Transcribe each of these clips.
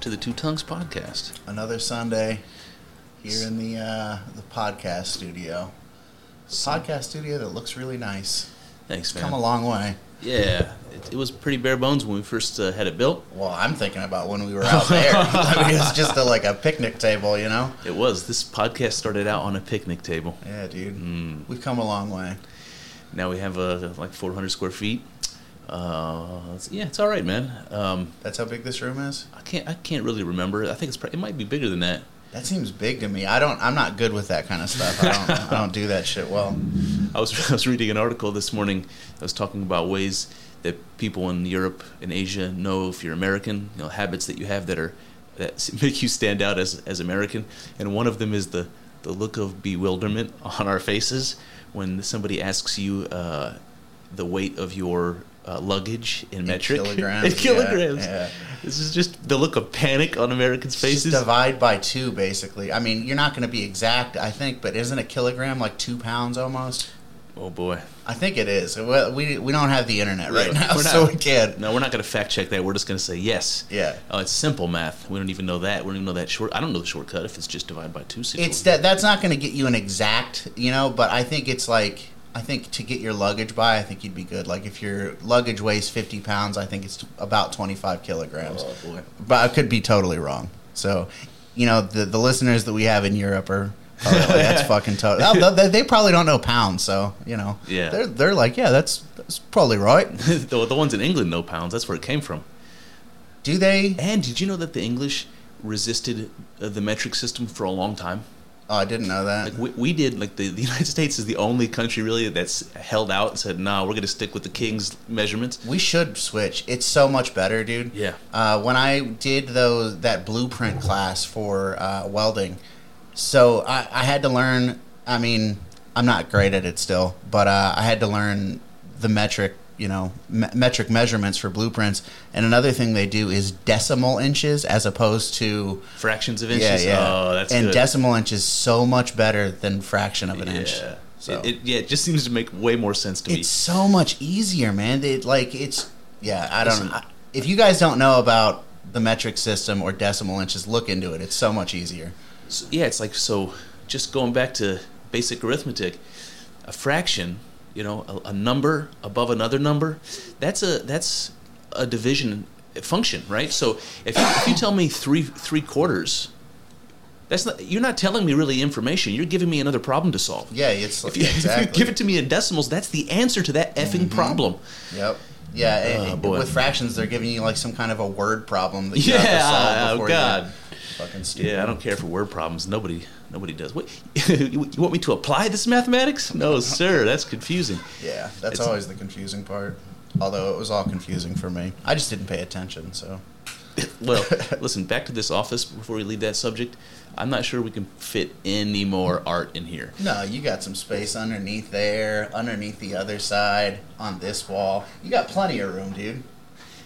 to the Two Tongues podcast. Another Sunday here in the uh, the podcast studio. Podcast studio that looks really nice. Thanks, man. Come a long way. Yeah, it, it was pretty bare bones when we first uh, had it built. Well, I'm thinking about when we were out there. I mean, it's just a, like a picnic table, you know? It was. This podcast started out on a picnic table. Yeah, dude. Mm. We've come a long way. Now we have uh, like 400 square feet. Uh, it's- yeah, it's all right, man. Um, That's how big this room is. I can't. I can't really remember. I think it's. It might be bigger than that. That seems big to me. I don't. I'm not good with that kind of stuff. I don't. I don't do that shit well. I was I was reading an article this morning. I was talking about ways that people in Europe and Asia know if you're American. You know, habits that you have that are that make you stand out as as American. And one of them is the the look of bewilderment on our faces when somebody asks you uh, the weight of your uh, luggage in, metric kilograms, in kilograms. yeah. This is just the look of panic on Americans' Just faces. divide by two, basically. I mean, you're not going to be exact, I think, but isn't a kilogram like two pounds almost? oh boy! I think it is. Well, we we don't have the internet right Yeah, now, we're not- so we can't. No, we're not going to fact check that. We're just going to say yes. Yeah. Oh, it's simple math. We don't even know that. We don't even know that short. I don't know the shortcut if it's just divide by two. situation. It's that that's not going to get you an exact, you know. But I think it's like I think to get your luggage by, I think you'd be good. Like if your luggage weighs 50 pounds, I think it's about 25 kilograms. Oh boy. But I could be totally wrong. So, you know, the the listeners that we have in Europe are. like, that's fucking total. They, they probably don't know pounds, so you know. Yeah. They're they're like, yeah, that's that's probably right. the, the ones in England know pounds. That's where it came from. Do they? And did you know that the English resisted uh, the metric system for a long time? Oh, I didn't know that. Like we, we did. Like the, the United States is the only country really that's held out and said, "No, we're going to stick with the king's measurements." We should switch. It's so much better, dude. Yeah. Uh, when I did those that blueprint class for uh, welding, so I, I had to learn. I mean, I'm not great at it still, but uh, I had to learn the metric, you know, me- metric measurements for blueprints. And another thing they do is decimal inches as opposed to Fractions of inches. yeah. Oh, that's and good. decimal inch is so much better than fraction of an inch. Yeah. So It, it, yeah, it just seems to make way more sense to me. it's so much easier, man. It like it's yeah. I don't. Listen. I, if you guys don't know about the metric system or decimal inches, look into it. It's so much easier. So, yeah, it's like so. Just going back to basic arithmetic, a fraction, you know, a, a number above another number, that's a that's a division function, right? So if you, if you tell me three three quarters, that's not you're not telling me really information. You're giving me another problem to solve. Yeah, it's If you, yeah, if you give it to me in decimals, that's the answer to that effing mm-hmm. problem. Yep. Yeah, Oh, boy. with fractions, they're giving you like some kind of a word problem that you have to Yeah, solve oh before God. you're fucking stupid. Yeah, I don't care for word problems. Nobody, nobody does. What, you want me to apply this mathematics? No, sir. That's confusing. Yeah, that's It's- always the confusing part. Although it was all confusing for me, I just didn't pay attention. So Well, listen. Back to this office before we leave that subject. I'm not sure we can fit any more art in here. no, you got some space underneath there, underneath the other side, on this wall. You got plenty of room, dude.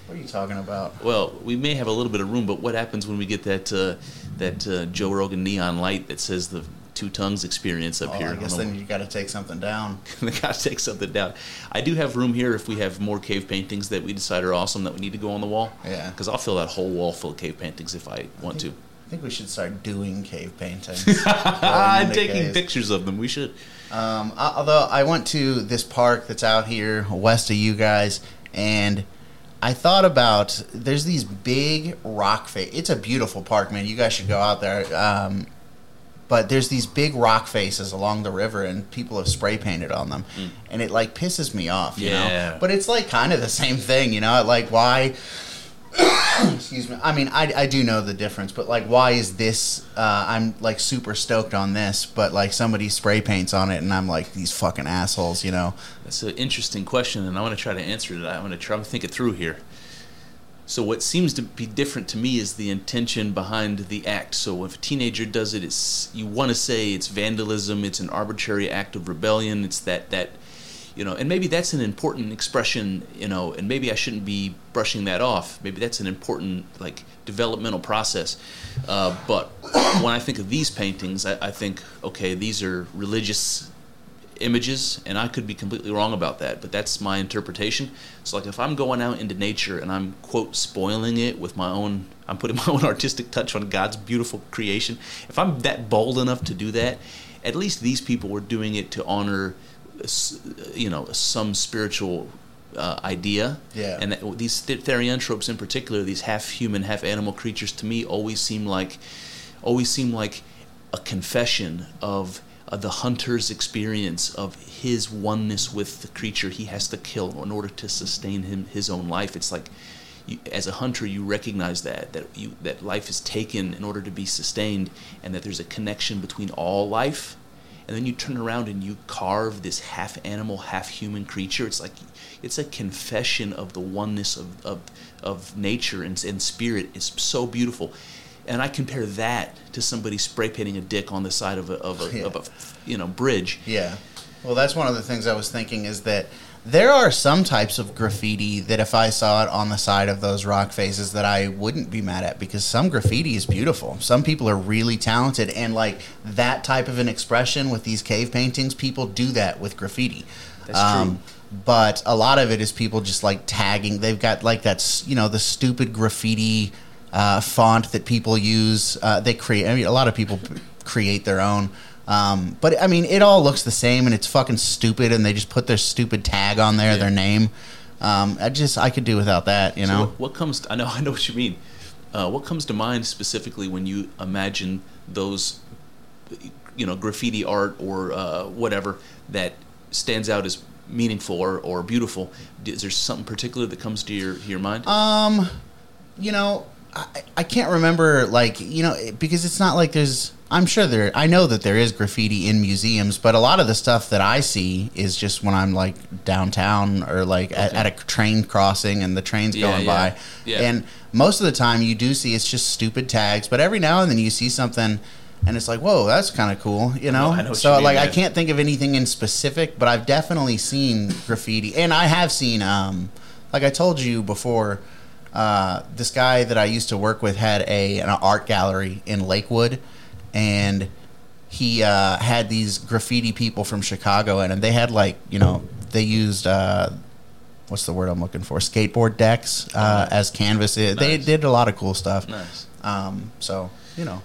What are you talking about? Well, we may have a little bit of room, but what happens when we get that uh, that uh, Joe Rogan neon light that says the two tongues experience up Oh, here? I guess the then you got to take something down. I gotta take something down. I do have room here if we have more cave paintings that we decide are awesome that we need to go on the wall. Yeah. Because I'll fill that whole wall full of cave paintings if I want to. I think we should start doing cave paintings. I'm taking caves. pictures of them. We should. Um, although I went to this park that's out here west of you guys, and I thought about there's these big rock face. It's a beautiful park, man. You guys should go out there. Um, but there's these big rock faces along the river, and people have spray painted on them, and it like pisses me off. You Yeah. know, but it's like kind of the same thing. You know, like why? excuse me. I mean, I, I do know the difference, but like, why is this? Uh, I'm like super stoked on this, but like somebody spray paints on it, and I'm like these fucking assholes. You know? That's an interesting question, and I want to try to answer it. I want to try to think it through here. So, what seems to be different to me is the intention behind the act. So, if a teenager does it, it's you want to say it's vandalism, it's an arbitrary act of rebellion, it's that that you know, and maybe that's an important expression, you know, and maybe I shouldn't be brushing that off. Maybe that's an important like developmental process. Uh, but when I think of these paintings, I, I think, okay, these are religious images, and I could be completely wrong about that, but that's my interpretation. So, like, if I'm going out into nature and I'm quote spoiling it with my own, I'm putting my own artistic touch on God's beautiful creation. If I'm that bold enough to do that, at least these people were doing it to honor, you know, some spiritual uh, idea. Yeah. And that, these th- therianthropes in particular, these half human, half animal creatures, to me always seem like, always seem like a confession of uh, the hunter's experience of his oneness with the creature he has to kill in order to sustain him his own life. It's like, you, as a hunter, you recognize that that you that life is taken in order to be sustained, and that there's a connection between all life. And then you turn around and you carve this half animal, half human creature. It's like it's a confession of the oneness of of, of nature and, and spirit. It's so beautiful and I compare that to somebody spray painting a dick on the side of a of a, Yeah. of a you know bridge. Yeah. Well, that's one of the things I was thinking is that there are some types of graffiti that if I saw it on the side of those rock faces that I wouldn't be mad at because some graffiti is beautiful. Some people are really talented and like that type of an expression with these cave paintings, people do that with graffiti. That's true. But a lot of it is people just like tagging. They've got like that's you know the stupid graffiti uh, font that people use. Uh, they create. I mean, a lot of people create their own. Um, but I mean, it all looks the same, and it's fucking stupid. And they just put their stupid tag on there, Yeah. their name. Um, I just I could do without that, you So know. what, what comes? To, I know I know what you mean. Uh, what comes to mind specifically when you imagine those, you know, graffiti art or uh, whatever that stands out as meaningful or, or beautiful? Is there something particular that comes to your your mind? Um, you know, I, I can't remember like you know because it's not like there's. I'm sure there. I know that there is graffiti in museums, but a lot of the stuff that I see is just when I'm like downtown or like at, Okay. at a train crossing and the train's Yeah, going yeah, by. yeah. And most of the time, you do see it's just stupid tags, but every now and then you see something. And it's like, whoa, that's kind of cool, you know. Know so, you mean, like, I can't think of anything in specific, but I've definitely seen graffiti, and I have seen, um, like I told you before, uh, this guy that I used to work with had a an art gallery in Lakewood, and he uh, had these graffiti people from Chicago in, and they had like you know they used uh, what's the word I'm looking for skateboard decks uh, as canvas. They did a lot of cool stuff. nice. Um, so you know,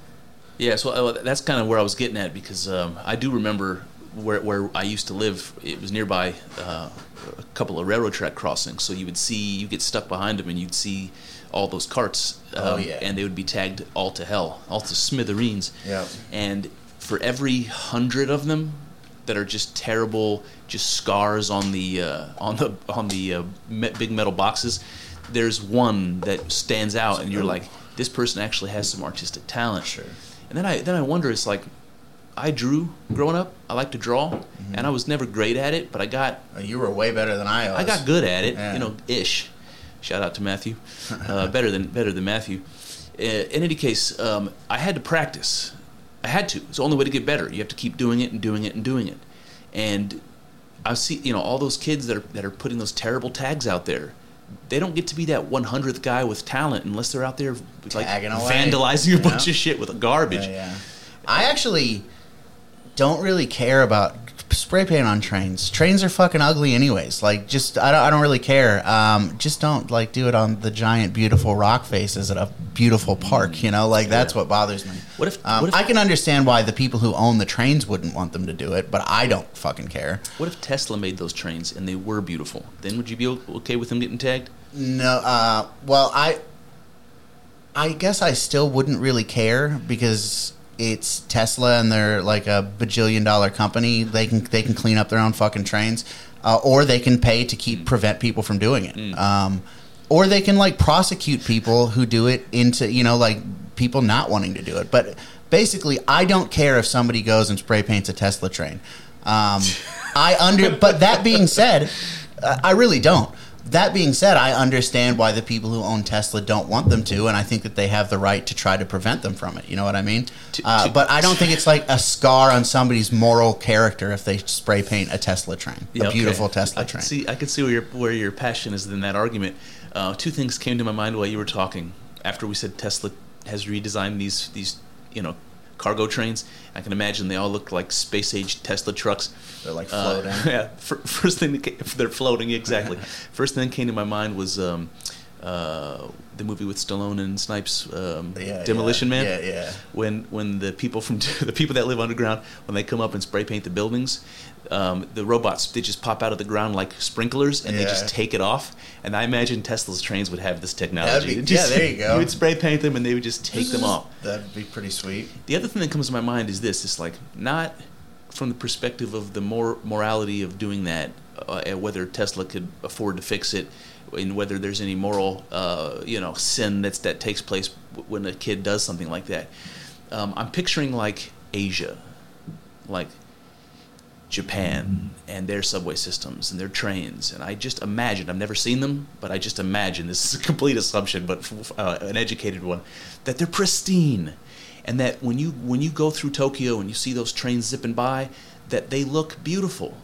Yeah, so uh, that's kind of where I was getting at because um, I do remember where, where I used to live. It was nearby uh, a couple of railroad track crossings, so you would see you get stuck behind them, and you'd see all those carts, um, Oh, yeah. and they would be tagged all to hell, all to smithereens. Yep. And for every hundred of them that are just terrible, just scars on the uh, on the on the uh, me- big metal boxes, there's one that stands out, and you're like, this person actually has some artistic talent. Sure. And then I then I wonder, it's like, I drew growing up. I like to draw, Mm-hmm. and I was never great at it, but I got Uh, you were way better than I was. I got good at it, Yeah. you know, ish. Shout out to Matthew, uh, better than better than Matthew. Uh, in any case, um, I had to practice. I had to. It's the only way to get better. You have to keep doing it and doing it and doing it. And I see, you know, all those kids that are that are putting those terrible tags out there. They don't get to be that 100th guy with talent unless they're out there like Tagging away, vandalizing a you bunch of shit with garbage. Yeah, yeah. I actually don't really care about spray paint on trains. Trains are fucking ugly, anyways. Like, just I don't, I don't really care. Um, just don't like do it on the giant, beautiful rock faces at a beautiful park. You know, like that's what bothers me. What if- Um, what if- I can understand why the people who own the trains wouldn't want them to do it, but I don't fucking care. What if Tesla made those trains and they were beautiful? Then would you be okay with them getting tagged? No, uh, well, I, I guess I still wouldn't really care because it's Tesla and they're like a bajillion dollar company. They can they can clean up their own fucking trains, uh, or they can pay to keep prevent people from doing it. Um, or they can like prosecute people who do it into you know like people not wanting to do it. But basically, I don't care if somebody goes and spray paints a Tesla train. Um, I under. But that being said, uh, I really don't. That being said, I understand why the people who own Tesla don't want them to, and I think that they have the right to try to prevent them from it. You know what I mean? Uh, to- but I don't think it's like a scar on somebody's moral character if they spray paint a Tesla train, Yeah, a okay. beautiful Tesla I train. Can see, I can see where your where your passion is in that argument. Uh, two things came to my mind while you were talking. After we said Tesla has redesigned these these you know cargo trains, I can imagine they all look like space age Tesla trucks. They're like Uh, floating. yeah. fir- First thing that came, they're floating exactly. First thing that came to my mind was um, uh, the movie with Stallone and Snipes, um, Yeah, Demolition yeah, Man Yeah, yeah. when when the people from the people that live underground when they come up and spray paint the buildings um, the robots they just pop out of the ground like sprinklers and they just take it off. And i imagine tesla's trains would have this technology. Be- just- yeah, there you go. you would spray paint them and they would just take them off. That'd be pretty sweet. the other thing that comes to my mind is this it's like not from the perspective of the more morality of doing that uh, and whether tesla could afford to fix it and whether there's any moral uh, you know sin that's that takes place when a kid does something like that. Um, i'm picturing like asia like Japan and their subway systems and their trains, and I just imagine I've never seen them, but I just imagine this is a complete assumption, but uh, an educated one, that they're pristine, and that when you when you go through Tokyo and you see those trains zipping by, that they look beautiful,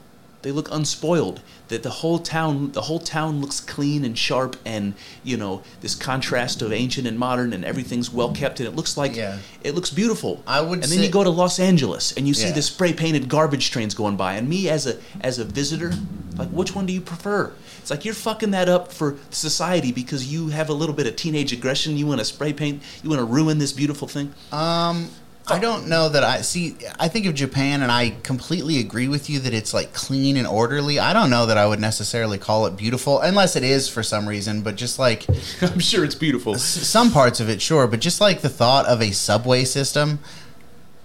they look unspoiled, that the whole town the whole town looks clean and sharp, and you know this contrast of ancient and modern, and everything's well kept, and it looks like Yeah. it looks beautiful. I would and then you go to Los Angeles and you see Yeah. the spray painted garbage trains going by. And me as a as a visitor, like which one do you prefer? It's like you're fucking that up for society because you have a little bit of teenage aggression. You want to spray paint. You want to ruin this beautiful thing. Um, I don't know that I see. I think of Japan, and I completely agree with you that it's like clean and orderly. I don't know that I would necessarily call it beautiful, unless it is for some reason. But just like I'm sure it's beautiful. s- some parts of it, sure. But just like the thought of a subway system,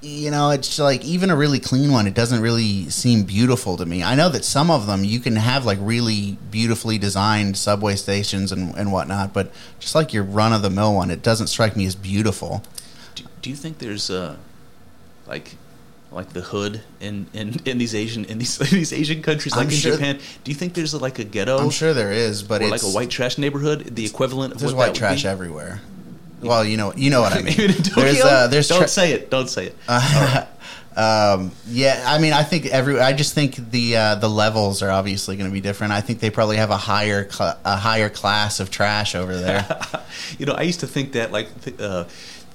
you know, it's like even a really clean one, it doesn't really seem beautiful to me. I know that some of them you can have like really beautifully designed subway stations and, and whatnot, but just like your run of the mill one, it doesn't strike me as beautiful. Do, do you think there's uh, like like the hood in, in, in these Asian in these in these Asian countries like I'm in sure- Japan? Do you think there's a, like a ghetto I'm sure there is, but it's like a white trash neighborhood? The equivalent of There's white trash everywhere. Well, you know, you know what I mean. Even in Tokyo? There's, uh, there's Don't say it. Don't say it. um, yeah, I mean, I think every. I just think the uh, the levels are obviously going to be different. I think they probably have a higher cl- a higher class of trash over there. you know, I used to think that, like, th- uh,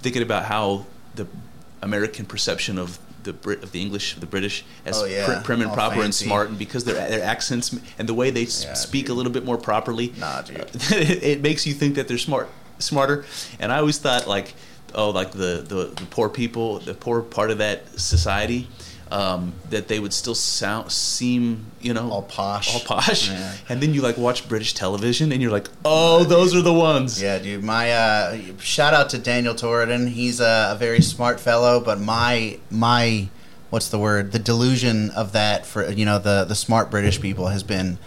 thinking about how the American perception of the Brit of the English of the British as Oh, yeah. pr- prim and All proper and smart, and because their their accents and the way they s- Yeah, speak dude. a little bit more properly, Nah, dude. it, uh, it makes you think that they're smart, smarter. And I always thought, like, oh, like the the, the poor people, the poor part of that society. Um, that they would still sound seem, you know, All posh. all posh, Yeah. and then you like watch British television, and you're like, oh, those are the ones. yeah, dude. My uh, shout out to Daniel Torridon. He's a, a very smart fellow, but my my what's the word? The delusion of that for you know the the smart British people has been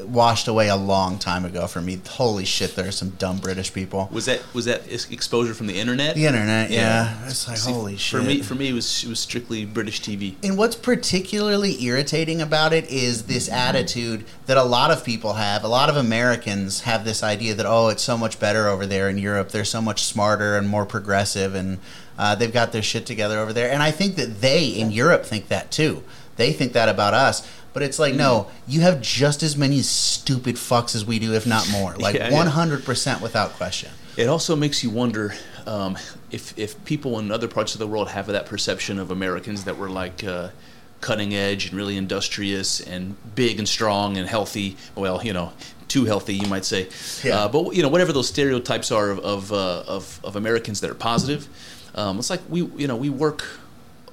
washed away a long time ago for me. Holy shit, there are some dumb British people. Was that was that exposure from the internet? The internet, yeah. Yeah. It's like See, holy for me, for me, it was it was strictly British TV. And what's particularly irritating about it is this attitude that a lot of people have. A lot of Americans have this idea that, oh, it's so much better over there in Europe. They're so much smarter and more progressive, and uh, they've got their shit together over there. And I think that they in Europe think that too. They think that about us. But it's like, no, you have just as many stupid fucks as we do, if not more. Like Yeah, yeah. 100% without question. It also makes you wonder um, if if people in other parts of the world have that perception of Americans that we're like uh, cutting edge and really industrious and big and strong and healthy. Well, you know, too healthy, you might say. Yeah. Uh, but you know, whatever those stereotypes are of of, uh, of, of Americans that are positive, um, it's like we you know we work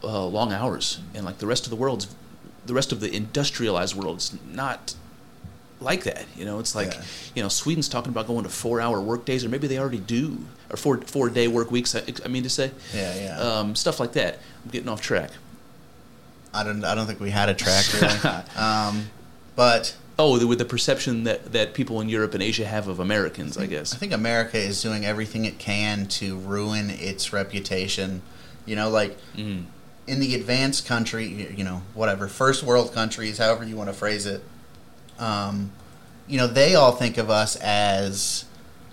uh, long hours, and like the rest of the world's, the rest of the industrialized world's not like that. You know, it's like Yeah. you know Sweden's talking about going to four hour work days, or maybe they already do, or four four day work weeks. I, I mean to say, Yeah, yeah. um, stuff like that. I'm getting off track. I don't. I don't think we had a track really. um, but Oh, the- with the perception that, that people in Europe and Asia have of Americans, I guess. I think America is doing everything it can to ruin its reputation. You know, like Mm. In the advanced country, you know, whatever, first world countries, however you want to phrase it, um, you know, they all think of us as,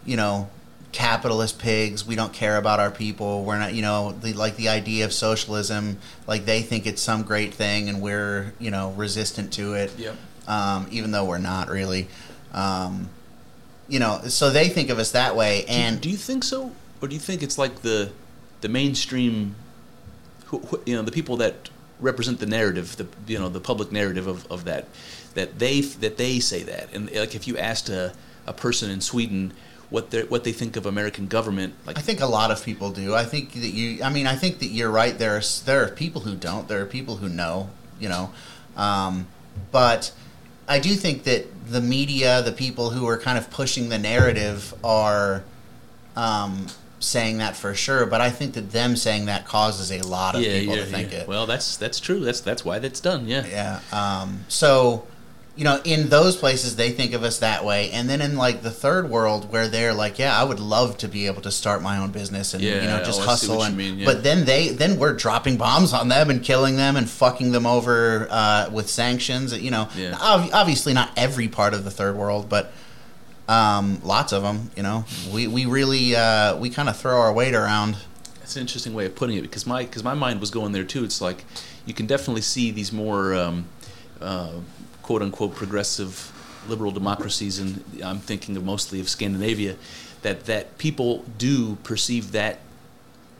you know, capitalist pigs. We don't care about our people. We're not, you know, the, like the idea of socialism, like they think it's some great thing and we're, you know, resistant to it Yep. um, even though we're not really. Um, you know, so they think of us that way, And and do you think so, or do you think it's like the the mainstream, who, who, you know, the people that represent the narrative, the you know the public narrative of, of that, that they that they say that, and like if you asked a, a person in Sweden what they what they think of American government, like I think a lot of people do. I think that you. I mean, I think that you're right. There's there are people who don't. There are people who know. You know, um, but I do think that the media, the people who are kind of pushing the narrative, are um, saying that for sure. But I think that them saying that causes a lot of people to think it. Well, that's that's true. That's that's why that's done. Yeah. Yeah. Um, so, you know, in those places, they think of us that way. And then in like the third world, where they're like, yeah, I would love to be able to start my own business and you know just oh, hustle. And mean, yeah. but then they then we're dropping bombs on them and killing them and fucking them over uh, with sanctions. You know, Yeah. ob- obviously not every part of the third world, but. Um, lots of them, you know. We we really uh, we kind of throw our weight around. That's an interesting way of putting it because my because my mind was going there too. It's like you can definitely see these more um, uh, quote unquote progressive liberal democracies, and I'm thinking of mostly of Scandinavia, that that people do perceive that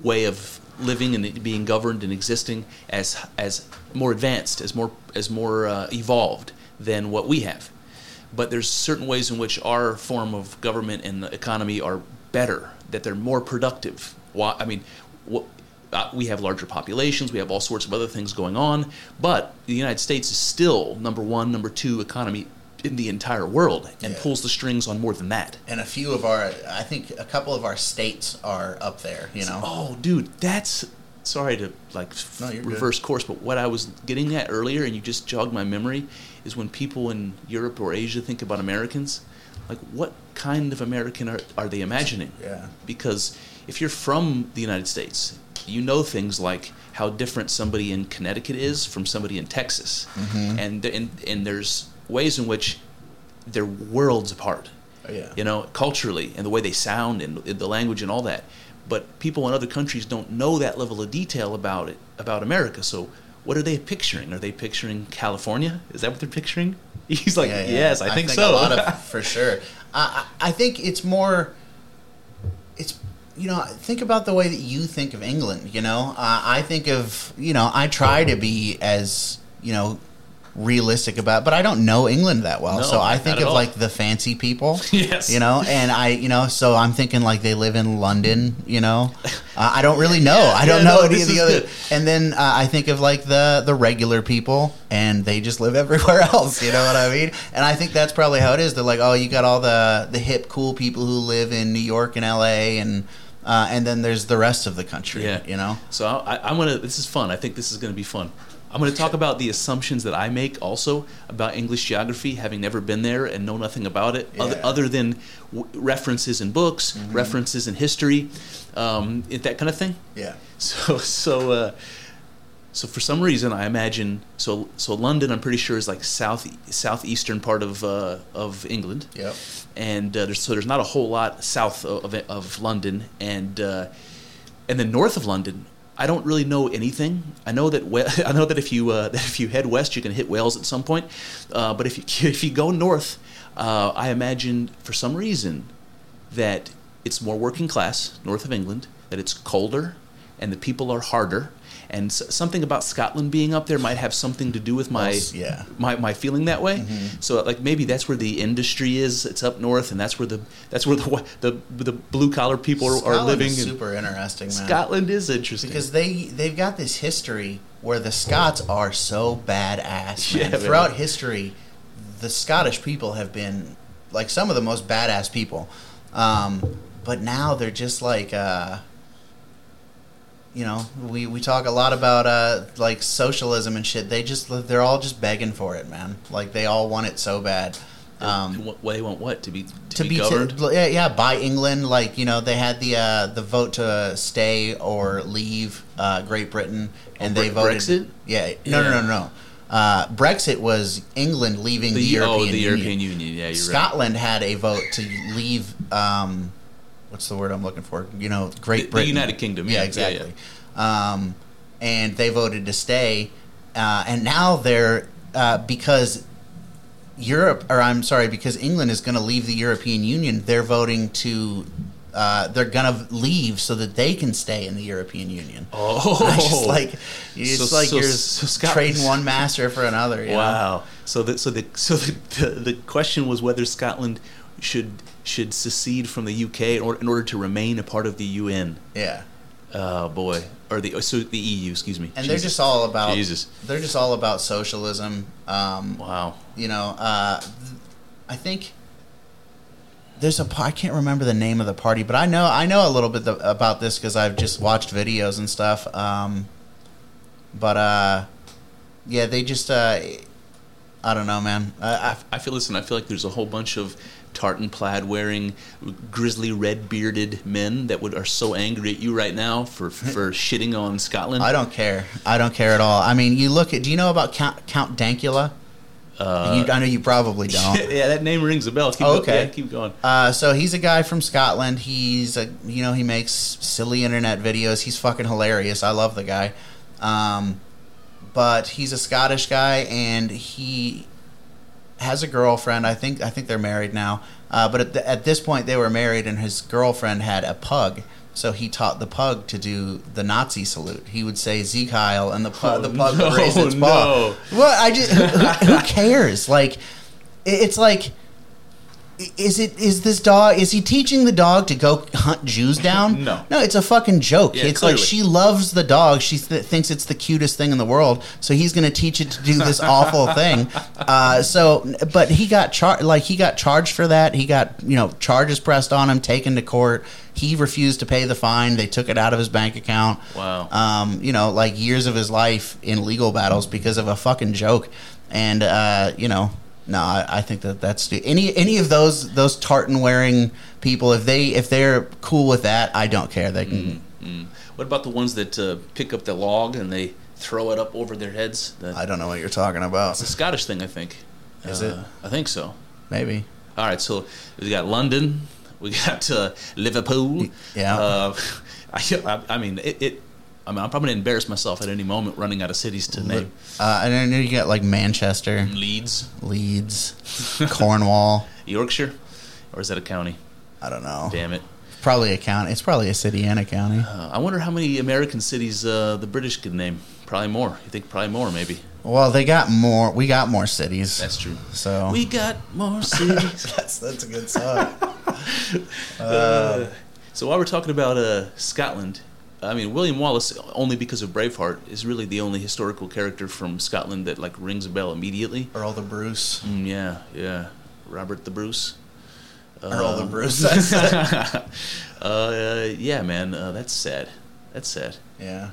way of living and being governed and existing as as more advanced, as more as more uh, evolved than what we have. But there's certain ways in which our form of government and the economy are better, that they're more productive. Why? I mean, what, uh, we have larger populations, we have all sorts of other things going on, but the United States is still number one, number two economy in the entire world, and Yeah. pulls the strings on more than that. And a few of our, I think, a couple of our states are up there. You know, Oh, dude, that's sorry to like No, you're good. reverse course, but what I was getting at earlier, and you just jogged my memory, is when people in Europe or Asia think about Americans, like what kind of American are, are they imagining? Yeah. Because if you're from the United States, you know things like how different somebody in Connecticut is from somebody in Texas, Mm-hmm. and, and and there's ways in which they're worlds apart Oh, yeah. you know, culturally and the way they sound and the language and all that. But people in other countries don't know that level of detail about it, about America. So what are they picturing? Are they picturing California? Is that what they're picturing? He's like, Yeah, yeah. yes, I, think, so. A lot of for sure. I, I I think it's more. It's you know think about the way that you think of England. You know, uh, I think of you know I try to be as you know realistic about, but I don't know England that well. No, so I think of all. like the fancy people. Yes. You know, and I you know so I'm thinking like they live in London. You know, uh, I don't really know. I don't yeah, know no, any of the other. good. And then uh, I think of like the the regular people, and they just live everywhere else. You know what I mean? And I think that's probably how it is. They're like, oh, you got all the the hip, cool people who live in New York and L.A. and uh, and then there's the rest of the country. Yeah. You know? So I, I'm gonna. This is fun. I think this is gonna be fun. I'm gonna talk about the assumptions that I make also about English geography, having never been there and know nothing about it, other, Yeah. Mm-hmm. other than w- references in books, references in history, um, that kind of thing. Yeah. So so uh, so for some reason I imagine so so London I'm pretty sure is like south southeastern part of uh, of England. Yep. And uh, there's so there's not a whole lot south of of, of London and uh, and then north of London I don't really know anything. I know that I know that if you uh, that if you head west you can hit Wales at some point. Uh, but if you if you go north, uh, I imagine for some reason that it's more working class north of England, that it's colder, and the people are harder, and s- something about Scotland being up there might have something to do with my yeah. my, my feeling that way. So like maybe that's where the industry is. It's up north, and that's where the that's where the the the blue collar people are, are living. is super interesting, man. Scotland is interesting because they they've got this history where the Scots are so badass. Yeah, Man. man. Throughout history, the Scottish people have been like some of the most badass people. Um, but now they're just like, uh, you know, we, we talk a lot about uh, like socialism and shit. They just they're all just begging for it, man. Like they all want it so bad. Um, what, they want what to be to, to be, be governed. to, yeah, yeah by England like you know they had the uh, the vote to stay or leave uh, Great Britain and Oh, they Bre- voted Brexit? yeah no no no no uh, Brexit was England leaving the, the, European oh, the Union. European Union. Yeah, you're right. Scotland had a vote to leave um, what's the word I'm looking for you know Great The- the Britain United Kingdom, yeah, yeah yeah, exactly Um, and they voted to stay uh, and now they're uh, because Europe, or I'm sorry, because England is going to leave the European Union, they're voting to, uh, they're going to leave so that they can stay in the European Union. Oh, It's just like it's So- like so- you're so Scotland- trading one master for another. You Know? Wow. So the so the so the, the the question was whether Scotland should should secede from the UK in order, in order to remain a part of the UN. Yeah, Oh boy, or the so the EU. Excuse me. and they're just all about Jesus. They're just all about socialism. Um, Wow. you know, uh, th- I think there's a I can't remember the name of the party, but I know I know a little bit th- about this because I've just watched videos and stuff. Um, but uh, yeah, they just uh, I don't know, man. I, I, I feel listen. I feel like there's a whole bunch of tartan plaid wearing, grizzly red bearded men that would are so angry at you right now for for shitting on Scotland. I don't care. I don't care at all. I mean, you look at. Do you know about Count Count Dankula? Uh, you, I know you probably don't. yeah, that name rings a bell. Keep Oh, okay. yeah, keep going. Uh, so he's a guy from Scotland. He's a you know he makes silly internet videos. He's fucking hilarious. I love the guy. Um, but he's a Scottish guy and he has a girlfriend. I think I think they're married now. Uh, but at, the, at this point they were married and his girlfriend had a pug. So he taught the pug to do the Nazi salute. He would say "Sieg Heil," and the pug, the pug no, would raise its paw. no. Well, I just who, who cares? Like, it's like, is it is this dog? Is he teaching the dog to go hunt Jews down? No. no, it's a fucking joke. Yeah, it's clearly. like she loves the dog. She th- thinks it's the cutest thing in the world. So he's going to teach it to do this awful thing. Uh, so, but he got charged. Like he got charged for that. He got you know charges pressed on him, taken to court. He refused to pay the fine. They took it out of his bank account Wow. um, you know, like years of his life in legal battles because of a fucking joke. And uh, you know, no, I, I think that that's any any of those those tartan wearing people. If they if they're cool with that, I don't care. They can. Mm. What about the ones that uh, pick up the log and they throw it up over their heads? That, I don't know what you're talking about. it's a Scottish thing, I think. Is Uh, it? I think so. Maybe. All right, so we got London, we got uh, Liverpool. Yeah. Uh, I, I mean, it, it. I mean, I'm probably gonna embarrass myself at any moment running out of cities to name. Uh, and then you got like Manchester, Leeds, Leeds, Cornwall. Yorkshire, or is that a county? I don't know. Damn it! Probably a county. It's probably a city and a county. Uh, I wonder how many American cities uh, the British could name. Probably more. You think probably more, maybe. Well, they got more. We got more cities. That's true. so We got more cities. that's that's a good song. Uh, so while we're talking about uh, Scotland, I mean William Wallace, only because of Braveheart, is really the only historical character from Scotland that like rings a bell immediately. Earl the Bruce. Mm, yeah, yeah, Robert the Bruce. Earl the Uh, Bruce. uh, yeah, man, uh, that's sad. That's sad. yeah.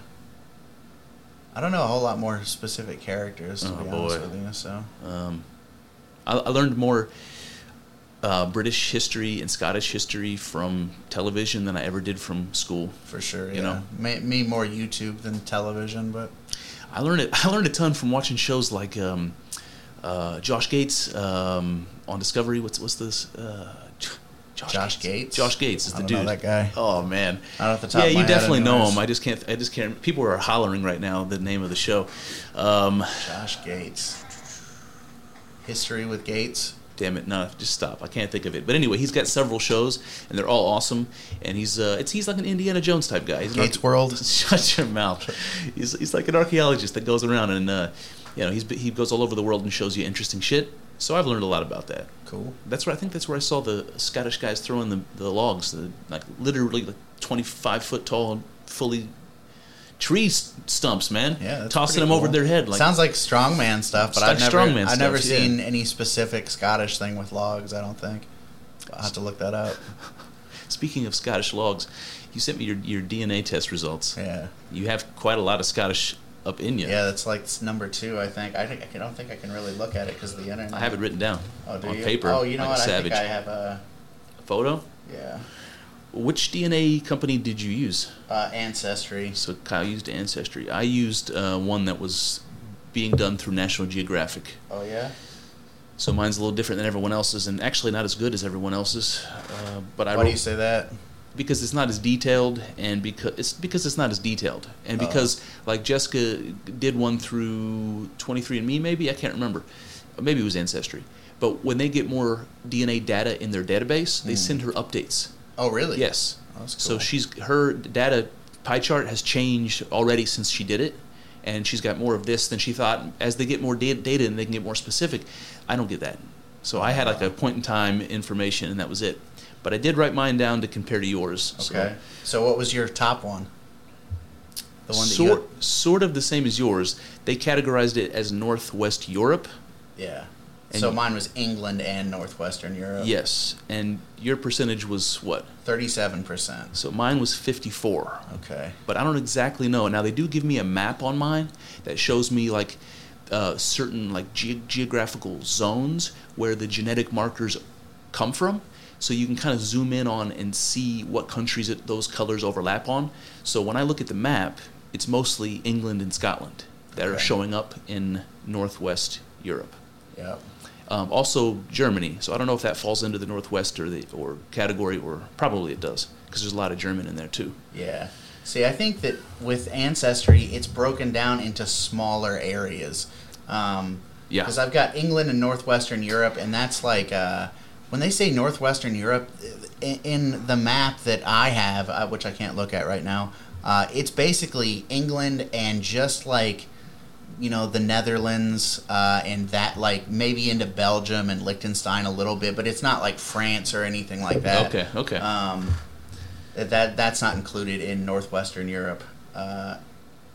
I don't know a whole lot more specific characters to Oh, be honest boy. with you. So Um, I, I learned more uh, British history and Scottish history from television than I ever did from school. for sure, You yeah. know. Me, me more YouTube than television, but I learned it. I learned a ton from watching shows like um, uh, Josh Gates um, on Discovery. What's what's this? Uh, Josh, Josh Gates? Josh Gates is the dude. that guy. Oh man. Not off the top yeah, you definitely know him. I just can't. I just can't. People are hollering right now the name of the show. Um, Josh Gates. History with Gates. Damn it, no, just stop. I can't think of it. But anyway, he's got several shows, and they're all awesome. And he's uh, it's he's like an Indiana Jones type guy. He's Gates arche- World. Shut your mouth. He's he's like an archaeologist that goes around and uh, you know he's he goes all over the world and shows you interesting shit. So I've learned a lot about that. Cool. That's where I think that's where I saw the Scottish guys throwing the, the logs, the, like literally like twenty five foot tall, fully tree stumps, man. Yeah, tossing them over their head. Like Sounds like strongman stuff, but I've like never, I've never stuff, yeah. seen any specific Scottish thing with logs. I don't think. I'll have to look that up. speaking of Scottish logs, you sent me your your DNA test results. Yeah, You have quite a lot of Scottish up in you. yeah, that's like number two. I think. I think I don't think I can really look at it because the internet. I have it written down oh, do on you? paper. Oh, you know like what? a I think I have a. Photo. Yeah, Which DNA company did you use? uh, ancestry. So Kyle used Ancestry. I used uh, one that was being done through National Geographic. Oh yeah. So mine's a little different than everyone else's, and actually not as good as everyone else's. Uh, but I Why wrote, do you say that? because it's not as detailed, and because it's because it's not as detailed, and Oh. because like Jessica did one through 23andMe, maybe I can't remember, maybe it was Ancestry. But when they get more DNA data in their database, they send her updates. Oh really? Yes. Oh, that's So she's her data pie chart has changed already since she did it, and she's got more of this than she thought. As they get more data, data and they can get more specific, I don't get that. So I had like a point in time information, and that was it. But I did write mine down to compare to yours. Okay. So what was your top one? The one that sort, sort of the same as yours. They categorized it as Northwest Europe. yeah. And- so mine was England and Northwestern Europe. Yes, and your percentage was what? Thirty-seven percent. So mine was 54. Okay. but I don't exactly know. Now they do give me a map on mine that shows me like uh, certain like ge- geographical zones where the genetic markers come from. So you can kind of zoom in on and see what countries it, those colors overlap on. So when I look at the map, it's mostly England and Scotland that are showing up in northwest Europe. Yep. Um, also Germany. So I don't know if that falls into the northwest or the or category, or probably it does because there's a lot of German in there too. Yeah. See, I think that with Ancestry, it's broken down into smaller areas. Um, Yeah. Because I've got England and Northwestern Europe, and that's like uh, when they say Northwestern Europe, in, in the map that I have, uh, which I can't look at right now, uh, it's basically England and just like you know the Netherlands uh, and that like maybe into Belgium and Liechtenstein a little bit, but it's not like France or anything like that. Okay, okay. Um, that that's not included in northwestern Europe. Uh,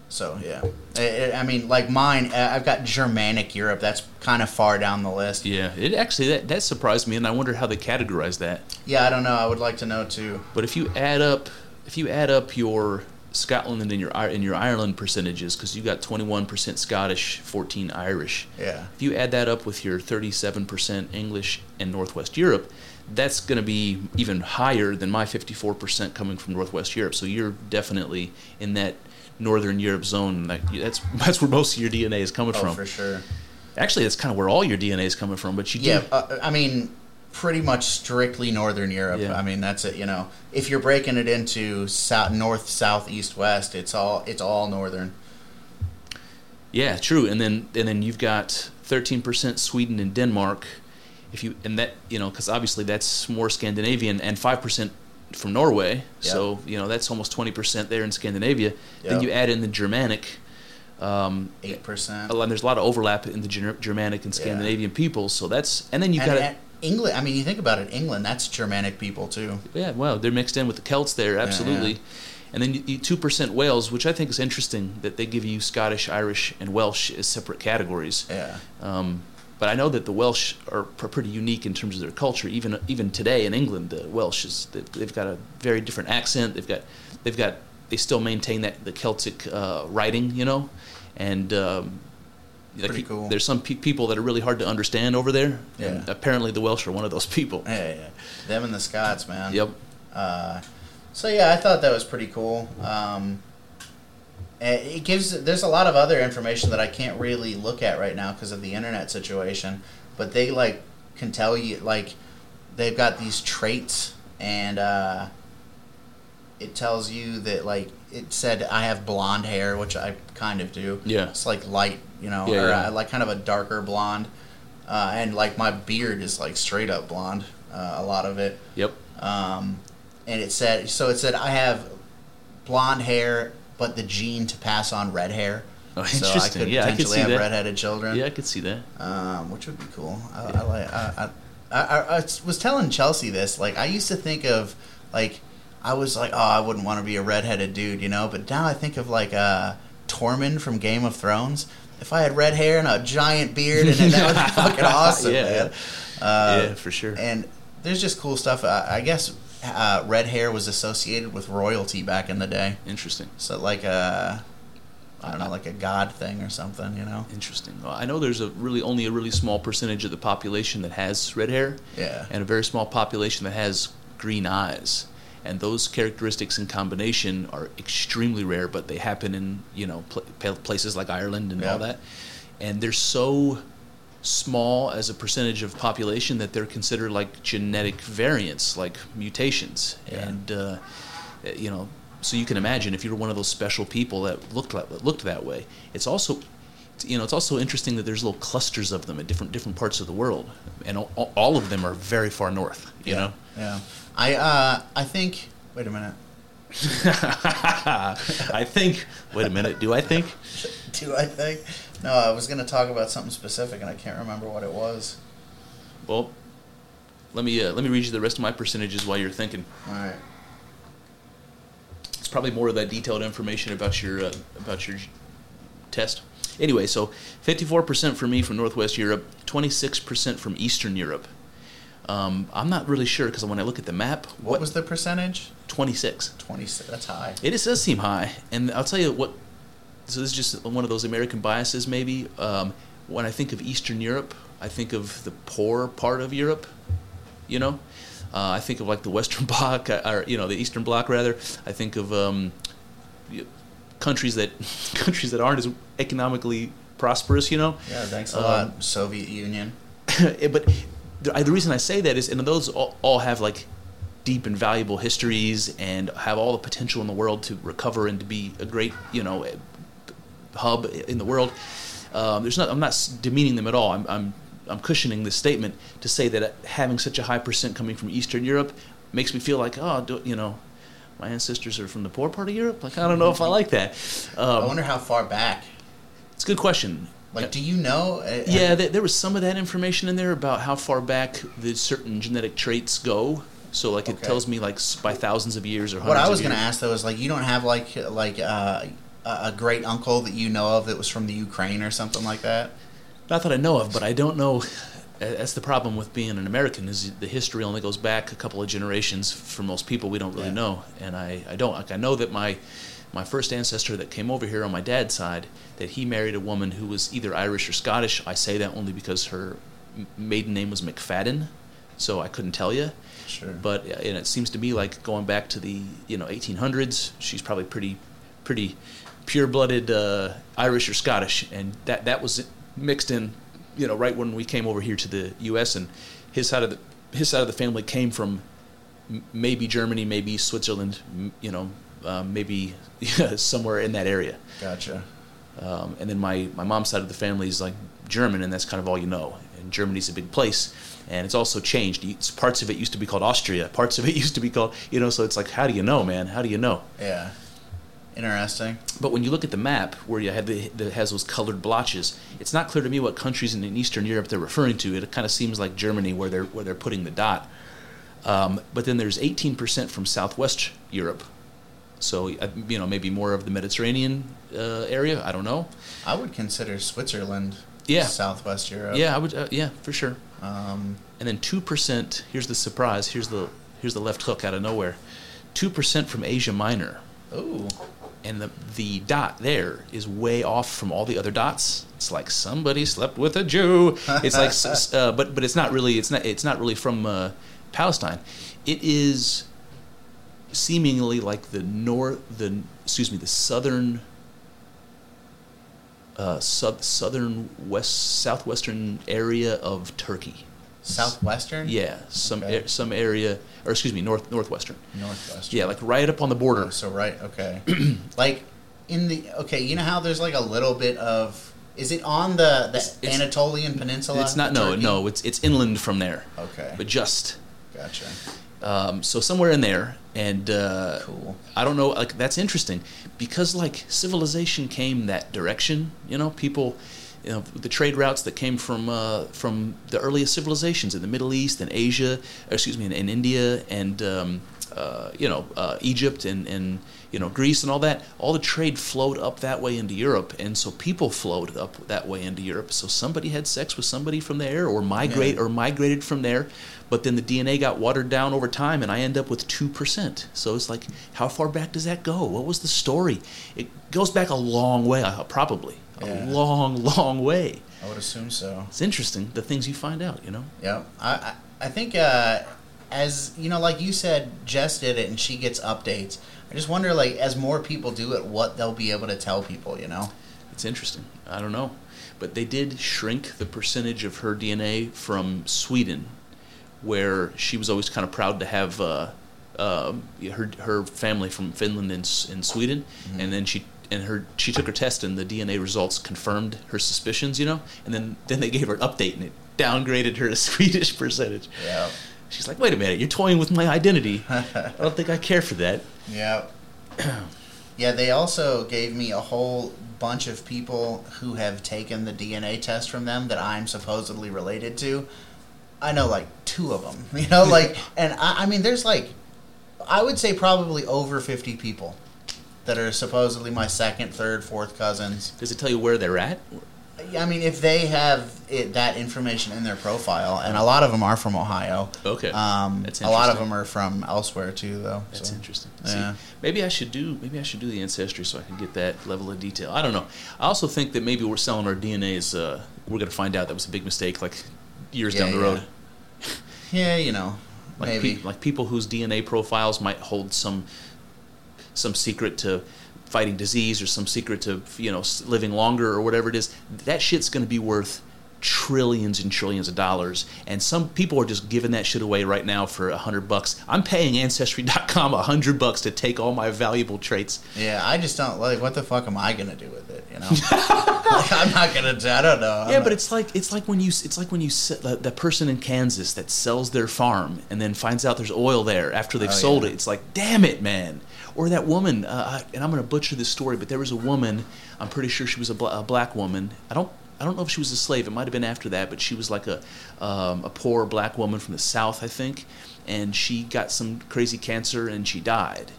so yeah, I, I mean, like mine, uh, I've got Germanic Europe. That's kind of far down the list. Yeah, it actually that, that surprised me, and I wonder how they categorize that. Yeah, I don't know. I would like to know too. But if you add up, if you add up your Scotland and in your and your Ireland percentages, because you got 21% Scottish, 14 Irish. Yeah. If you add that up with your 37% English and Northwest Europe, that's going to be even higher than my 54% coming from Northwest Europe. So you're definitely in that Northern Europe zone. Like that's that's where most of your DNA is coming Oh, from. for sure. Actually, that's kind of where all your DNA is coming from. But you do Yeah, uh, I mean, pretty much strictly northern Europe. Yeah. I mean, that's it. You know, if you're breaking it into south, north, south, east, west, it's all it's all northern. Yeah, true. And then and then you've got 13% Sweden and Denmark. If you and that you know because obviously that's more Scandinavian and 5% from Norway. So you know that's almost 20% there in Scandinavia. Then you add in the Germanic. Um, Eight percent. a lot, there's a lot of overlap in the Germanic and Yeah. Scandinavian peoples. So that's and then you've And, got and England. I mean, you think about it. England. That's Germanic people too. Yeah, well, they're mixed in with the Celts there, absolutely. yeah. And then you two percent Wales, which I think is interesting that they give you Scottish, Irish, and Welsh as separate categories. Yeah. Um, but I know that the Welsh are pr- pretty unique in terms of their culture. Even even today in England, the Welsh is they- they've got a very different accent. They've got they've got they still maintain that the Celtic uh, writing, you know, and. Um, like, Pretty cool. There's some pe- people that are really hard to understand over there. And Yeah. apparently, the Welsh are one of those people. Yeah, yeah. Them and the Scots, man. Yep. Uh, so yeah, I thought that was pretty cool. Um, it gives. There's a lot of other information that I can't really look at right now because of the internet situation. But they like can tell you like they've got these traits and uh, it tells you that like it said I have blonde hair, which I kind of do. Yeah. It's like light, you know, Yeah, or yeah. uh, like kind of a darker blonde. uh, and like my beard is like straight up blonde. Uh, a lot of it. Yep. Um, and it said so. It said I have blonde hair, but the gene to pass on red hair. Oh, So I could Yeah, I could potentially see have that. redheaded children. Yeah, I could see that. um, which would be cool. I, I like. I, I, I, I was telling Chelsea this. Like, I used to think of like I was like, oh, I wouldn't want to be a redheaded dude, you know. But now I think of like uh, Tormund from Game of Thrones. If I had red hair and a giant beard, and that would be fucking awesome, Yeah, man. Uh, yeah, for sure. And there's just cool stuff. I, I guess uh, red hair was associated with royalty back in the day. Interesting. So like a, I don't know, like a god thing or something, you know? Interesting. Well, I know there's a really only a really small percentage of the population that has red hair, Yeah. and a very small population that has green eyes. And those characteristics in combination are extremely rare, but they happen in you know pl- pl- places like Ireland and all that. And they're so small as a percentage of population that they're considered like genetic variants, like mutations. Yeah. And uh, you know, so you can imagine if you were one of those special people that looked like, that looked that way. It's also you know, it's also interesting that there's little clusters of them at different different parts of the world, and all, all of them are very far north. You yeah. know, Yeah. I uh I think wait a minute. I think. Wait a minute. Do I think? Do I think? No, I was gonna talk about something specific and I can't remember what it was. Well, let me uh, let me read you the rest of my percentages while you're thinking. Alright. It's probably more of that detailed information about your uh, about your test. Anyway, so 54% for me from Northwest Europe, 26% from Eastern Europe. Um, I'm not really sure because when I look at the map, What, was the percentage? 26. 26. that's high. It is- does seem high, and I'll tell you what. So this is just one of those American biases, maybe. Um, when I think of Eastern Europe, I think of the poor part of Europe. You know, uh, I think of like the Western Bloc, uh, or you know, the Eastern Bloc rather. I think of um, countries that countries that aren't as economically prosperous. You know, Yeah, thanks a Um, lot. Soviet Union. But the, the reason I say that is, and those all, all have like deep and valuable histories and have all the potential in the world to recover and to be a great, you know, eh, hub in the world. Um, there's not. I'm not demeaning them at all. I'm, I'm I'm cushioning this statement to say that having such a high percent coming from Eastern Europe makes me feel like, oh, do, you know, my ancestors are from the poor part of Europe. Like I don't know if I like that. I Um, wonder how far back. it's a good question. Like, do you know? Uh, Yeah, there, there was some of that information in there about how far back the certain genetic traits go. So, like, it Okay. tells me like by thousands of years or What I was going to ask though is like, you don't have like like uh, a great uncle that you know of that was from the Ukraine or something like that. Not that I know of, but I don't know. That's the problem with being an American is the history only goes back a couple of generations. For most people, we don't really Yeah. know, and I, I don't. Like, I know that my my first ancestor that came over here on my dad's side that he married a woman who was either Irish or Scottish. I say that only because her maiden name was McFadden, so I couldn't tell you. Sure. But and it seems to me like going back to the you know 1800s, she's probably pretty pretty pure-blooded uh, Irish or Scottish, and that that was mixed in you know right when we came over here to the U.S. and his side of the his side of the family came from maybe Germany, maybe Switzerland, you know, um, maybe somewhere in that area. Gotcha. Um, and then my, my mom's side of the family is like German, and that's kind of all you know. And Germany's a big place, and it's also changed. It's, parts of it used to be called Austria. Parts of it used to be called, you know. So it's like, how do you know, man? How do you know? Yeah. Interesting. But when you look at the map where you have the that has those colored blotches, it's not clear to me what countries in Eastern Europe they're referring to. It kind of seems like Germany where they're where they're putting the dot. Um, but then there's 18% from Southwest Europe, so uh, you know maybe more of the Mediterranean uh, area. I don't know. I would consider Switzerland. Yeah. Southwest Europe. Yeah, I would. Uh, yeah, for sure. Um, And then two percent. Here's the surprise. Here's the here's the left hook out of nowhere. Two percent from Asia Minor, Oh. and the the dot there is way off from all the other dots. It's like somebody slept with a Jew. It's like, uh, but but it's not really. It's not. It's not really from uh, Palestine. It is seemingly like the north. The excuse me. The southern. Uh, sou- southern west southwestern area of Turkey. Southwestern. Yeah, some Okay. a- some area, or excuse me, north northwestern. Northwestern. Yeah, like right up on the border. Oh, so right. Okay. like in the okay, you know how there's like a little bit of Is it on the, the It's- it's- Anatolian Peninsula? It's not. No, Turkey? no. It's it's inland from there, Okay, but just gotcha. Um, so somewhere in there. And uh, Cool. I don't know. Like that's interesting because like civilization came that direction. You know, people. You know, the trade routes that came from uh, from the earliest civilizations in the Middle East and Asia, excuse me, in, in India and um, uh, you know uh, Egypt and, and you know Greece and all that. All the trade flowed up that way into Europe, and so people flowed up that way into Europe. So somebody had sex with somebody from there, or migrate Yeah. or migrated from there. But then the DNA got watered down over time, and I end up with two percent. So it's like, how far back does that go? What was the story? It goes back a long way, uh, probably a Yeah. long, long way. I would assume so. It's interesting the things you find out. You know. Yeah, I I, I think uh, as you know, like you said, Jess did it, and she gets updates. I just wonder, like, as more people do it, what they'll be able to tell people. You know? It's interesting. I don't know. But they did shrink the percentage of her DNA from Sweden, where she was always kind of proud to have uh, uh, her her family from Finland and, Sweden, and then she and her she took her test and the DNA results confirmed her suspicions, you know, and then then they gave her an update and it downgraded her to Swedish percentage. Yeah. She's like, wait a minute, you're toying with my identity. I don't think I care for that. Yeah. yeah, they also gave me a whole bunch of people who have taken the DNA test from them that I'm supposedly related to. I know like two of them, you know, like, and I, I mean, there's like, I would say probably over 50 people that are supposedly my second, third, fourth cousins. Does it tell you where they're at? I mean, if they have it, that information in their profile, and a lot of them are from Ohio. Okay. Um, a lot of them are from elsewhere too, though. That's so. interesting. yeah. See, maybe I should do maybe I should do the ancestry so I can get that level of detail. I don't know. I also think that maybe we're selling our DNA is uh, we're going to find out that was a big mistake like years Yeah, down the yeah. road. Yeah, you know, Like maybe. pe- like people whose DNA profiles might hold some some secret to fighting disease or some secret to you know living longer or whatever it is. That shit's going to be worth trillions and trillions of dollars and some people are just giving that shit away right now for a hundred bucks i'm paying ancestry.com a hundred bucks to take all my valuable traits Yeah, I just don't like. What the fuck am I gonna do with it? You know, like, I'm not gonna. I don't know. I'm yeah, not- but it's like it's like when you it's like when you the, the person in Kansas that sells their farm and then finds out there's oil there after they've Oh, sold yeah. it. It's like, damn it, man. Or that woman, uh, and I'm going to butcher this story, but there was a woman. I'm pretty sure she was a, bla- a black woman. I don't. I don't know if she was a slave. It might have been after that, but she was like a um, a poor black woman from the South, I think, and she got some crazy cancer and she died.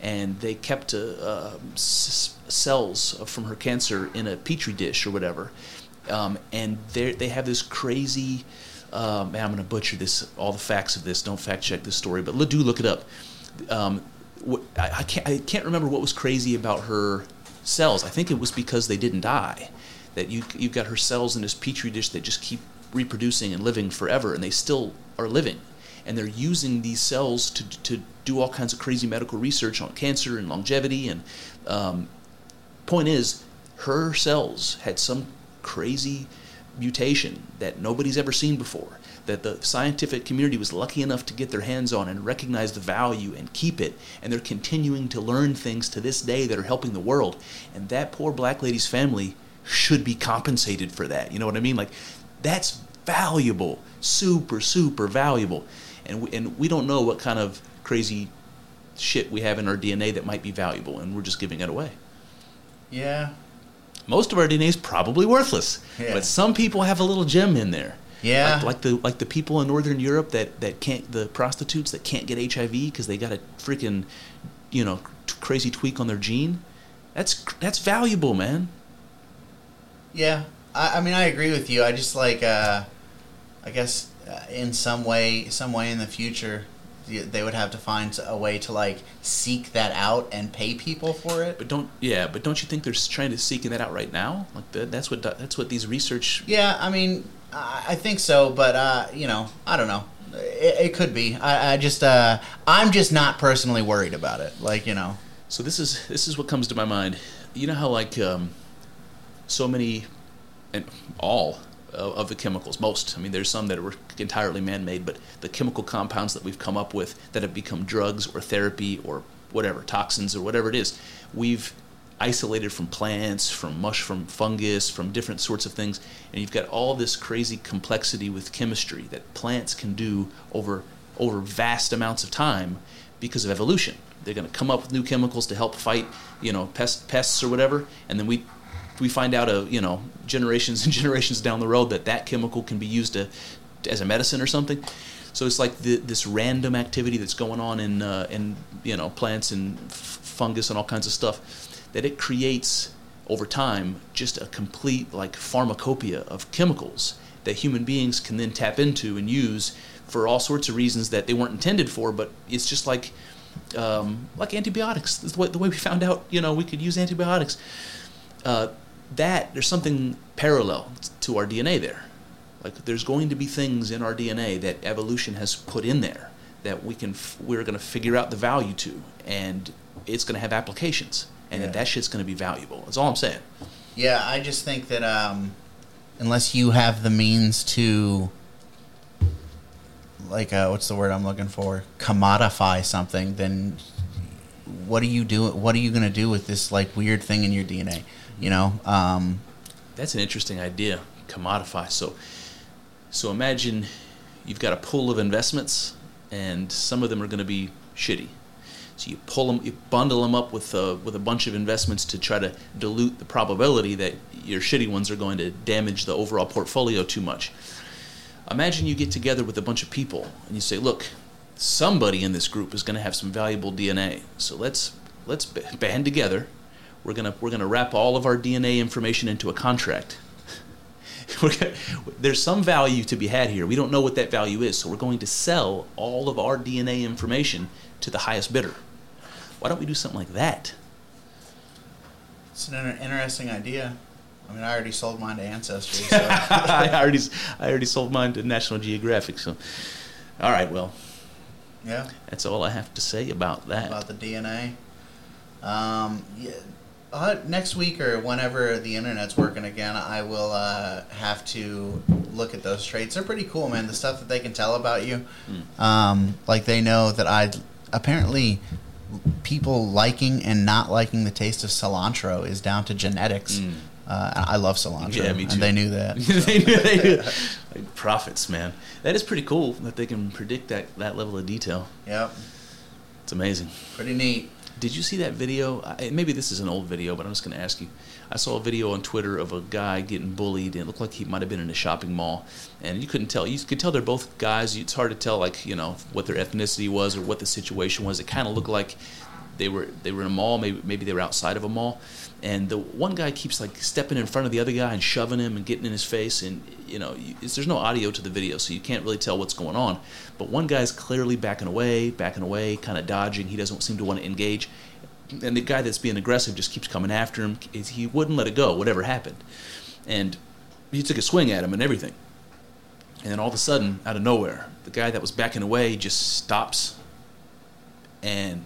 And they kept uh, uh, s- cells from her cancer in a petri dish or whatever, um, and they they have this crazy. Uh, man, I'm going to butcher this. All the facts of this. Don't fact check this story, but do look it up. Um, I, I can't. I can't remember what was crazy about her cells. I think it was because they didn't die. That you you've got her cells in this petri dish that just keep reproducing and living forever, and they still are living. And they're using these cells to to do all kinds of crazy medical research on cancer and longevity. And um, point is, her cells had some crazy mutation that nobody's ever seen before that the scientific community was lucky enough to get their hands on and recognize the value and keep it and they're continuing to learn things to this day that are helping the world. And that poor black lady's family should be compensated for that. You know what i mean? Like that's valuable. Super super valuable. And we, and we don't know what kind of crazy shit we have in our dna that might be valuable and we're just giving it away. Yeah, most of our DNA is probably worthless, Yeah. but some people have a little gem in there. Yeah. like, like the like the people in Northern Europe that, that can't the prostitutes that can't get HIV because they got a freaking you know t- crazy tweak on their gene. That's that's valuable, man. yeah. I, I mean, I agree with you. I just like. uh I guess uh, in some way, some way in the future, they would have to find a way to like seek that out and pay people for it. But don't yeah, but don't you think they're trying to seeking that out right now? Like the, that's what that's what these research. Yeah, I mean, I think so, but uh, you know, I don't know. It, it could be. I, I just, uh, I'm just not personally worried about it. Like, you know, So this is this is what comes to my mind. You know how like um, so many and all of of the chemicals, most. I mean, there's some that were entirely man-made, but the chemical compounds that we've come up with that have become drugs or therapy or whatever toxins or whatever it is, we've isolated from plants, from mush, from fungus, from different sorts of things, and you've got all this crazy complexity with chemistry that plants can do over over vast amounts of time because of evolution. They're going to come up with new chemicals to help fight, you know, pest, pests or whatever, and then we we find out, a you know, generations and generations down the road that that chemical can be used to, as a medicine or something. So it's like the, this random activity that's going on in uh, in you know plants and f- fungus and all kinds of stuff that it creates over time just a complete like pharmacopoeia of chemicals that human beings can then tap into and use for all sorts of reasons that they weren't intended for. But it's just like um, like antibiotics. The way, the way we found out, you know, we could use antibiotics. Uh, that there's something parallel to our DNA there. Like there's going to be things in our DNA that evolution has put in there that we can f- we're going to figure out the value to, and it's going to have applications, and Yeah. that, that shit's going to be valuable. That's all I'm saying. Yeah, I just think that um, unless you have the means to, like, uh, what's the word I'm looking for? Commodify something, then what are you doing? What are you going to do with this like weird thing in your DNA? You know, um, That's an interesting idea. Commodify. So, so imagine you've got a pool of investments, and some of them are going to be shitty. So you pull them, you bundle them up with a, with a bunch of investments to try to dilute the probability that your shitty ones are going to damage the overall portfolio too much. Imagine you get together with a bunch of people and you say, "Look, somebody in this group is going to have some valuable DNA. So let's let's band together. We're gonna we're gonna wrap all of our DNA information into a contract. There's some value to be had here. We don't know what that value is, so we're going to sell all of our DNA information to the highest bidder. Why don't we do something like that? it's an inter- interesting idea. I mean, I already sold mine to Ancestry, so I already I already sold mine to National Geographic. So, all right, well, yeah. that's all I have to say about that. about the DNA. Um, yeah, uh, next week or whenever the internet's working again, I will uh, have to look at those traits. They're pretty cool, man. The stuff that they can tell about you, um, like they know that I apparently people liking and not liking the taste of cilantro is down to genetics. Mm. Uh, I love cilantro, Yeah, me too. and they knew that. they knew they knew. Like prophets, man. That is pretty cool that they can predict that that level of detail. yep, It's amazing. pretty neat. Did you see that video? I, maybe this is an old video, but I'm just going to ask you. I saw a video on Twitter of a guy getting bullied, and it looked like he might have been in a shopping mall, and you couldn't tell. You could tell they're both guys. It's hard to tell, like you know, what their ethnicity was or what the situation was. It kind of looked like they were they were in a mall. Maybe maybe they were outside of a mall, and the one guy keeps like stepping in front of the other guy and shoving him and getting in his face, and you know, you, there's no audio to the video, so you can't really tell what's going on. But one guy's clearly backing away, backing away, kind of dodging. He doesn't seem to want to engage and the guy that's being aggressive just keeps coming after him. He wouldn't let it go, whatever happened. And he took a swing at him and everything. And then all of a sudden, out of nowhere, the guy that was backing away just stops and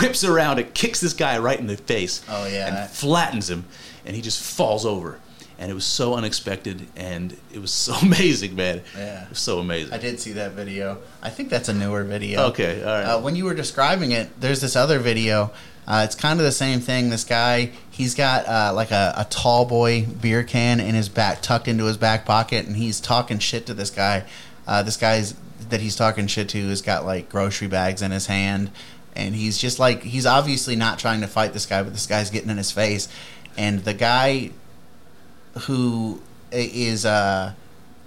whips around and kicks this guy right in the face. Oh, yeah. And flattens him, and he just falls over. And it was so unexpected, and it was so amazing, man. Yeah. It was so amazing. I did see that video. I think that's a newer video. Okay, all right. Uh, when you were describing it, there's this other video. Uh, it's kind of the same thing. This guy, he's got uh, like a, a tall boy beer can in his back, tucked into his back pocket, and he's talking shit to this guy. Uh, this guy's that he's talking shit to has got like grocery bags in his hand, and he's just like he's obviously not trying to fight this guy, but this guy's getting in his face, and the guy who is uh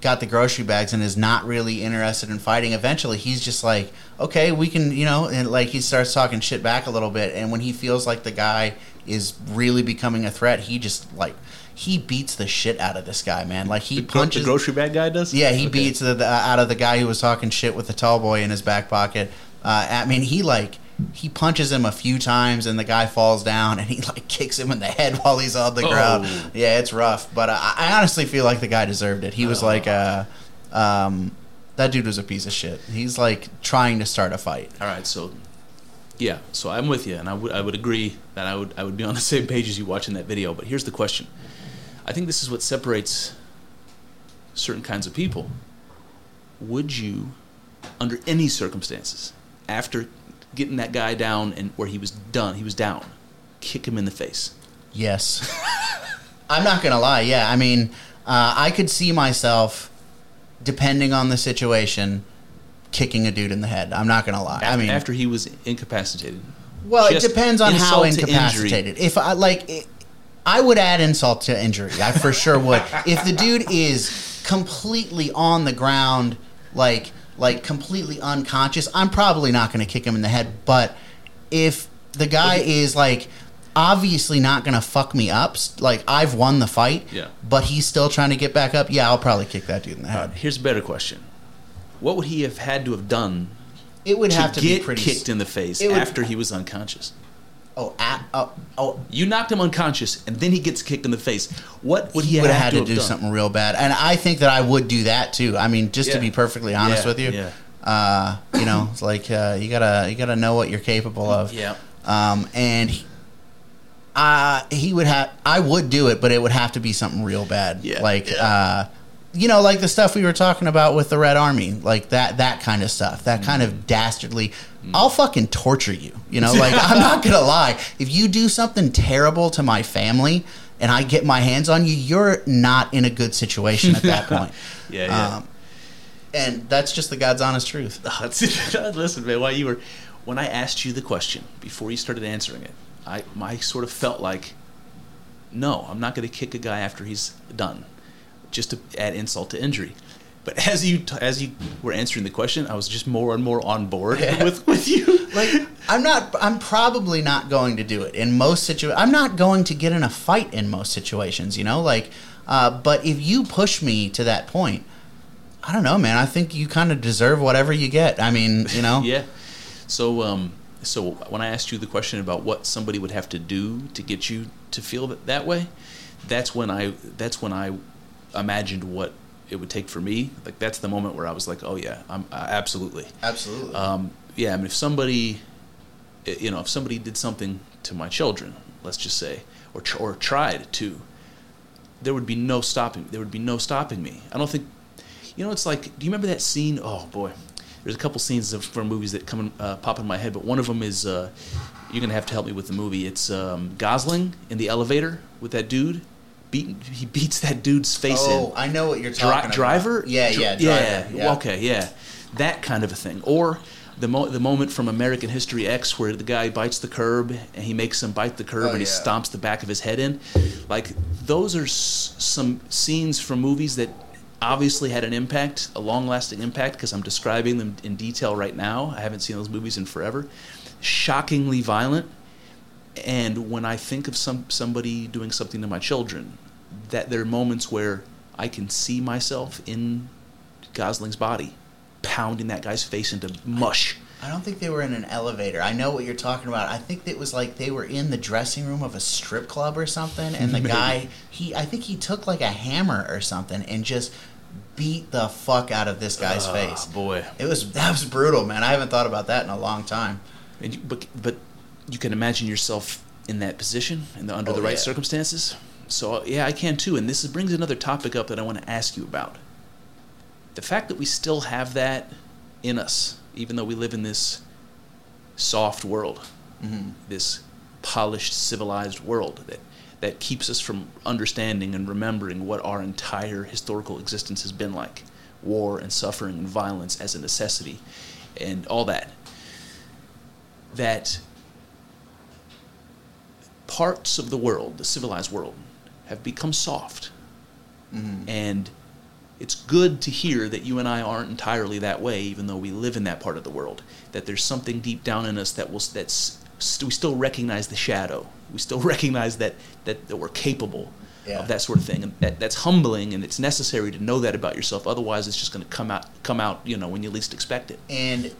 got the grocery bags and is not really interested in fighting eventually he's just like okay we can you know and like he starts talking shit back a little bit and when he feels like the guy is really becoming a threat he just like he beats the shit out of this guy man like he the, punches the grocery bag guy does? yeah, he Okay. beats the, the, out of the guy who was talking shit with the tall boy in his back pocket. Uh, I mean, he like he punches him a few times, and the guy falls down, and he like kicks him in the head while he's on the Oh. ground. Yeah, it's rough, but uh, I honestly feel like the guy deserved it. He was Oh. like, uh, um, that dude was a piece of shit. He's like trying to start a fight. All right, so yeah, so I'm with you, and I would I would agree that I would I would be on the same page as you watching that video. But here's the question: I think this is what separates certain kinds of people. Would you, under any circumstances, after getting that guy down and where he was done, he was down, kick him in the face. Yes. I'm not gonna lie. Yeah, I mean, uh, I could see myself, depending on the situation, kicking a dude in the head. I'm not gonna lie. I mean, after he was incapacitated. well, it depends on how to incapacitated. If I like, it, I would add insult to injury. I for sure would. If the dude is completely on the ground, like like completely unconscious, I'm probably not gonna kick him in the head. But if the guy is like obviously not gonna fuck me up, like I've won the fight, Yeah. but he's still trying to get back up, yeah, I'll probably kick that dude in the head. right, here's a better question. What would he have had to have done It would to have to get be pretty kicked in the face would- after he was unconscious? Oh, oh, oh, You knocked him unconscious, and then he gets kicked in the face. What would he, he would have had to, have do done? something real bad, and I think that I would do that too. I mean, just to be perfectly honest Yeah, with you, yeah. uh, you know, it's like uh, you gotta you gotta know what you're capable of. Yeah. Um, and he, uh, he would have, I would do it, but it would have to be something real bad. Yeah, Like, yeah. uh, you know, like the stuff we were talking about with the Red Army, like that, that kind of stuff, that kind Mm. of dastardly. I'll fucking torture you. You know, like I'm not gonna lie. If you do something terrible to my family and I get my hands on you, you're not in a good situation at that point. Yeah, yeah. Um, and that's just the God's honest truth. Listen, man, while you were, when I asked you the question before you started answering it, I, I sort of felt like, no, I'm not going to kick a guy after he's done, just to add insult to injury. But as you t- as you were answering the question, I was just more and more on board Yeah. with with you. like I'm not I'm probably not going to do it in most situations. I'm not going to get in a fight in most situations, you know? Like uh, but if you push me to that point, I don't know, man. I think you kind of deserve whatever you get. I mean, you know. Yeah. So um, so when I asked you the question about what somebody would have to do to get you to feel that, that way, that's when I that's when I imagined what it would take for me. Like that's the moment where I was like, oh yeah, I'm uh, absolutely. Absolutely. Um, yeah, I mean, if somebody, you know, if somebody did something to my children, let's just say, or tr- or tried to, there would be no stopping. There would be no stopping me. I don't think, you know, it's like, do you remember that scene? Oh boy, there's a couple scenes of, from movies that come in, uh, pop in my head, but one of them is, uh, you're gonna have to help me with the movie. It's um, Gosling in the elevator with that dude. Beating, he beats that dude's face in. oh, I know what you're Dri- talking about. driver? Yeah, Dri- yeah, yeah, driver. Yeah. Okay, yeah, that kind of a thing. Or the mo- the moment from American History X where the guy bites the curb and he makes him bite the curb Oh, and he yeah. stomps the back of his head in. Like those are s- some scenes from movies that obviously had an impact, a long-lasting impact, because I'm describing them in detail right now. I haven't seen those movies in forever. Shockingly violent. And when I think of some somebody doing something to my children, that there are moments where I can see myself in Gosling's body, pounding that guy's face into mush. I don't think they were in an elevator. I know what you're talking about. I think it was like they were in the dressing room of a strip club or something, and the Maybe. guy he I think he took like a hammer or something and just beat the fuck out of this guy's Ah, face. boy. It was that was brutal, man. I haven't thought about that in a long time. And you, but but you can imagine yourself in that position and the, under Oh, the right yeah. circumstances. So yeah, I can too. And this brings another topic up that I want to ask you about. The fact that we still have that in us, even though we live in this soft world, mm-hmm. this polished, civilized world that that keeps us from understanding and remembering what our entire historical existence has been like, war and suffering and violence as a necessity, and all that that parts of the world, the civilized world, have become soft. Mm-hmm. And it's good to hear that you and I aren't entirely that way, even though we live in that part of the world. That there's something deep down in us that will that's st- we still recognize the shadow. We still recognize that that, that we're capable Yeah. of that sort of thing, and that, that's humbling, and it's necessary to know that about yourself. Otherwise, it's just going to come out come out you know when you least expect it. And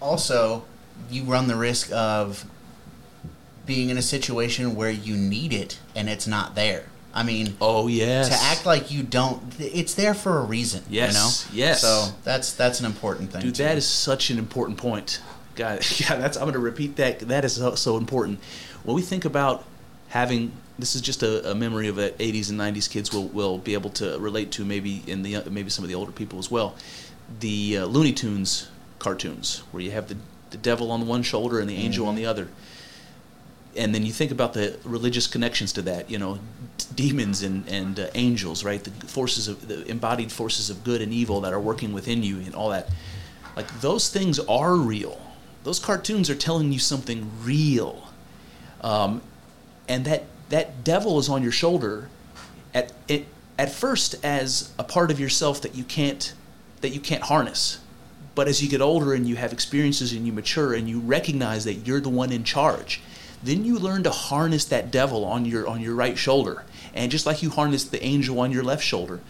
also, you run the risk of being in a situation where you need it and it's not there. I mean, Oh yes. to act like you don't, it's there for a reason. Yes, You know? yes. So that's that's an important thing. Dude, too. that is such an important point. God, yeah, that's I'm going to repeat that. That is so, so important. When we think about having, this is just a, a memory of that 80s and 90s kids will, will be able to relate to. Maybe in the maybe some of the older people as well. The uh, Looney Tunes cartoons, where you have the the devil on one shoulder and the angel on the other. And then you think about the religious connections to that, you know, d- demons and and uh, angels, right? The forces of the embodied forces of good and evil that are working within you, and all that. Like those things are real. Those cartoons are telling you something real, um, and that that devil is on your shoulder at it at first as a part of yourself that you can't that you can't harness. But as you get older and you have experiences and you mature and you recognize that you're the one in charge, then you learn to harness that devil on your on your right shoulder. And just like you harness the angel on your left shoulder.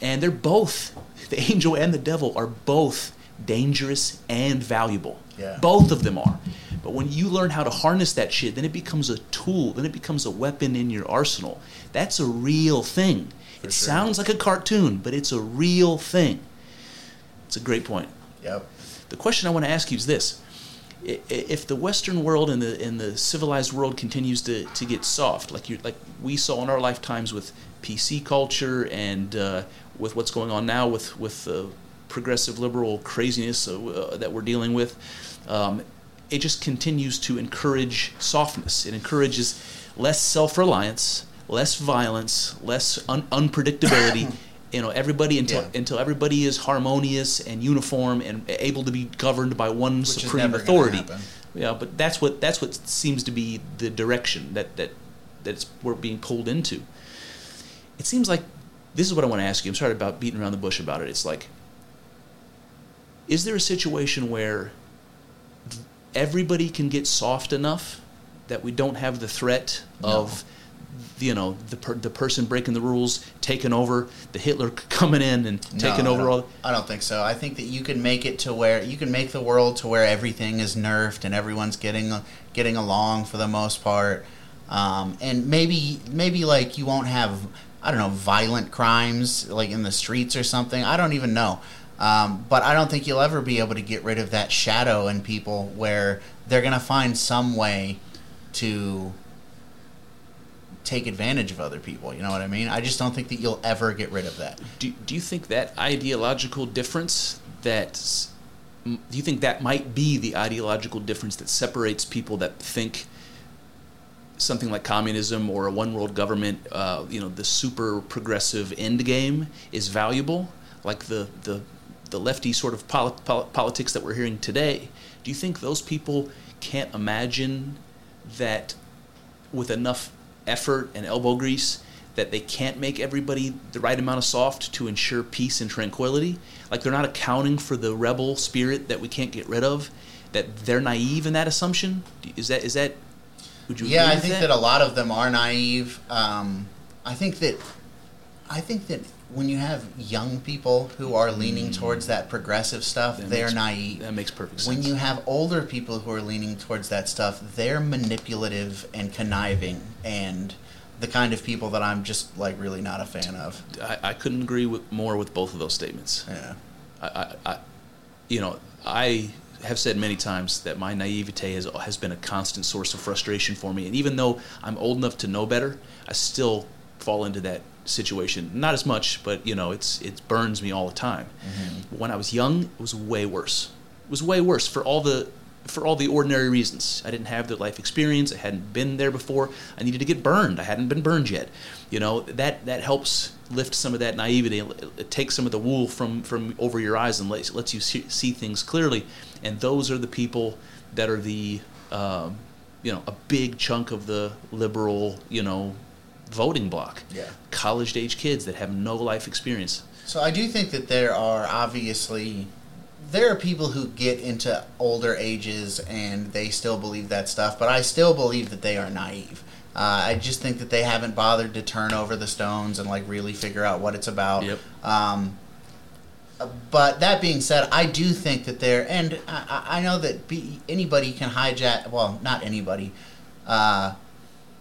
And they're both the angel and the devil are both dangerous and valuable. Yeah. Both of them are. But when you learn how to harness that shit, then it becomes a tool, then it becomes a weapon in your arsenal. That's a real thing. it sure. sounds like a cartoon, but it's a real thing. It's a great point. Yep. The question I want to ask you is this: If the Western world and the and the civilized world continues to, to get soft, like you like we saw in our lifetimes with PC culture and uh, with what's going on now with with progressive liberal craziness uh, uh, that we're dealing with, um, it just continues to encourage softness. It encourages less self reliance, less violence, less un- unpredictability. you know, everybody until Yeah. until everybody is harmonious and uniform and able to be governed by one Which supreme authority. Yeah, but that's what that's what seems to be the direction that that that's we're being pulled into. It seems like this is what I want to ask you. I'm sorry about beating around the bush about it. It's like, is there a situation where everybody can get soft enough that we don't have the threat of you know the per, the person breaking the rules taking over the Hitler coming in and taking No, over don't- all I don't think so. I think that you can make it to where you can make the world to where everything is nerfed and everyone's getting getting along for the most part. Um, and maybe maybe like you won't have I don't know violent crimes like in the streets or something. I don't even know. Um, but I don't think you'll ever be able to get rid of that shadow in people where they're gonna find some way to take advantage of other people. You know what I mean? I just don't think that you'll ever get rid of that. do, do you think that ideological difference that do you think that might be the ideological difference that separates people that think something like communism or a one world government uh, you know the super progressive end game is valuable like the the the lefty sort of poli- pol- politics that we're hearing today do you think those people can't imagine that with enough effort and elbow grease that they can't make everybody the right amount of soft to ensure peace and tranquility. Like they're not accounting for the rebel spirit that we can't get rid of. That they're naive in that assumption. Is that is that? Would you? Yeah, I think that? a lot of them are naive. Um, I think that I think that when you have young people who are leaning towards that progressive stuff, That they're makes- naive. That makes perfect sense. When you have older people who are leaning towards that stuff, they're manipulative and conniving and the kind of people that I'm just like really not a fan of. I, I couldn't agree with more with both of those statements. Yeah. I, I, I, you know, I have said many times that my naivete has has been a constant source of frustration for me. And even though I'm old enough to know better, I still fall into that situation. Not as much, but you know, it's it burns me all the time. Mm-hmm. When I was young, it was way worse. It was way worse for all the for all the ordinary reasons. I didn't have the life experience. I hadn't been there before. I needed to get burned. I hadn't been burned yet. You know that that helps lift some of that naivety. Takes some of the wool from from over your eyes and lets, lets you see, see things clearly. And those are the people that are the um, you know a big chunk of the liberal you know voting block. Yeah. College age kids that have no life experience. So I do think that there are obviously there are people who get into older ages and they still believe that stuff, but I still believe that they are naive. Uh, I just think that they haven't bothered to turn over the stones and like really figure out what it's about. Yep. Um, but that being said, I do think that there, and I, I I know that be, anybody can hijack. Well, not anybody. Uh,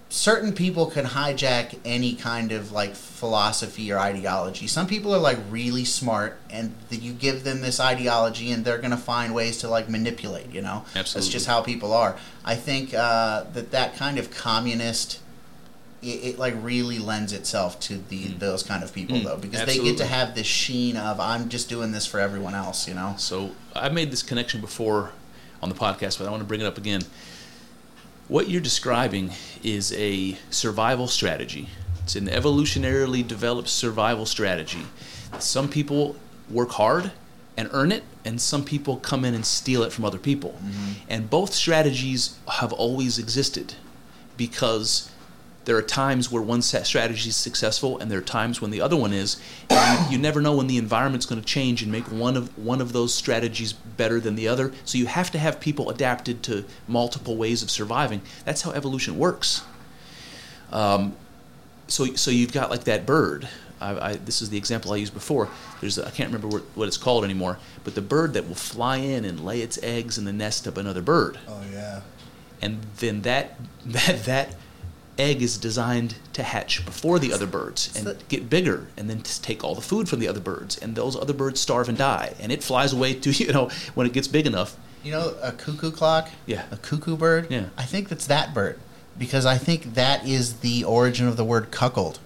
certain people can hijack any kind of like philosophy or ideology. Some people are like really smart, and that you give them this ideology, and they're gonna find ways to like manipulate. You know, that's just how people are. I think uh, that that kind of communist. It, it like really lends itself to the those kind of people Mm, though because they get to have this sheen of I'm just doing this for everyone else you know So I've made this connection before on the podcast, but I want to bring it up again. What you're describing is a survival strategy. It's an evolutionarily developed survival strategy. Some people work hard and earn it, and some people come in and steal it from other people. Mm-hmm. And both strategies have always existed because there are times where one set strategy is successful and there are times when the other one is. And you, you never know when the environment's going to change and make one of one of those strategies better than the other. So you have to have people adapted to multiple ways of surviving. That's how evolution works. Um, so so you've got like that bird. I, I, this is the example I used before. There's a, I can't remember what, what it's called anymore, but the bird that will fly in and lay its eggs in the nest of another bird. Oh yeah. and then that that that egg is designed to hatch before the other birds and the- get bigger and then take all the food from the other birds and those other birds starve and die and it flies away to you know when it gets big enough You know a cuckoo clock? Yeah. A cuckoo bird? Yeah. I think that's that bird because I think that is the origin of the word cuckold.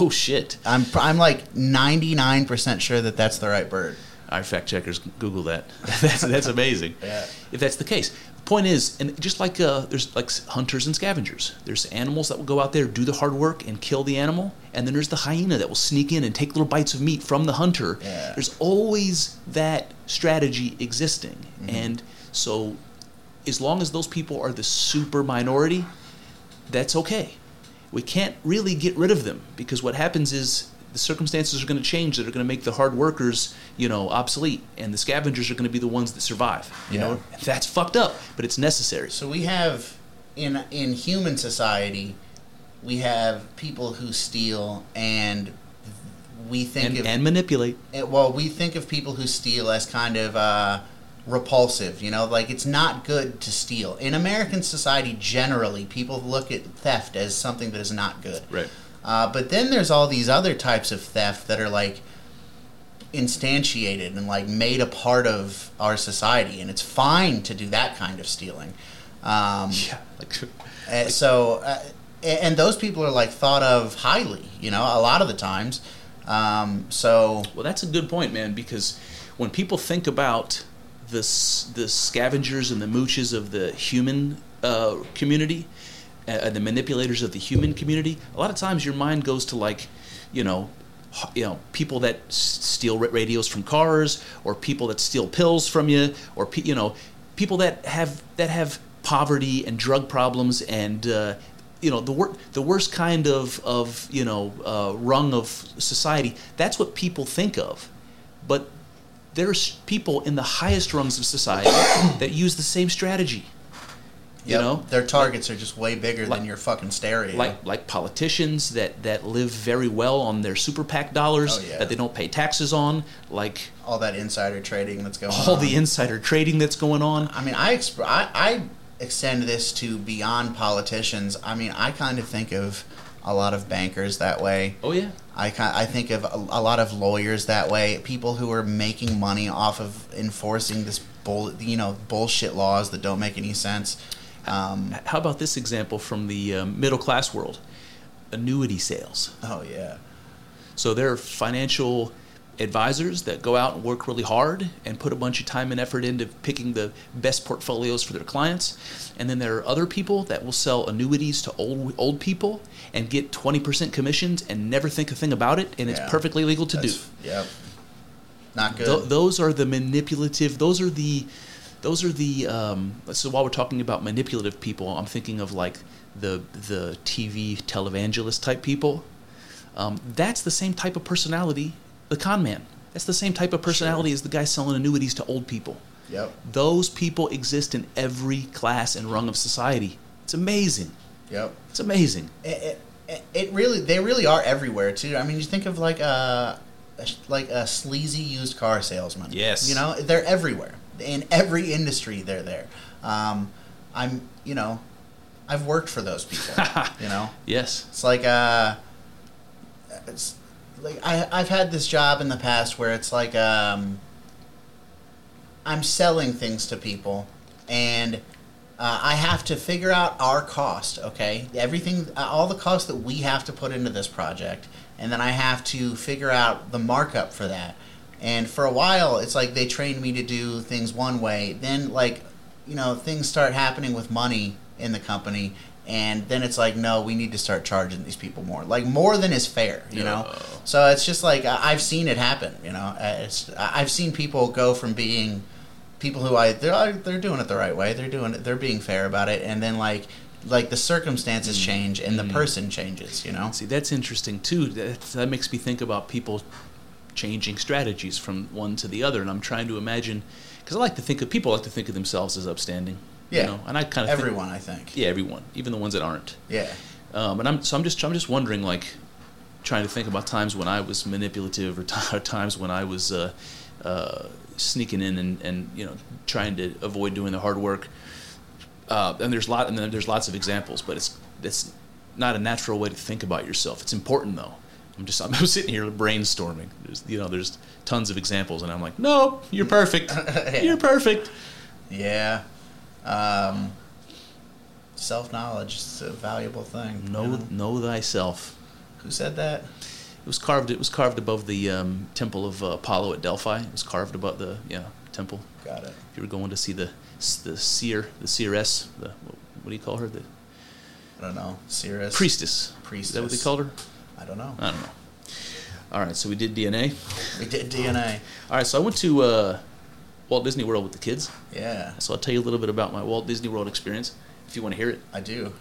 oh shit I'm I'm like 99% sure that that's the right bird. our fact checkers google that that's that's amazing Yeah. if that's the case point is and just like uh, there's like hunters and scavengers. There's animals that will go out there do the hard work and kill the animal. And then there's the hyena that will sneak in and take little bites of meat from the hunter. Yeah. there's always that strategy existing. And so as long as those people are the super minority that's okay. We can't really get rid of them because what happens is the circumstances are going to change that are going to make the hard workers, you know, obsolete, and the scavengers are going to be the ones that survive. You Yeah. know, that's fucked up, but it's necessary. So we have in in human society, we have people who steal, and we think And, of and manipulate. eh, well, we think of people who steal as kind of uh, repulsive. You know, like it's not good to steal. In American society, generally, people look at theft as something that is not good. Right. Uh, but then there's all these other types of theft that are like instantiated and like made a part of our society, and it's fine to do that kind of stealing. Um, Yeah. Like, uh, so, uh, and those people are like thought of highly, you know, a lot of the times. Um, so, well, that's a good point, man, because when people think about the the scavengers and the mooches of the human uh, community, the manipulators of the human community, a lot of times your mind goes to like, you know, you know, people that steal radios from cars, or people that steal pills from you, or pe- you know, people that have that have poverty and drug problems and. Uh, you know the wor- the worst kind of of you know uh, rung of society. That's what people think of, but there's people in the highest rungs of society that use the same strategy. You yep, know, their targets are just way bigger Like- than your fucking stereo. like like politicians that that live very well on their super PAC dollars Oh, yeah. that they don't pay taxes on, like all that insider trading that's going all on. the insider trading that's going on. I mean, I, exp- I I extend this to beyond politicians. I mean, I kind of think of a lot of bankers that way. Oh yeah, I I think of a, a lot of lawyers that way. People who are making money off of enforcing this bull, you know, bullshit laws that don't make any sense. Um, how about this example from the um, middle class world? Annuity sales. oh yeah, So there are financial advisors that go out and work really hard and put a bunch of time and effort into picking the best portfolios for their clients. And then there are other people that will sell annuities to old old people and get 20% commissions and never think a thing about it and it's perfectly legal to do. That's- Yep. Not good. Th- those are the manipulative. Those are the, those are the. Um, so while we're talking about manipulative people, I'm thinking of like the the TV televangelist type people. Um, that's the same type of personality, the con man. That's the same type of personality as the guy selling annuities to old people. yep. Those people exist in every class and rung of society. It's amazing. Yep. It's amazing. it, it, it really they really are everywhere too. I mean, you think of like a, a like a sleazy used car salesman. Yes. you know they're everywhere in every industry. They're there. Um, I'm you know, I've worked for those people. you know, Yes. it's like uh, it's like I I've had this job in the past where it's like um, I'm selling things to people and. Uh, I have to figure out our cost, okay? Everything, uh, all the costs that we have to put into this project, and then I have to figure out the markup for that. And for a while, it's like they trained me to do things one way. Then, like, you know, things start happening with money, in the company. And then it's like, no, we need to start charging these people more, like more than is fair, you know. So it's just like I've seen it happen, you know. Uh, It's I've seen people go from being people who I they're they're doing it the right way, they're doing it, they're being fair about it, and then like like the circumstances change and the person changes, you know. See, that's interesting too. That, that makes me think about people changing strategies from one to the other, and I'm trying to imagine because I like to think of people like to think of themselves as upstanding. Yeah. You know, and I kind of Everyone, I think. yeah, everyone, even the ones that aren't. Yeah. Um, and I'm so I'm just I'm just wondering like trying to think about times when I was manipulative or t- times when I was uh, uh, sneaking in and, and you know trying to avoid doing the hard work. Uh, and there's lot and then there's lots of examples, but it's it's not a natural way to think about yourself. It's important though. I'm just I'm sitting here brainstorming. There's you know there's tons of examples, and I'm like, no, you're perfect. You're perfect. Yeah. Um, Self knowledge is a valuable thing. you Know know? know thyself. Who said that? It was carved. It was carved above the um, temple of uh, Apollo at Delphi. It was carved above the yeah temple. Got it. If you were going to see the the seer, the seeress, the what do you call her? The I don't know. Cirrus. priestess. Is that what they Priestess. called her? I don't know. I don't know. All right, so we did DNA. We did DNA. All right, so I went to uh, Walt Disney World with the kids. Yeah, So I'll tell you a little bit about my Walt Disney World experience if you want to hear it. I do.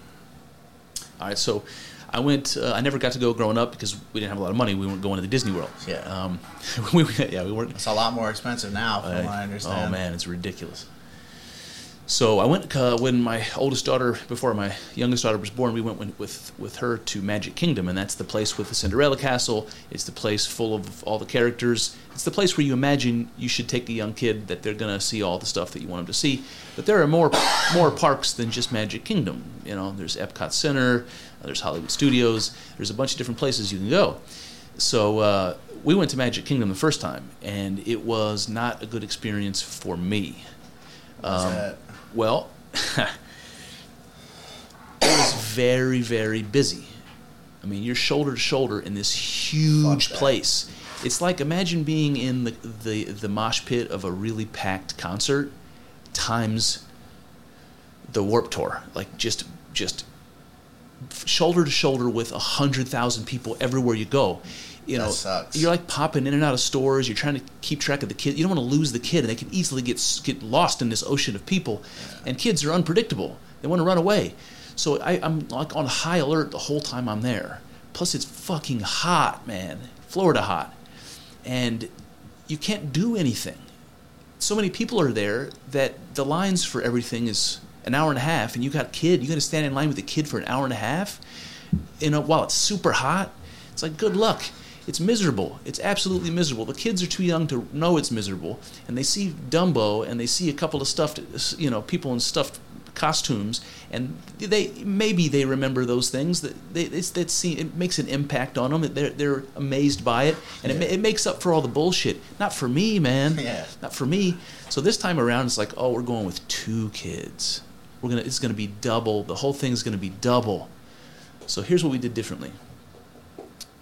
All right, so I went. Uh, I never got to go growing up because we didn't have a lot of money. We weren't going to the Disney World. Yeah. Um, we, yeah, we weren't. It's a lot more expensive now, from Uh, what I understand. Oh man, it's ridiculous. So I went uh, when my oldest daughter, before my youngest daughter was born, we went with, with with her to Magic Kingdom, and that's the place with the Cinderella castle. It's the place full of all the characters. It's the place where you imagine you should take a young kid that they're gonna see all the stuff that you want them to see. But there are more more parks than just Magic Kingdom. You know, there's Epcot Center, uh, there's Hollywood Studios, there's a bunch of different places you can go. So uh, we went to Magic Kingdom the first time, and it was not a good experience for me. Um? Well, it was very, very busy. I mean, you're shoulder to shoulder in this huge place. It's like imagine being in the, the the mosh pit of a really packed concert times the Warp Tour, like just just shoulder to shoulder with a hundred thousand people everywhere you go. You know, you're like popping in and out of stores. You're trying to keep track of the kid. You don't want to lose the kid, and they can easily get get lost in this ocean of people. And kids are unpredictable. They want to run away. So I, I'm like on high alert the whole time I'm there. Plus, it's fucking hot, man. Florida hot, and you can't do anything so many people are there that the lines for everything is an hour and a half, and you got a kid. You got to stand in line with a kid for an hour and a half. You know, while it's super hot, it's like good luck. It's miserable. It's absolutely miserable. The kids are too young to know it's miserable, and they see Dumbo and they see a couple of stuffed, you know, people in stuffed costumes, and they maybe they remember those things. That they it's that see it makes an impact on them. They're they're amazed by it, and it, it makes up for all the bullshit. Not for me, man. Yeah. Not for me. So this time around, it's like, oh, we're going with two kids. We're gonna. It's gonna be double. The whole thing's gonna be double. So here's what we did differently.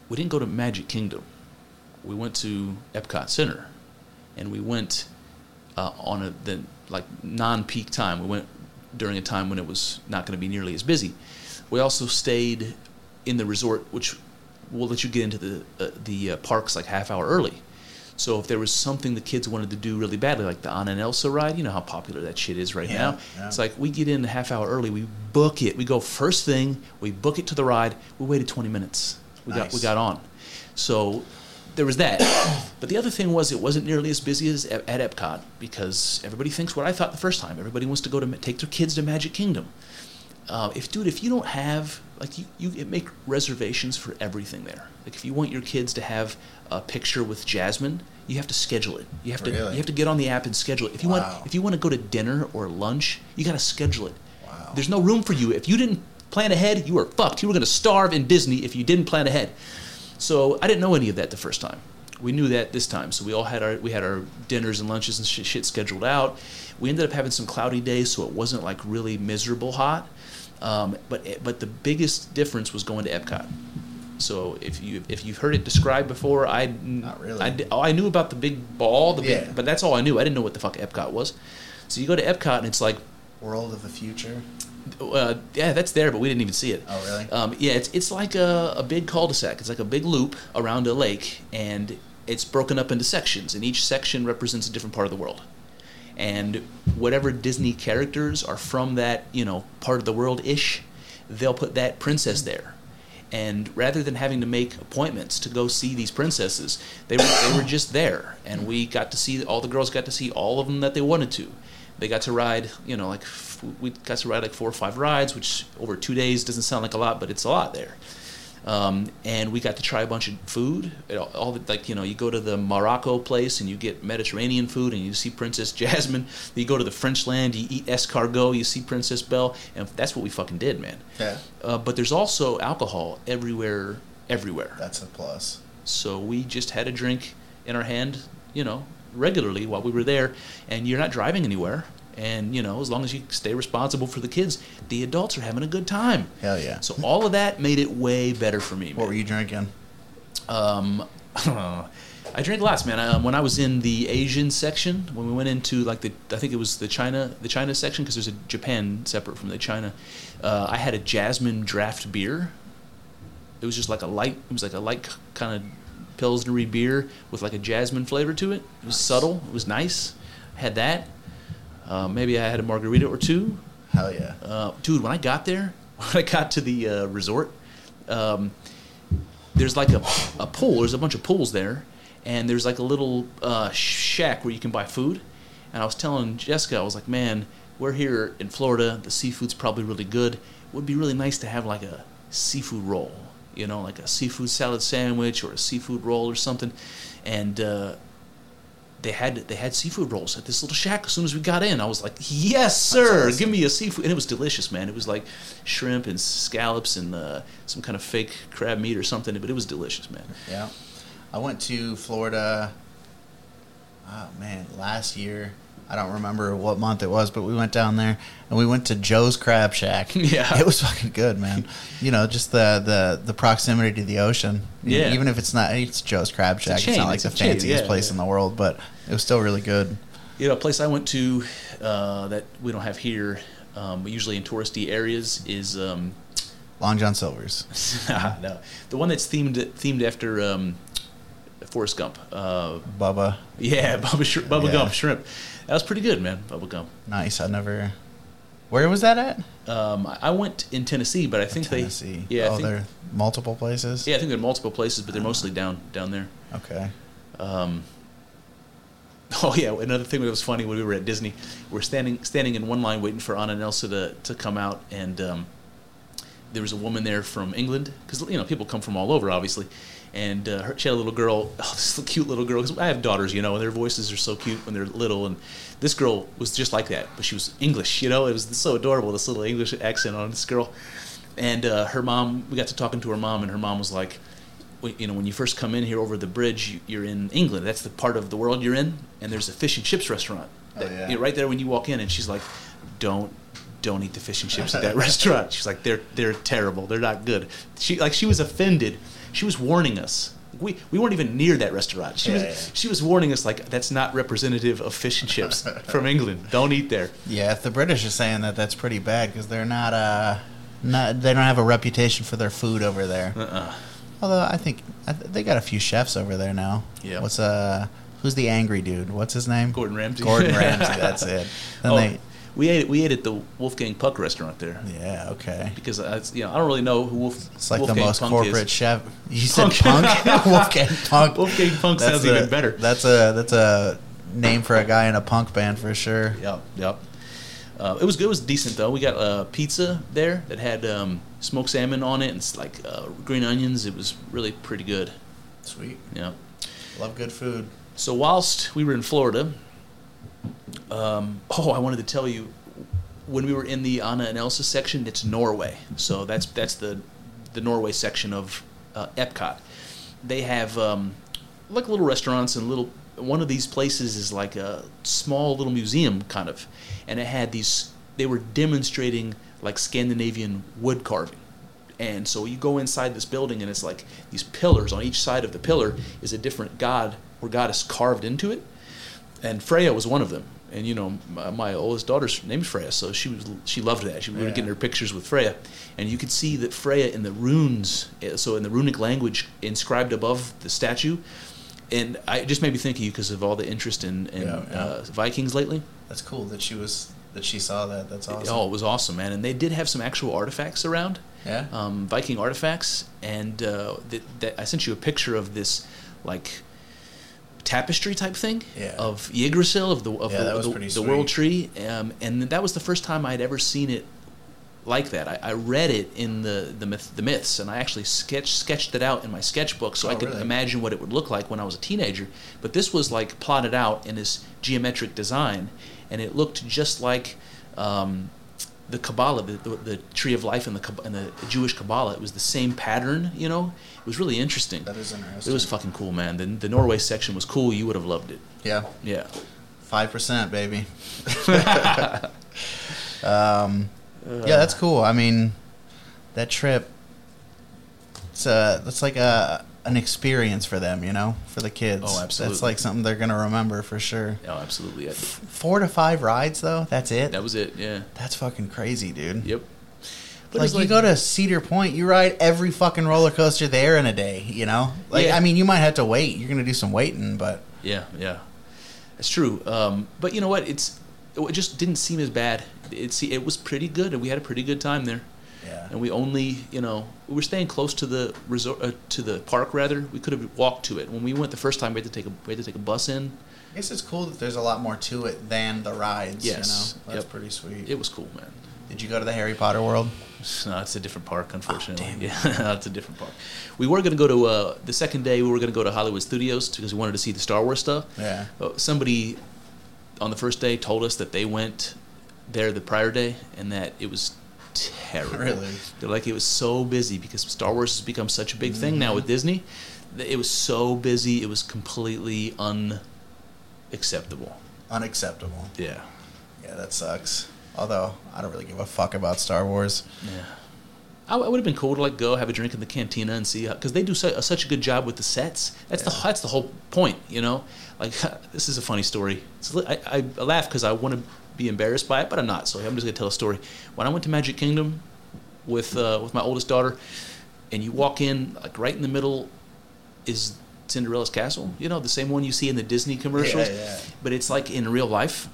We didn't go to Magic Kingdom. We went to Epcot Center, and we went uh, on a the like non-peak time. We went during a time when it was not going to be nearly as busy. We also stayed in the resort, which will let you get into the uh, the uh, parks like half hour early. So if there was something the kids wanted to do really badly, like the Anna and Elsa ride, you know how popular that shit is right Yeah, now. yeah. It's like we get in a half hour early, we book it, we go first thing, we book it to the ride. We waited 20 minutes. We got we got on. So there was that. but the other thing was it wasn't nearly as busy as at at Epcot because everybody thinks what I thought the first time. Everybody wants to go to take their kids to Magic Kingdom. Uh, if dude, if you don't have like you, you make reservations for everything there. Like if you want your kids to have a picture with Jasmine, you have to schedule it. You have to Really? you have to get on the app and schedule it. If you Wow. want if you want to go to dinner or lunch, you got to schedule it. Wow. There's no room for you if you didn't plan ahead. You were fucked. You were going to starve in Disney if you didn't plan ahead. So I didn't know any of that the first time. We knew that this time. So we all had our we had our dinners and lunches and shit, shit scheduled out. We ended up having some cloudy days, so it wasn't like really miserable hot. Um, but but the biggest difference was going to Epcot. So if you if you've heard it described before, I Not really. I, oh, I knew about the big ball, the Yeah. big, but that's all I knew. I didn't know what the fuck Epcot was. So you go to Epcot and it's like World of the Future. Uh, yeah, that's there, but we didn't even see it. Oh, really? Um, yeah, it's it's like a, a big cul-de-sac. It's like a big loop around a lake, and it's broken up into sections, and each section represents a different part of the world. And whatever Disney characters are from that, you know, part of the world ish, they'll put that princess there. And rather than having to make appointments to go see these princesses, they were, they were just there, and we got to see all the girls got to see all of them that they wanted to. They got to ride, you know, like f- we got to ride like four or five rides, which over two days doesn't sound like a lot, but it's a lot there. Um, and we got to try a bunch of food. It all, the, like you know, you go to the Morocco place and you get Mediterranean food, and you see Princess Jasmine. You go to the French land, you eat escargot, you see Princess Belle, and that's what we fucking did, man. Yeah. Uh, but there's also alcohol everywhere, everywhere. That's a plus. So we just had a drink in our hand, you know, regularly while we were there. And you're not driving anywhere. And, you know, as long as you stay responsible for the kids, the adults are having a good time. Hell yeah. So all of that made it way better for me. What were you drinking? Um, I drank lots, man. Um, when I was in the Asian section, when we went into like the, I think it was the China, the China section, because there's a Japan separate from the China. Uh, I had a jasmine draft beer. It was just like a light. It was like a light kind of pilsnery beer with like a jasmine flavor to it. It was subtle. It was nice. Had that. Uh, maybe I had a margarita or two. Hell yeah. Uh, dude, when I got there, when I got to the uh, resort, um, there's like a, a pool. There's a bunch of pools there, and there's like a little uh, shack where you can buy food. And I was telling Jessica, I was like, man, we're here in Florida. The seafood's probably really good. It would be really nice to have like a seafood roll, you know, like a seafood salad sandwich or a seafood roll or something. And uh, they had they had seafood rolls at this little shack as soon as we got in. I was like, "Yes, sir, awesome. give me a seafood." And it was delicious, man. It was like shrimp and scallops and uh, some kind of fake crab meat or something, but it was delicious, man. Yeah. I went to Florida, oh man, last year. I don't remember what month it was, but we went down there and we went to Joe's Crab Shack. Yeah. It was fucking good, man. You know, just the, the, the proximity to the ocean. Yeah. Even if it's not, it's Joe's Crab Shack. It's, chain, not like it's the fanciest yeah, place yeah. in the world, but it was still really good. You know, a place I went to uh, that we don't have here, um, but usually in touristy areas, is um, Long John Silver's. no, the one that's themed themed after um, Forrest Gump. Uh, Bubba. yeah, Bubba, Sh- Bubba Yeah. Gump shrimp. That was pretty good, man. Bubba Gump. Nice. I never. Where was that at? Um, I- went in Tennessee, but I think Tennessee. they, yeah, oh, think, multiple places? yeah, I think they're multiple places, but they're mostly down down there. Okay. Um, oh yeah, another thing that was funny when we were at Disney, we're standing standing in one line waiting for Anna and Elsa to, to come out, and um, there was a woman there from England because you know people come from all over, obviously, and uh, her, she had a little girl, oh, this cute little girl. Because I have daughters, you know, and their voices are so cute when they're little, and this girl was just like that, but she was English, you know. It was so adorable, this little English accent on this girl, and uh, her mom. We got to talking to her mom, and her mom was like you know, when you first come in here over the bridge, you- you're in England. That's the part of the world you're in, and there's a fish and chips restaurant. Oh, yeah. you know, right there when you walk in, and she's like, "Don't, don't eat the fish and chips at that restaurant." She's like, "They're they're terrible. They're not good." She like she was offended. She was warning us. We, we weren't even near that restaurant. She Yeah, was yeah. she was warning us like that's not representative of fish and chips from England. Don't eat there. Yeah, if the British are saying that, that's pretty bad because they're not, uh, not, they don't have a reputation for their food over there. Uh-uh. Although I think I th- they got a few chefs over there now. Yeah. What's uh, who's the angry dude? What's his name? Gordon Ramsay. Gordon Ramsay. That's it. Then Oh, they, we ate we ate at the Wolfgang Puck restaurant there. yeah, okay. because I, you know I don't really know who Wolf. It's like Wolfgang the most Punk corporate Is. chef. You said Punk. punk. Wolfgang Punk. Wolfgang Punk That's sounds a- even better. That's a that's a name for a guy in a punk band for sure. Yep, yep. Uh, it was good. It was decent though. We got uh, pizza there that had um, smoked salmon on it and it's like uh, green onions. It was really pretty good. Sweet. Yeah. Love good food. So whilst we were in Florida, um, oh, I wanted to tell you when we were in the Anna and Elsa section, it's Norway. So that's that's the the Norway section of uh, Epcot. They have um, like little restaurants and little. One of these places is like a small little museum kind of, and it had these. They were demonstrating like Scandinavian wood carving. And so you go inside this building, and it's like these pillars. On each side of the pillar is a different god or goddess carved into it. And Freya was one of them. And you know my, my oldest daughter's name's Freya, so she was she loved that. She was Yeah. getting her pictures with Freya, and you could see that Freya in the runes, eh, so in the runic language inscribed above the statue, and I it just made me think of you because of all the interest in, in Yeah, yeah. Uh, Vikings lately. That's cool that she was that she saw that. That's awesome. Oh, it was awesome, man! And they did have some actual artifacts around, Yeah. um, Viking artifacts, and uh, that, that I sent you a picture of this like tapestry type thing Yeah. of Yggdrasil of the of Yeah, the, the, the world tree, um, and that was the first time I'd ever seen it like that. I, I read it in the the, myth, the myths, and I actually sketched sketched it out in my sketchbook so I Oh, could really? imagine what it would look like when I was a teenager. But this was like plotted out in this geometric design, and it looked just like. Um, the Kabbalah, the, the, the tree of life in the in the Jewish Kabbalah, it was the same pattern. You know, was really interesting. That is interesting. It was fucking cool, man. The, the Norway section was cool. You would have loved it. Yeah. Yeah. Five percent, baby. um, yeah, that's uh. cool. I mean, that trip. It's a. That's like a an experience for them, you know, for the kids. Oh, absolutely. That's like something they're gonna remember for sure. Oh, absolutely. I, Four to five rides though. That's it. that was it. Yeah. That's fucking crazy, dude. Yep. But like, it's you go to Cedar Point, you ride every fucking roller coaster there in a day. You know, like Yeah. I mean, you might have to wait. You're gonna do some waiting, but Yeah, yeah, that's true. Um, but you know what? It's it just didn't seem as bad. It see, it was pretty good, and we had a pretty good time there. yeah, And we only, you know, we were staying close to the resort, uh, to the park rather. We could have walked to it. When we went the first time, we had to take a we had to take a bus in. I guess it's cool that there's a lot more to it than the rides. Yes. you know, that's Yep. pretty sweet. It was cool, man. Did you go to the Harry Potter world? No, it's a different park, unfortunately. damn. yeah, it's a different park. We were going to go to uh, the second day. We were going to go to Hollywood Studios because we wanted to see the Star Wars stuff. Yeah. Uh, somebody on the first day told us that they went there the prior day and that it was terrible. Really? They're like it was so busy because Star Wars has become such a big thing now with Disney. that It was so busy. It was completely unacceptable. Unacceptable. Yeah. Yeah, that sucks. Although I don't really give a fuck about Star Wars. Yeah. I, I would have been cool to like go have a drink in the cantina and see because they do su- such a good job with the sets. That's the that's the whole point, you know. Like this is a funny story. It's, I, I laugh because I want to be embarrassed by it, but I'm not. So I'm just gonna tell a story. When I went to Magic Kingdom with uh, with my oldest daughter, and you walk in like right in the middle is Cinderella's castle. You know the same one you see in the Disney commercials, Yeah, yeah. but it's like in real life.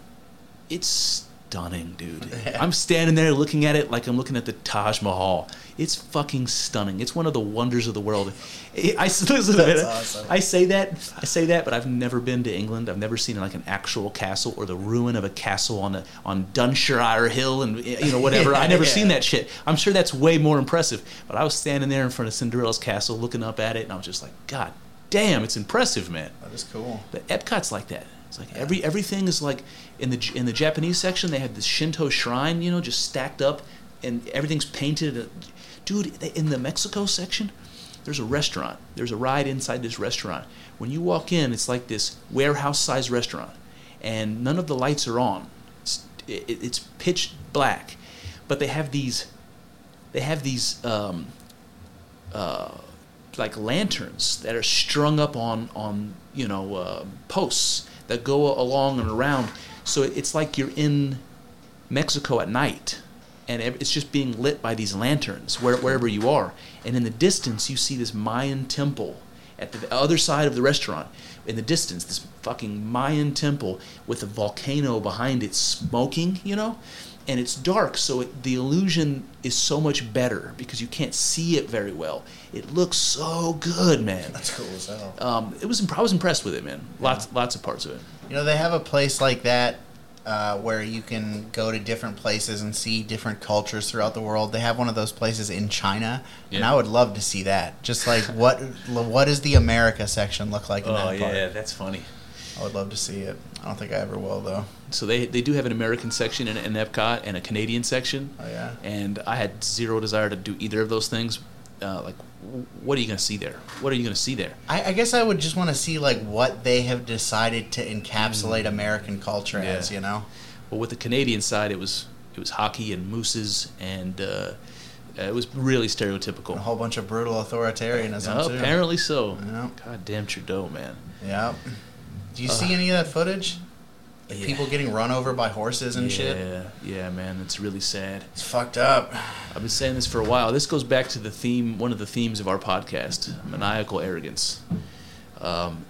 It's stunning, dude. I'm standing there looking at it like I'm looking at the Taj Mahal. It's fucking stunning. It's one of the wonders of the world. I, I, listen That's it. awesome. I say that, I say that, but I've never been to England. I've never seen like an actual castle or the ruin of a castle on a, on Dunshire Hill and you know whatever. I never Yeah. seen that shit. I'm sure that's way more impressive. But I was standing there in front of Cinderella's castle, looking up at it, and I was just like, God damn, it's impressive, man. That is cool. But Epcot's like that. It's like every everything is like in the in the Japanese section they have this Shinto shrine, you know, just stacked up, and everything's painted. Dude, in the Mexico section, there's a restaurant. There's a ride inside this restaurant. When you walk in, it's like this warehouse-sized restaurant, and none of the lights are on. It's, it, it's pitch black, but they have these. They have these. Um, uh, like lanterns that are strung up on on you know uh, posts that go along and around. So it's like you're in Mexico at night, and it's just being lit by these lanterns where, wherever you are. And in the distance, you see this Mayan temple at the other side of the restaurant. In the distance, this fucking Mayan temple with a volcano behind it smoking, you know? And it's dark, so it, the illusion is so much better because you can't see it very well. It looks so good, man. That's cool as hell. Um, it was. imp- I was impressed with it, man. Lots, lots of parts of it. You know, they have a place like that uh, where you can go to different places and see different cultures throughout the world. They have one of those places in China, and I would love to see that. Just like what what does the America section look like in Oh that part? that's funny. I would love to see it. I don't think I ever will though. So they they do have an American section in, in Epcot and a Canadian section. Oh yeah. And I had zero desire to do either of those things. Uh, like, w- what are you going to see there? What are you going to see there? I, I guess I would just want to see like what they have decided to encapsulate American culture Mm. Yeah. as. You know. Well, with the Canadian side, it was it was hockey and mooses, and uh, it was really stereotypical. A whole bunch of brutal authoritarianism too. apparently so. Yeah. God damn Trudeau, man. Yeah. Do you Uh. see any of that footage? Yeah. People getting run over by horses and yeah, shit. yeah, man, it's really sad. It's fucked up. I've been saying this for a while. This goes back to the theme, one of the themes of our podcast, maniacal arrogance. Um,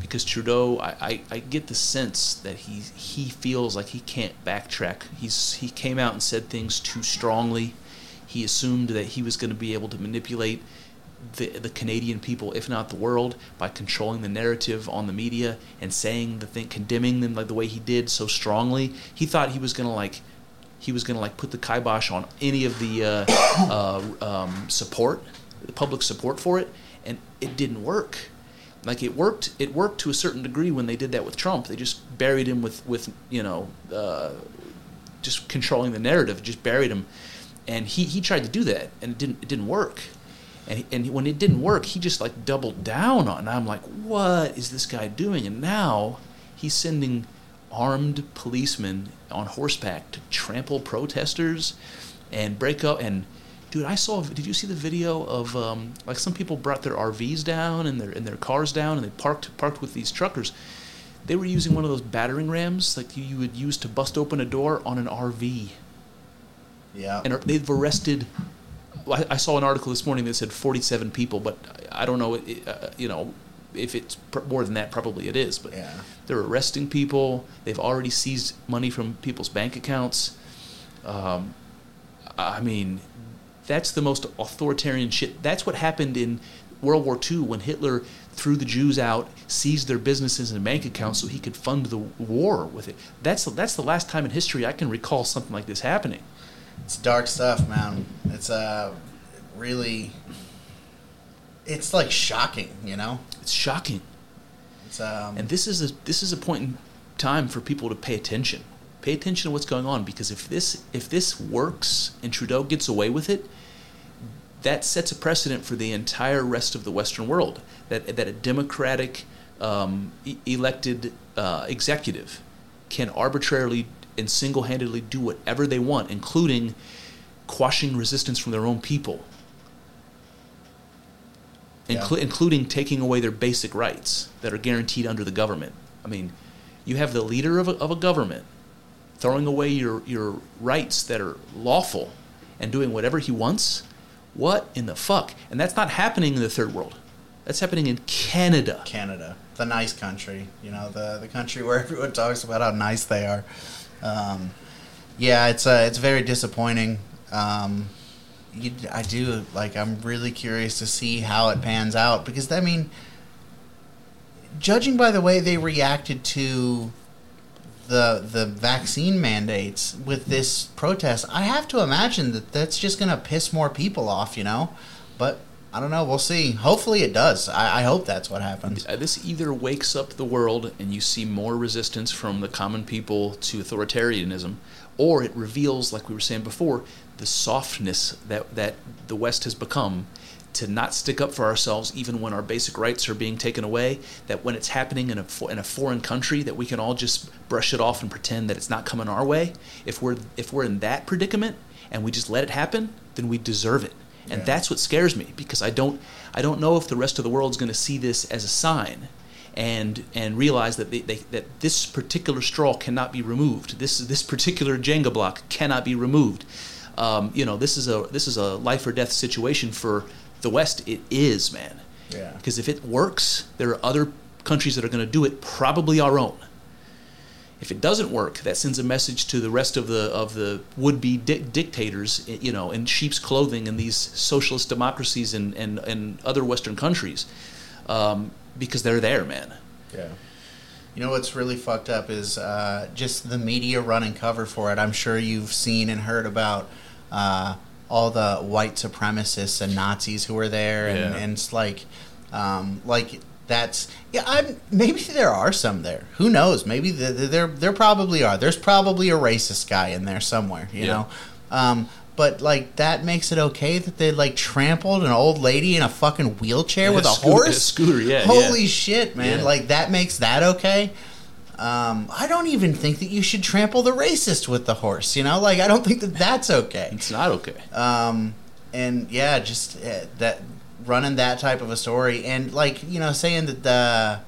because Trudeau, I, I, I get the sense that he he feels like he can't backtrack. He's he came out and said things too strongly. He assumed that he was going to be able to manipulate the the Canadian people, if not the world, by controlling the narrative on the media and saying the thing, condemning them like the way he did so strongly. He thought he was to like he was to like put the kibosh on any of the uh, uh, um, support, the public support for it, and it didn't work. Like it worked, it worked to a certain degree when they did that with Trump. They just buried him with with you know, uh, just controlling the narrative, just buried him, and he he tried to do that, and it didn't it didn't work. And, and when it didn't work, he just like doubled down on. And I'm like, what is this guy doing? And now he's sending armed policemen on horseback to trample protesters and break up. And dude, I saw. Did you see the video of um, like some people brought their RVs down and their and their cars down and they parked parked with these truckers. They were using one of those battering rams like you, you would use to bust open a door on an RV. Yeah. And they've arrested. I I saw an article this morning that said 47 people, but I don't know. uh, You know, if it's pr- more than that, probably it is. But Yeah. they're arresting people. They've already seized money from people's bank accounts. Um, I mean, that's the most authoritarian shit. That's what happened in World War II when Hitler threw the Jews out, seized their businesses and bank accounts so he could fund the war with it. That's that's the last time in history I can recall something like this happening. It's dark stuff, man. It's uh really it's like shocking, you know? It's shocking. It's um And this is a this is a point in time for people to pay attention. Pay attention to what's going on because if this if this works and Trudeau gets away with it, that sets a precedent for the entire rest of the Western world. That that a democratic um, e- elected uh, executive can arbitrarily and single-handedly do whatever they want, including quashing resistance from their own people, Yeah. Inclu- including taking away their basic rights that are guaranteed under the government. I mean, you have the leader of a, of a government throwing away your, your rights that are lawful and doing whatever he wants. What in the fuck? And that's not happening in the third world. That's happening in Canada. Canada, the nice country, you know, the the country where everyone talks about how nice they are. Um, yeah, it's uh, it's very disappointing. Um, you, I do like. I'm really curious to see how it pans out because I mean, judging by the way they reacted to the the vaccine mandates with this protest, I have to imagine that that's just gonna piss more people off, you know. But I don't know. We'll see. Hopefully, it does. I, I hope that's what happens. Uh, This either wakes up the world and you see more resistance from the common people to authoritarianism, or it reveals, like we were saying before, the softness that, that the West has become to not stick up for ourselves even when our basic rights are being taken away. That when it's happening in a, in a foreign country, that we can all just brush it off and pretend that it's not coming our way. If we're, if we're in that predicament and we just let it happen, then we deserve it. And Yeah. that's what scares me because I don't I don't know if the rest of the world's going to see this as a sign and and realize that they, they, that this particular straw cannot be removed. This this particular Jenga block cannot be removed. Um, you know, this is a this is a life or death situation for the West. It is, man. Yeah. Because if it works, there are other countries that are going to do it, probably our own. If it doesn't work, that sends a message to the rest of the of the would-be di- dictators, you know, in sheep's clothing in these socialist democracies and and, and other Western countries, um, because they're there, man. Yeah. You know what's really fucked up is uh, just the media running cover for it. I'm sure you've seen and heard about uh, all the white supremacists and Nazis who were there, and, Yeah. and it's like, um, like that's yeah. I'm maybe there are some there. Who knows? Maybe there there, there probably are. There's probably a racist guy in there somewhere. You Yeah. know. Um, but like that makes it okay that they like trampled an old lady in a fucking wheelchair Yeah, with a scoo- horse. a scooter, yeah, Holy yeah. shit, man! Like that makes that okay. Um, I don't even think that you should trample the racist with the horse. You know, like I don't think that that's okay. It's not okay. Um, and yeah, just uh, that running that type of a story, and like you know, saying that the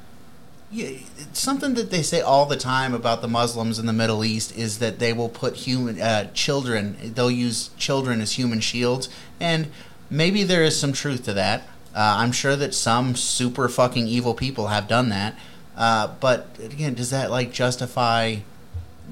something that they say all the time about the Muslims in the Middle East is that they will put human uh, children. They'll use children as human shields, and maybe there is some truth to that. Uh, I'm sure that some super fucking evil people have done that. Uh, but again, does that like justify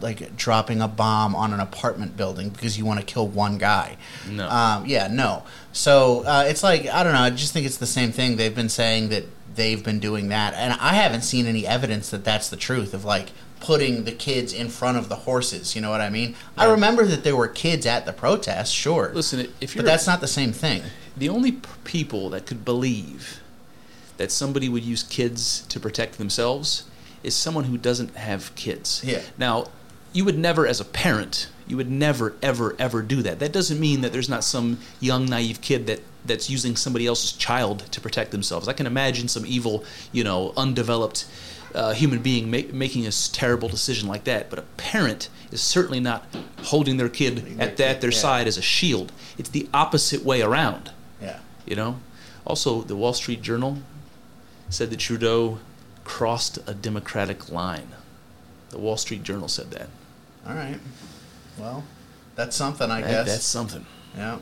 like dropping a bomb on an apartment building because you want to kill one guy? No. Um, yeah, no. So uh, it's like I don't know. I just think it's the same thing. They've been saying that they've been doing that, and I haven't seen any evidence that that's the truth of like putting the kids in front of the horses. You know what I mean? I remember that there were kids at the protest, sure. Listen, if you're but that's not the same thing. the only p- people that could believe that somebody would use kids to protect themselves is someone who doesn't have kids. Yeah. Now, you would never, as a parent, you would never, ever, ever do that. That doesn't mean that there's not some young, naive kid that that's using somebody else's child to protect themselves. I can imagine some evil, you know, undeveloped uh, human being ma- making a terrible decision like that. But a parent is certainly not holding their kid at that their yeah. side as a shield. It's the opposite way around. Yeah. You know. Also, the Wall Street Journal said that Trudeau crossed a Democratic line. The Wall Street Journal said that. All right. Well, that's something, I That- guess. That's something. yeah.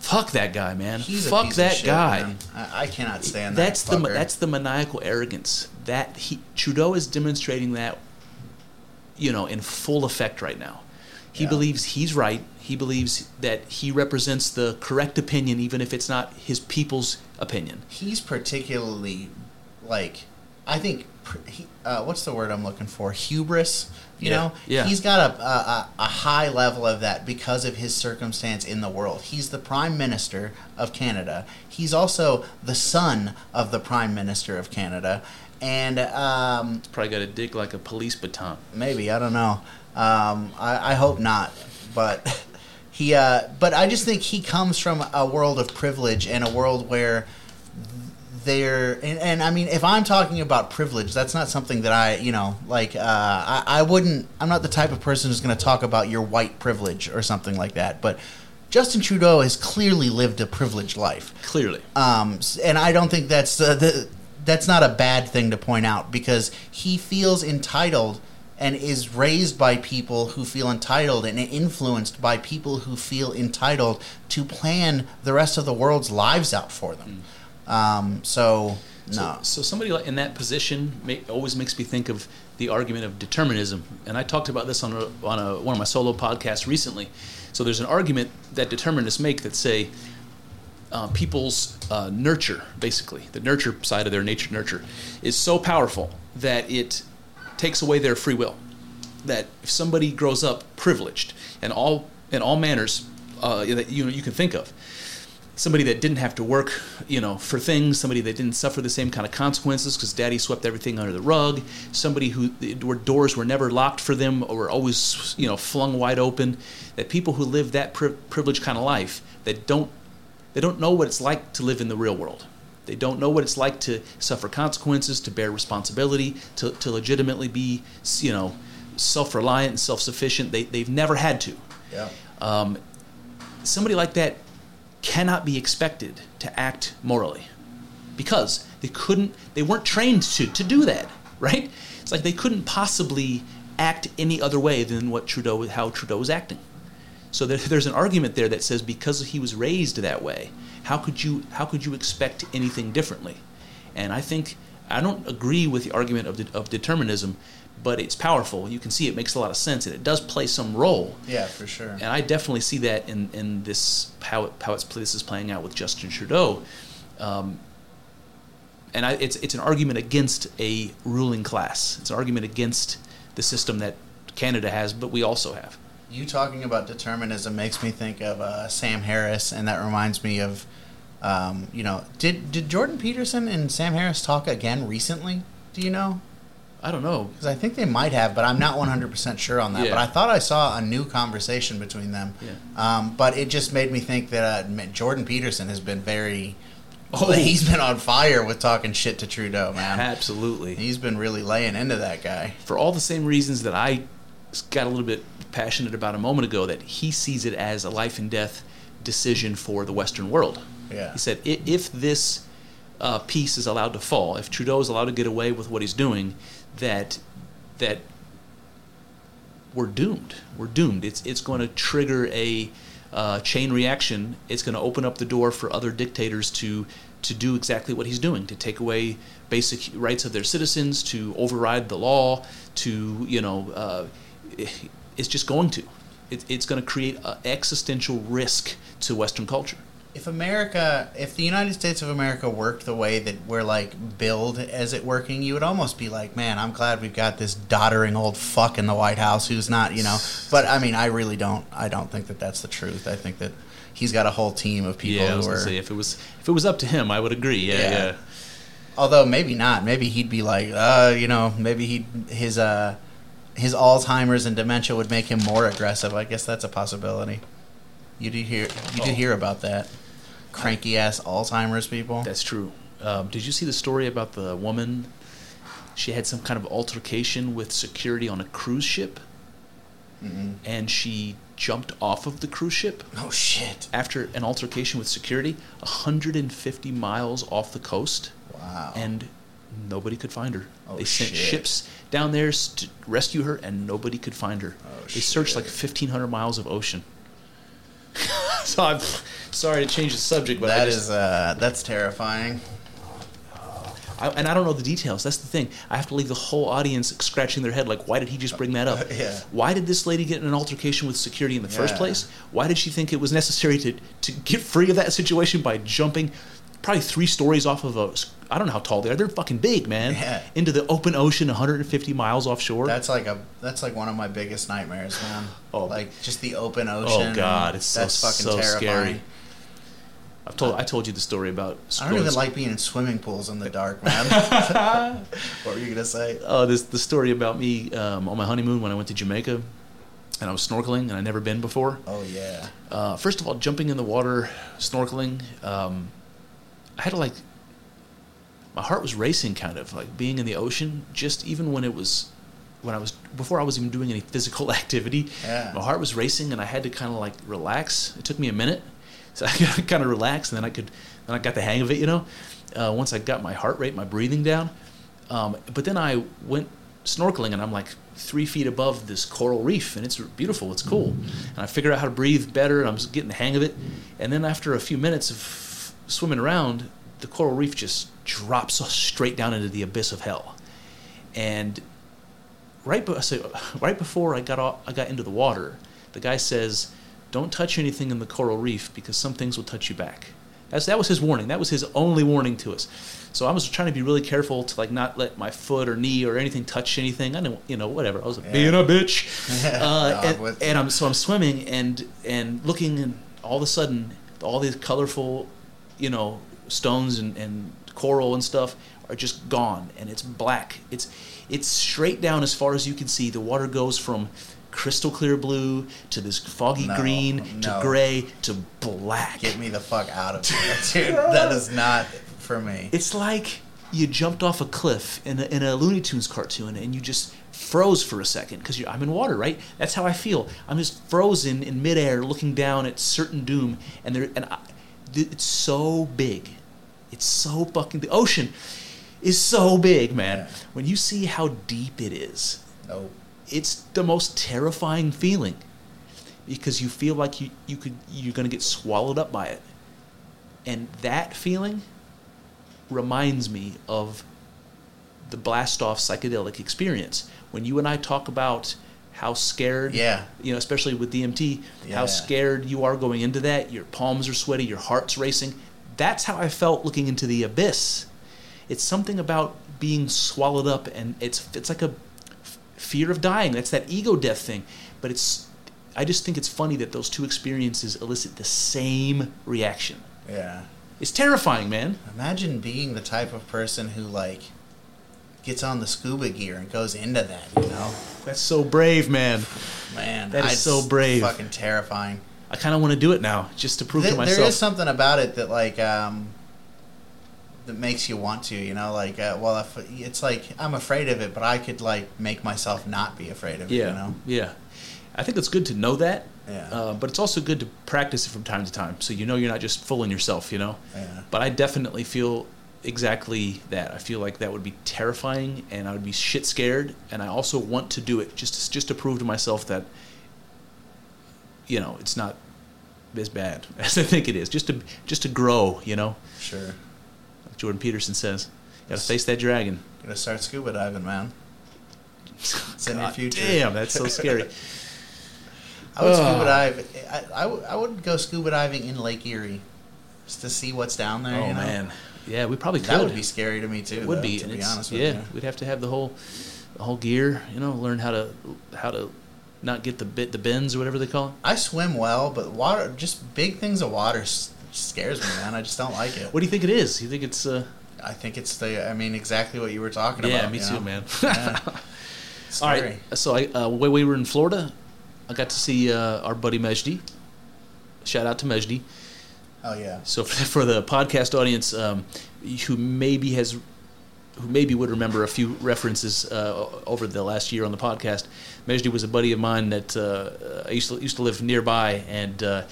Fuck that guy, man. He's a Fuck that shit, guy. I, I cannot stand That's that. the that's the maniacal arrogance that he Trudeau is demonstrating that you know in full effect right now. He Yeah. believes he's right. He believes that he represents the correct opinion even if it's not his people's opinion. he's particularly like I think he, uh, what's the word I'm looking for hubris you Yeah, know yeah. he's got a, a a- high level of that because of his circumstance in the world he's the prime minister of Canada he's also the son of the prime minister of Canada and um, Probably got a dick like a police baton. maybe I don't know. Um, I, I hope not, but he. Uh, but I just think he comes from a world of privilege and a world where there. And, and I mean, if I'm talking about privilege, that's not something that I, you know, like uh, I, I wouldn't. I'm not the type of person who's going to talk about your white privilege or something like that. But Justin Trudeau has clearly lived a privileged life. Clearly. Um, and I don't think that's uh, the that's not a bad thing to point out because he feels entitled and is raised by people who feel entitled and influenced by people who feel entitled to plan the rest of the world's lives out for them. Um, so no, So, so somebody in that position ma- always makes me think of the argument of determinism, and I talked about this on a, on a, one of my solo podcasts recently. So there's an argument that determinists make that say uh, people's uh, nurture, basically the nurture side of their nature nurture, is so powerful that it takes away their free will. That if somebody grows up privileged and all in all manners uh, that you know you can think of, somebody that didn't have to work, you know, for things, somebody that didn't suffer the same kind of consequences because daddy swept everything under the rug, somebody who where doors were never locked for them or were always, you know, flung wide open, that people who live that pri- privileged kind of life that don't they don't know what it's like to live in the real world. They don't know what it's like to suffer consequences, to bear responsibility, to, to legitimately be, you know, self-reliant and self-sufficient. They, they've never had to yeah, um, somebody like that cannot be expected to act morally. Because they couldn't they weren't trained to to do that right? It's like they couldn't possibly act any other way than what Trudeau how Trudeau was acting. So there, there's an argument there that says because he was raised that way how could you how could you expect anything differently? And I think I don't agree with the argument of, de- of determinism but it's powerful you can see it makes a lot of sense and it does play some role yeah, for sure. and I definitely see that in, in this how it, how it's this is playing out with Justin Trudeau, um, and I, it's it's an argument against a ruling class. It's an argument against the system that Canada has, but we also have. You talking about determinism makes me think of uh, Sam Harris, and that reminds me of, um, you know, did did Jordan Peterson and Sam Harris talk again recently? Do you know? I don't know. Because I think they might have, but I'm not 100% sure on that. Yeah. But I thought I saw a new conversation between them. Yeah. Um, but it just made me think that uh, Jordan Peterson has been very. Oh. He's been on fire with talking shit to Trudeau, man. Absolutely. He's been really laying into that guy. For all the same reasons that I got a little bit passionate about a moment ago, that he sees it as a life and death decision for the Western world. Yeah. He said, "I- if this uh, piece is allowed to fall, if Trudeau is allowed to get away with what he's doing, that that we're doomed. We're doomed. It's it's going to trigger a uh, chain reaction. It's going to open up the door for other dictators to to do exactly what he's doing, to take away basic rights of their citizens, to override the law, to you know, uh, it's just going to. It, it's going to create an existential risk to Western culture. If America, if the United States of America worked the way that we're like billed as it working, you would almost be like, man, I'm glad we've got this doddering old fuck in the White House who's not, you know. But I mean, I really don't. I don't think that that's the truth. I think that he's got a whole team of people yeah, I was gonna are. say if it was if it was up to him, I would agree. Yeah, Yeah. yeah. Although maybe not. Maybe he'd be like, uh, you know, maybe he his uh his Alzheimer's and dementia would make him more aggressive. I guess that's a possibility. You did hear you did Oh. hear about that cranky ass Alzheimer's people. That's true. Um, did you see the story about the woman? She had some kind of altercation with security on a cruise ship, Mm-mm. and she jumped off of the cruise ship Oh shit! after an altercation with security, 150 miles off the coast, Wow. and nobody could find her. Oh, they sent shit. ships down there to rescue her, and nobody could find her. Oh, they searched like 1,500 miles of ocean. so I'm sorry to change the subject, but I that just, is uh, that's terrifying. I, and I don't know the details. That's the thing. I have to leave the whole audience scratching their head, like, why did he just bring that up? Yeah. Why did this lady get in an altercation with security in the first place? Why did she think it was necessary to, to get free of that situation by jumping probably three stories off of a. I don't know how tall they are. They're fucking big, man. Yeah. Into the open ocean, 150 miles offshore. That's like a that's like one of my biggest nightmares, man. Oh. like just the open ocean. Oh god, it's so- so terrifying. scary. I've told I told you the story about. I don't even like being in swimming pools in the dark, man. what were you gonna say? Oh, this the story about me um, on my honeymoon when I went to Jamaica, and I was snorkeling, and I'd never been before. Oh yeah. Uh, first of all, jumping in the water, snorkeling, um, I had to like. My heart was racing, kind of like being in the ocean. Just even when it was, when I was before I was even doing any physical activity, Yeah. my heart was racing, and I had to kind of like relax. It took me a minute, so I kind of relaxed, and then I could, then I got the hang of it. You know, uh, once I got my heart rate, my breathing down. Um, but then I went snorkeling, and I'm like three feet above this coral reef, and it's beautiful. It's cool, and I figured out how to breathe better, and I'm just getting the hang of it. And then after a few minutes of swimming around, the coral reef just drops us straight down into the abyss of hell. And right, be- so right before I got off, I got into the water, the guy says, "Don't touch anything in the coral reef because some things will touch you back." That's, that was his warning. That was his only warning to us. So I was trying to be really careful to like not let my foot or knee or anything touch anything. I know, you know, whatever. I was Yeah. being a bitch. Uh, Dog and, with- and I'm so I'm swimming and and looking, and all of a sudden, all these colorful, you know, stones and, and coral and stuff are just gone, and it's black. It's it's straight down as far as you can see. The water goes from crystal clear blue to this foggy No, green to no. gray to black. Get me the fuck out of here, dude. That is not for me. It's like you jumped off a cliff in a, in a Looney Tunes cartoon and you just froze for a second because I'm in water, right? That's how I feel. I'm just frozen in midair, looking down at certain doom, and there and I, it's so big. It's so fucking. The ocean is so big, man. Yeah. When you see how deep it is, Nope. it's the most terrifying feeling because you feel like you, you could you're going to get swallowed up by it and that feeling reminds me of the blast off psychedelic experience when you and i talk about how scared Yeah. you know especially with dmt Yeah. how scared you are going into that your palms are sweaty your heart's racing that's how i felt looking into the abyss it's something about being swallowed up and it's it's like a f- fear of dying that's that ego death thing but it's i just think it's funny that those two experiences elicit the same reaction Yeah. it's terrifying man Imagine being the type of person who like gets on the scuba gear and goes into that. You know, that's so brave man man, That is it's so brave. Fucking terrifying. I kind of want to do it now just to prove Th- to myself is something about it that like um that makes you want to you know like uh, well if it's like i'm afraid of it but i could like make myself not be afraid of it yeah you know yeah i think it's good to know that Yeah. uh, but it's also good to practice it from time to time so you know you're not just fooling yourself you know Yeah. but i definitely feel exactly that. I feel like that would be terrifying, and I would be shit scared. And I also want to do it just to, just to prove to myself that you know it's not as bad as I think it is. Just to just to grow, you know. Sure. Like Jordan Peterson says, you got to face that dragon. Gonna start scuba diving, man. It's in your future. Damn, that's so scary. I would scuba dive. I, I, would, I would go scuba diving in Lake Erie just to see what's down there. oh you know? man, yeah, we probably could. that would be scary to me too. It would though, be. to be honest with yeah, you. we'd have to have the whole, the whole gear. You know, learn how to how to not get the bit the bends or whatever they call it. I swim well, but water, just big things of water, s- scares me, man. I just don't like it. What do you think it is? You think it's? Uh, I think it's the. I mean, exactly what you were talking yeah, about. me you too, know? man. Yeah. All Scary. right. So I uh, when we were in Florida, I got to see uh, our buddy Mejdi. Shout out to Mejdi. Oh yeah. So for, for the podcast audience, um, who maybe has, who maybe would remember a few references uh, over the last year on the podcast, Mejdi was a buddy of mine that uh, I used to used to live nearby, and uh,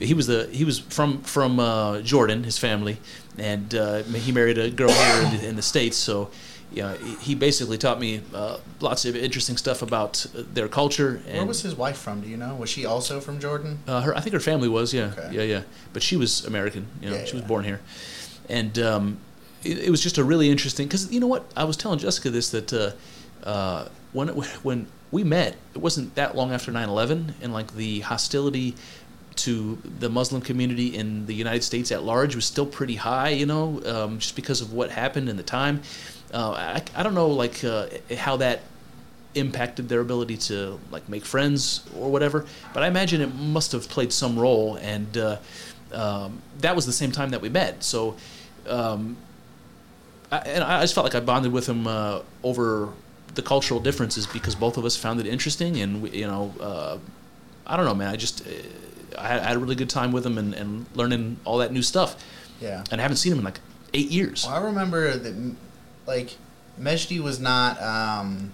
he was the he was from from uh, Jordan, his family, and uh, he married a girl here in the, in the states. So. Yeah, he basically taught me uh, lots of interesting stuff about uh, their culture. And Where was his wife from? Do you know? Was she also from Jordan? uh, her, I think her family was, yeah, Okay. yeah, yeah. But she was American, you know, Yeah, she was born here, and um, it, it was just a really interesting. Because you know what, I was telling Jessica this that uh, uh, when when we met, it wasn't that long after 9/11, and like the hostility to the Muslim community in the United States at large was still pretty high, you know, um, just because of what happened in the time. Uh, I, I don't know, like uh, how that impacted their ability to like make friends or whatever. But I imagine it must have played some role, and uh, um, that was the same time that we met. So, um, I, and I just felt like I bonded with him uh, over the cultural differences because both of us found it interesting, and we, you know, uh, I don't know, man. I just uh, I had, I had a really good time with him and, and learning all that new stuff, Yeah. and I haven't seen him in like eight years. Well, I remember that, like, Mejdi was not. Um,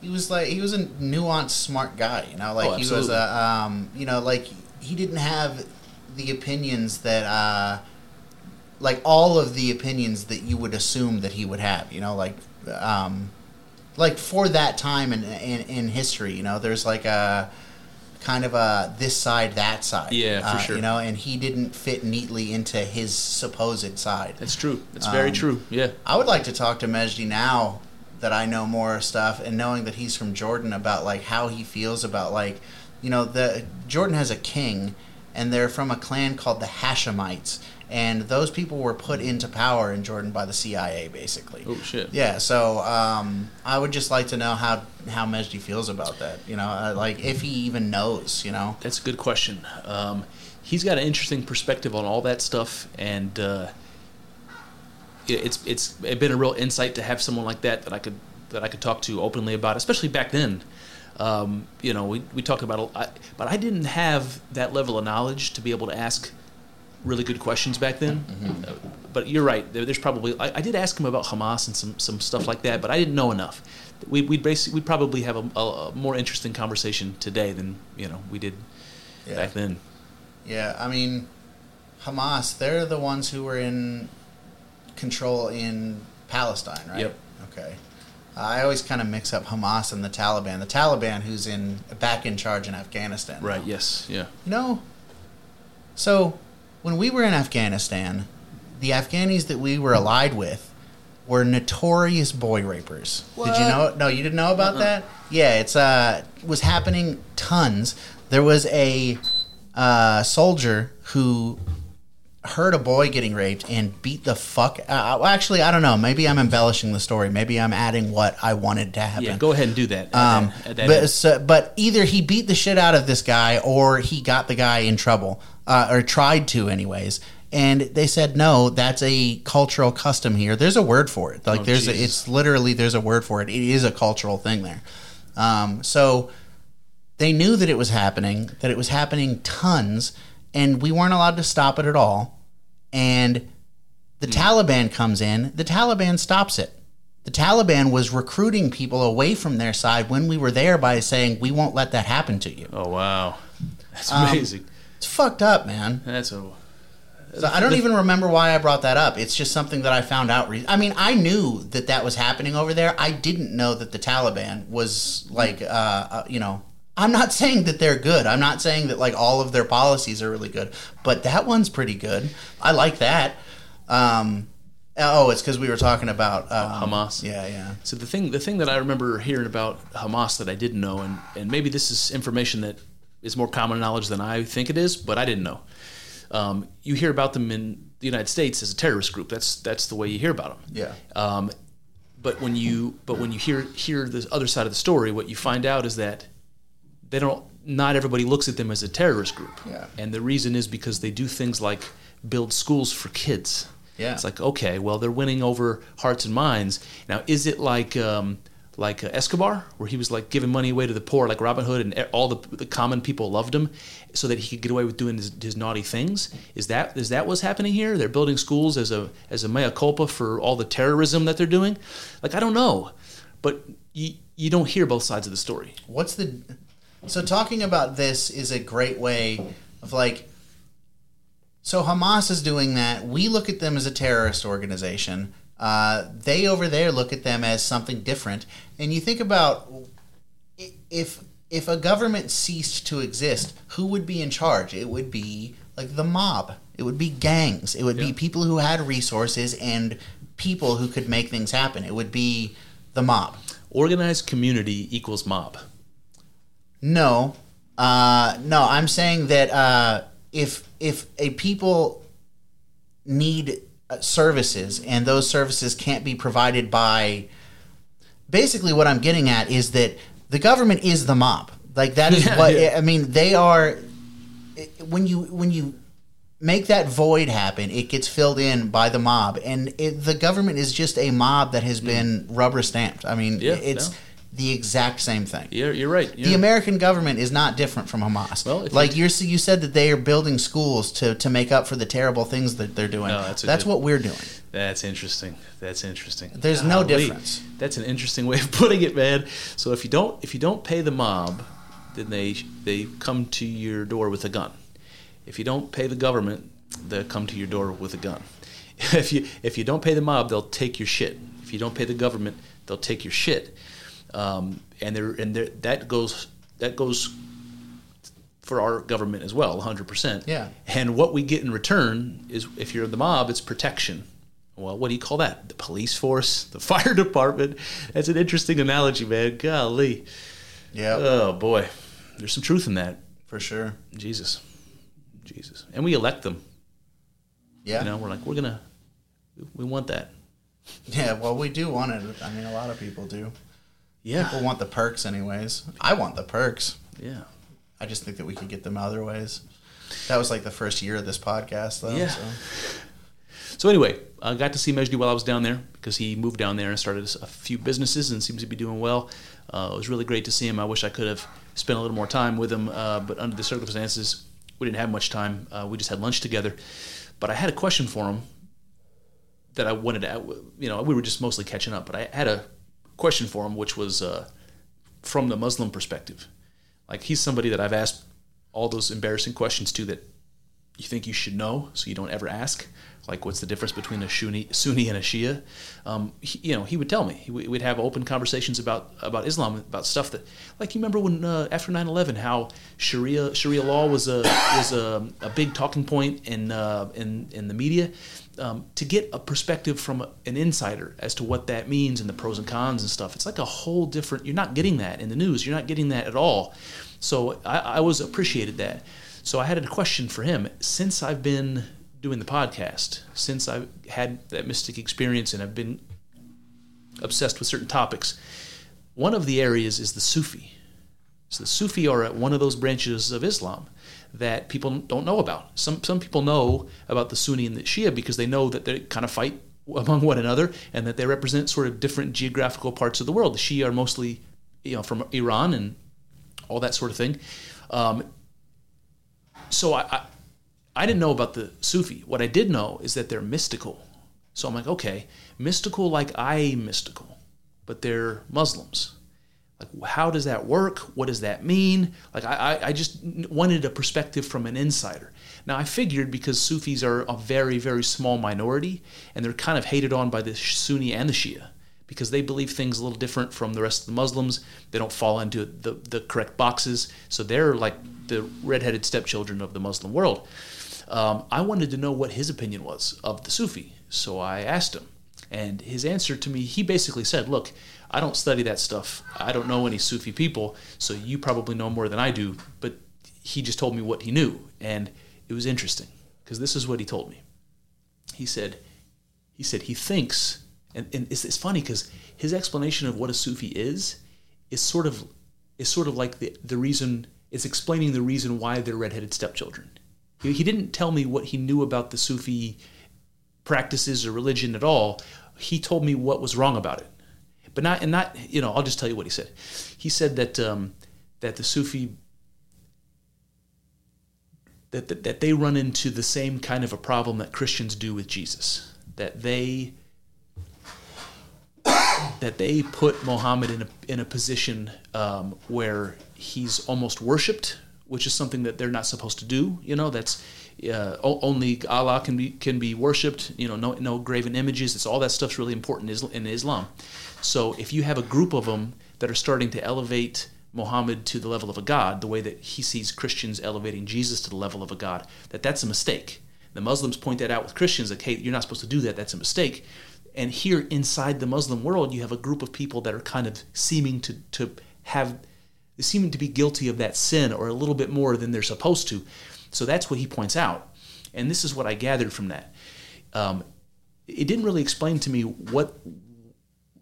he was like he was a nuanced, smart guy. You know, like Oh, he was a. Um, you know, like he didn't have the opinions that. Uh, like all of the opinions that you would assume that he would have. You know, like. Um, like for that time in, in in history, you know, there's like a kind of a this side that side. Yeah, for uh, sure. You know, and he didn't fit neatly into his supposed side. That's true. That's very Um, true. Yeah. I would like to talk to Mejdi now that I know more stuff and knowing that he's from Jordan about like how he feels about like you know the Jordan has a king and they're from a clan called the Hashemites and those people were put into power in Jordan by the CIA basically. Oh shit. Yeah, so um, I would just like to know how how Mejdi feels about that. You know, uh, like if he even knows. You know. That's a good question. Um, he's got an interesting perspective on all that stuff, and uh, it- it's it's been a real insight to have someone like that that I could that I could talk to openly about, especially back then. Um, you know, we we talked about, a- I, but I didn't have that level of knowledge to be able to ask really good questions back then. Uh, but you're right. There, there's probably I, I did ask him about Hamas and some some stuff like that, but I didn't know enough. We we'd basically we'd probably have a, a, a more interesting conversation today than you know we did Yeah. back then. Yeah, I mean, Hamas, they're the ones who were in control in Palestine, right? Yep. Okay. I always kind of mix up Hamas and the Taliban. The Taliban, who's in back in charge in Afghanistan. Right. now. Yes. Yeah. You know, so when we were in Afghanistan, the Afghanis that we were allied with were notorious boy rapers. Did you know? No, you didn't know about that? Yeah, it's uh was happening tons. There was a uh, soldier who heard a boy getting raped and beat the fuck. Uh, well, actually, I don't know. Maybe I'm embellishing the story. Maybe I'm adding what I wanted to happen. Yeah. Go ahead and do that. Um, that- that but so, but either he beat the shit out of this guy or he got the guy in trouble uh, or tried to, anyways. And they said no, that's a cultural custom here. There's a word for it. Like Oh, there's a, it's literally there's a word for it. It is a cultural thing there. Um, so they knew that it was happening, that it was happening tons, and we weren't allowed to stop it at all. And the Hmm. Taliban comes in, the Taliban stops it. The Taliban was recruiting people away from their side when we were there by saying, We won't let that happen to you. oh wow, that's Um, amazing. It's fucked up, man. that's a So I don't even remember why I brought that up. It's just something that I found out. Re- I mean, I knew that that was happening over there. I didn't know that the Taliban was like, uh, uh, you know, I'm not saying that they're good. I'm not saying that like all of their policies are really good, but that one's pretty good. I like that. Um, oh, it's because we were talking about um, Hamas. Yeah, yeah. So the thing, the thing that I remember hearing about Hamas that I didn't know, and, and maybe this is information that is more common knowledge than I think it is, but I didn't know. Um, you hear about them in the United States as a terrorist group. That's that's the way you hear about them. Yeah. Um, but when you but when you hear hear the other side of the story, what you find out is that they don't. Not everybody looks at them as a terrorist group. Yeah. And the reason is because they do things like build schools for kids. Yeah. It's like okay, well they're winning over hearts and minds. Now is it like um, like uh, Escobar, where he was like giving money away to the poor, like Robin Hood, and all the, the common people loved him, so that he could get away with doing his, his naughty things? Is that is that what's happening here? They're building schools as a as a mea culpa for all the terrorism that they're doing. Like I don't know, but you you don't hear both sides of the story. What's the so talking about this is a great way of like so Hamas is doing that. We look at them as a terrorist organization. Uh, they over there look at them as something different. And you think about if if a government ceased to exist, who would be in charge? It would be like the mob. It would be gangs. It would be people who had resources and people who could make things happen. It would be the mob. Organized community equals mob. No, uh, no. I'm saying that uh, if if a people need uh, services and those services can't be provided by, basically, what I'm getting at is that the government is the mob. Like that is Yeah, what yeah. I mean. They are when you when you make that void happen, it gets filled in by the mob, and it, the government is just a mob that has been rubber stamped. I mean, Mm. Yeah, it's no. The exact same thing You're, you're right. the You're- American government is not different from Hamas. Well, like you- you said that they are building schools to, to make up for the terrible things that they're doing. No, that's that's good- what we're doing. That's interesting. That's interesting. There's no difference. That's an interesting way of putting it, man. So if you don't if you don't pay the mob, then they they come to your door with a gun. If you don't pay the government, they'll come to your door with a gun. If you if you don't pay the mob, they'll take your shit. If you don't pay the government, they'll take your shit. Um, and there and there that goes that goes for our government as well, 100%. Yeah. And what we get in return is if you're the mob, it's protection. Well, what do you call that? The police force, the fire department. That's an interesting analogy, man. Golly. Yeah, Oh, boy. There's some truth in that. for sure. Jesus. Jesus. And we elect them. Yeah, You know, we're like, we're to, we want that. yeah. Well, we do want it. I mean, a lot of people do. People want the perks, anyways. I want the perks. Yeah. I just think that we could get them other ways. That was like the first year of this podcast, though. Yeah. So. So anyway, I got to see Mejdi while I was down there because he moved down there and started a few businesses and seems to be doing well. Uh, it was really great to see him. I wish I could have spent a little more time with him, uh, but under the circumstances, we didn't have much time. Uh, we just had lunch together. But I had a question for him that I wanted to, you know, we were just mostly catching up, but I had a question for him, which was uh, from the Muslim perspective. Like he's somebody that I've asked all those embarrassing questions to that you think you should know, so you don't ever ask. Like, what's the difference between a Sunni, Sunni and a Shia? Um, he, you know, he would tell me. He, we'd have open conversations about about Islam, about stuff that, like, you remember when uh, after 9/11, how Sharia Sharia law was a was a, a big talking point in uh, in in the media. Um, to get a perspective from an insider as to what that means and the pros and cons and stuff, it's like a whole different. You're not getting that in the news. You're not getting that at all. So I, I was appreciated that. So I had a question for him. Since I've been doing the podcast, since I've had that mystic experience and I've been obsessed with certain topics, one of the areas is the Sufi. So the Sufi are at one of those branches of Islam that people don't know about. Some some people know about the Sunni and the Shia because they know that they kind of fight among one another and that they represent sort of different geographical parts of the world. The Shia are mostly, you know, from Iran and all that sort of thing. Um, so I, I I didn't know about the Sufi. What I did know is that they're mystical. So I'm like, okay, mystical like I mystical, but they're Muslims. Like, how does that work? What does that mean? Like, I, I, just wanted a perspective from an insider. Now, I figured because Sufis are a very, very small minority, and they're kind of hated on by the Sunni and the Shia because they believe things a little different from the rest of the Muslims. They don't fall into the, the correct boxes. So they're like the redheaded stepchildren of the Muslim world. Um, I wanted to know what his opinion was of the Sufi. So I asked him. And his answer to me, he basically said, Look, I don't study that stuff. I don't know any Sufi people, so you probably know more than I do. But he just told me what he knew. And it was interesting because this is what he told me. He said, he said he thinks and, and it's, it's funny because his explanation of what a Sufi is is sort of is sort of like the, the reason it's explaining the reason why they're redheaded stepchildren. He, he didn't tell me what he knew about the Sufi practices or religion at all. He told me what was wrong about it, but not and not you know I'll just tell you what he said. He said that um, that the Sufi that, that that they run into the same kind of a problem that Christians do with Jesus. That they that they put Muhammad in a, in a position um, where he's almost worshipped, which is something that they're not supposed to do. You know, that's uh, only Allah can be can be worshipped. You know, no no graven images. It's all that stuff's really important in Islam. So if you have a group of them that are starting to elevate Muhammad to the level of a god, the way that he sees Christians elevating Jesus to the level of a god, that that's a mistake. The Muslims point that out with Christians, like, hey, you're not supposed to do that. That's a mistake. And here inside the Muslim world, you have a group of people that are kind of seeming to, to have, seeming to be guilty of that sin or a little bit more than they're supposed to. So that's what he points out. And this is what I gathered from that. Um, it didn't really explain to me what,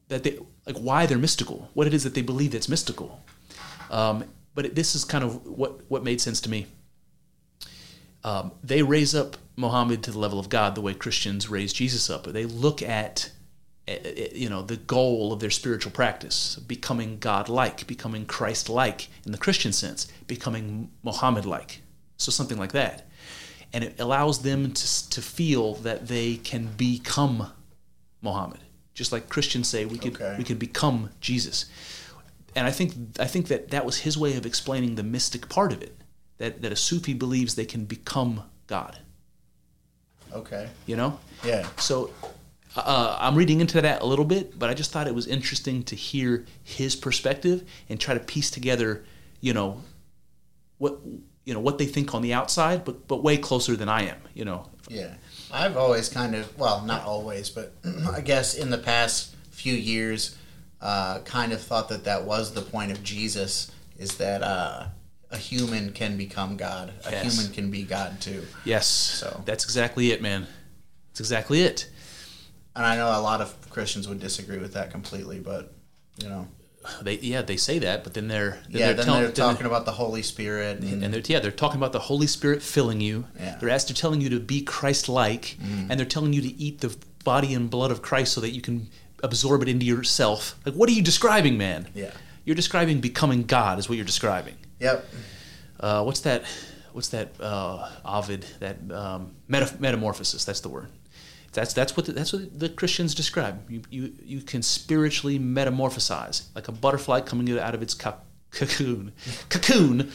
that they, like why they're mystical, what it is that they believe that's mystical. Um, but it, this is kind of what, what made sense to me. Um, they raise up Muhammad to the level of God the way Christians raise Jesus up. They look at eh, eh, you know the goal of their spiritual practice becoming god-like becoming christ-like in the christian sense becoming muhammad-like so something like that and it allows them to, to feel that they can become muhammad just like christians say we could okay. we could become jesus and i think i think that that was his way of explaining the mystic part of it that, that a sufi believes they can become god Okay. You know? Yeah. So uh, I'm reading into that a little bit, but I just thought it was interesting to hear his perspective and try to piece together, you know, what you know what they think on the outside, but but way closer than I am. You know. Yeah, I've always kind of well, not always, but I guess in the past few years, uh, kind of thought that that was the point of Jesus is that uh, a human can become God. A yes. human can be God too. Yes. So that's exactly it, man. That's exactly it. And I know a lot of Christians would disagree with that completely, but you know, they yeah they say that, but then they're then yeah they're then tell, they're talking they're, about the Holy Spirit and, and, they're yeah they're talking about the Holy Spirit filling you. Yeah. They're asked to telling you to be Christ-like, mm. and they're telling you to eat the body and blood of Christ so that you can absorb it into yourself. Like, what are you describing, man? Yeah. You're describing becoming God, is what you're describing. Yep. Uh, what's that? What's that? Uh, Ovid. That um, metamorphosis. That's the word. That's that's what the, that's what the Christians describe. You, you you can spiritually metamorphosize like a butterfly coming out of its cocoon, cocoon,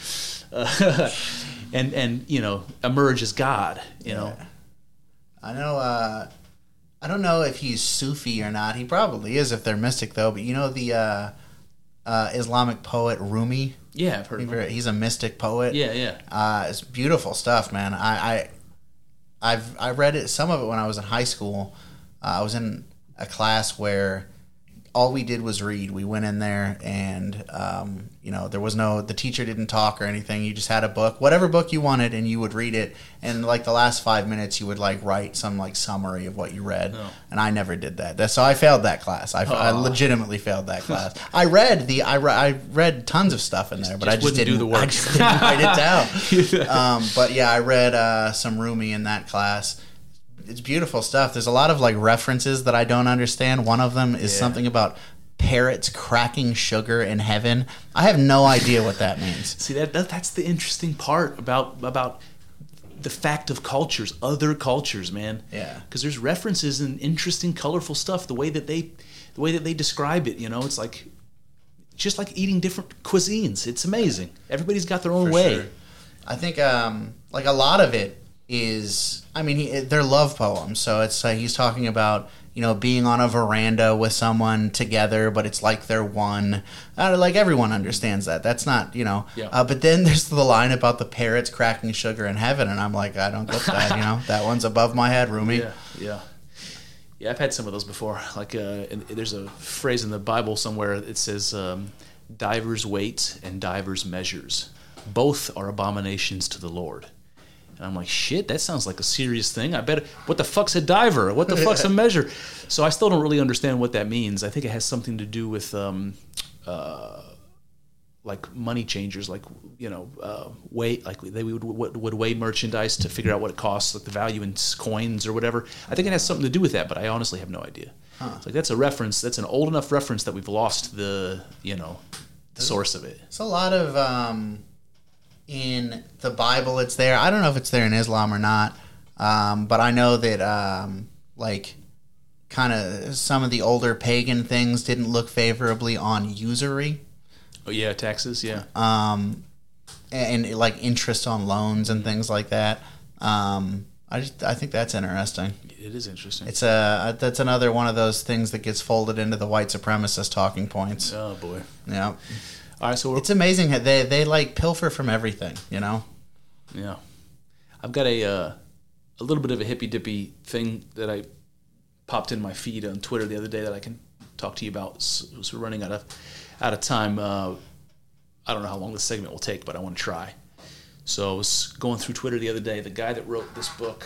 uh, and and you know emerge as God. You know. I know. Uh, I don't know if he's Sufi or not. He probably is if they're mystic though. But you know the uh, uh, Islamic poet Rumi. Yeah, I've heard. He's a mystic poet. Yeah, yeah. Uh, it's beautiful stuff, man. I, I, I've I read it some of it when I was in high school. Uh, I was in a class where all we did was read. We went in there and, um, you know, there was no, the teacher didn't talk or anything. You just had a book, whatever book you wanted, and you would read it. And like the last five minutes, you would like write some like summary of what you read. Oh. And I never did that. So I failed that class. I, oh. I legitimately failed that class. I read the, I, re- I read tons of stuff in there, but just I just didn't do the work. I just didn't write it down. um, but yeah, I read uh, some Rumi in that class it's beautiful stuff. There's a lot of like references that I don't understand. One of them is yeah. something about parrots cracking sugar in heaven. I have no idea what that means. See that, that that's the interesting part about about the fact of cultures, other cultures, man. Yeah. Because there's references and interesting, colorful stuff. The way that they, the way that they describe it, you know, it's like, just like eating different cuisines. It's amazing. Everybody's got their own For way. Sure. I think, um, like a lot of it is I mean he, they're love poems, so it's uh, he's talking about you know being on a veranda with someone together, but it's like they're one. Uh, like everyone understands that. That's not you know. Yeah. Uh, but then there's the line about the parrots cracking sugar in heaven, and I'm like I don't get that. you know that one's above my head, Rumi. Yeah, yeah, yeah. I've had some of those before. Like, uh, and there's a phrase in the Bible somewhere. It says, um, "Divers weights and divers measures, both are abominations to the Lord." And I'm like, shit, that sounds like a serious thing. I bet. What the fuck's a diver? What the fuck's a measure? So I still don't really understand what that means. I think it has something to do with. Um, uh, like money changers, like you know, uh, weigh like they would, would would weigh merchandise to figure out what it costs, like the value in coins or whatever. I think it has something to do with that, but I honestly have no idea. It's like that's a reference. That's an old enough reference that we've lost the you know the source of it. It's a lot of um, in the Bible. It's there. I don't know if it's there in Islam or not, um, but I know that um, like kind of some of the older pagan things didn't look favorably on usury Oh yeah, taxes. Yeah, um, and, and, like interest on loans and things like that. Um, I just I think that's interesting. it is interesting. It's a that's another one of those things that gets folded into the white supremacist talking points. oh boy. Yeah, All right, so it's amazing how they they like pilfer from everything. You know. Yeah, I've got a uh, a little bit of a hippy dippy thing that I popped in my feed on Twitter the other day that I can talk to you about. So, so we're running out of out of time. Uh, I don't know how long this segment will take, but I want to try. So I was going through Twitter the other day. The guy that wrote this book,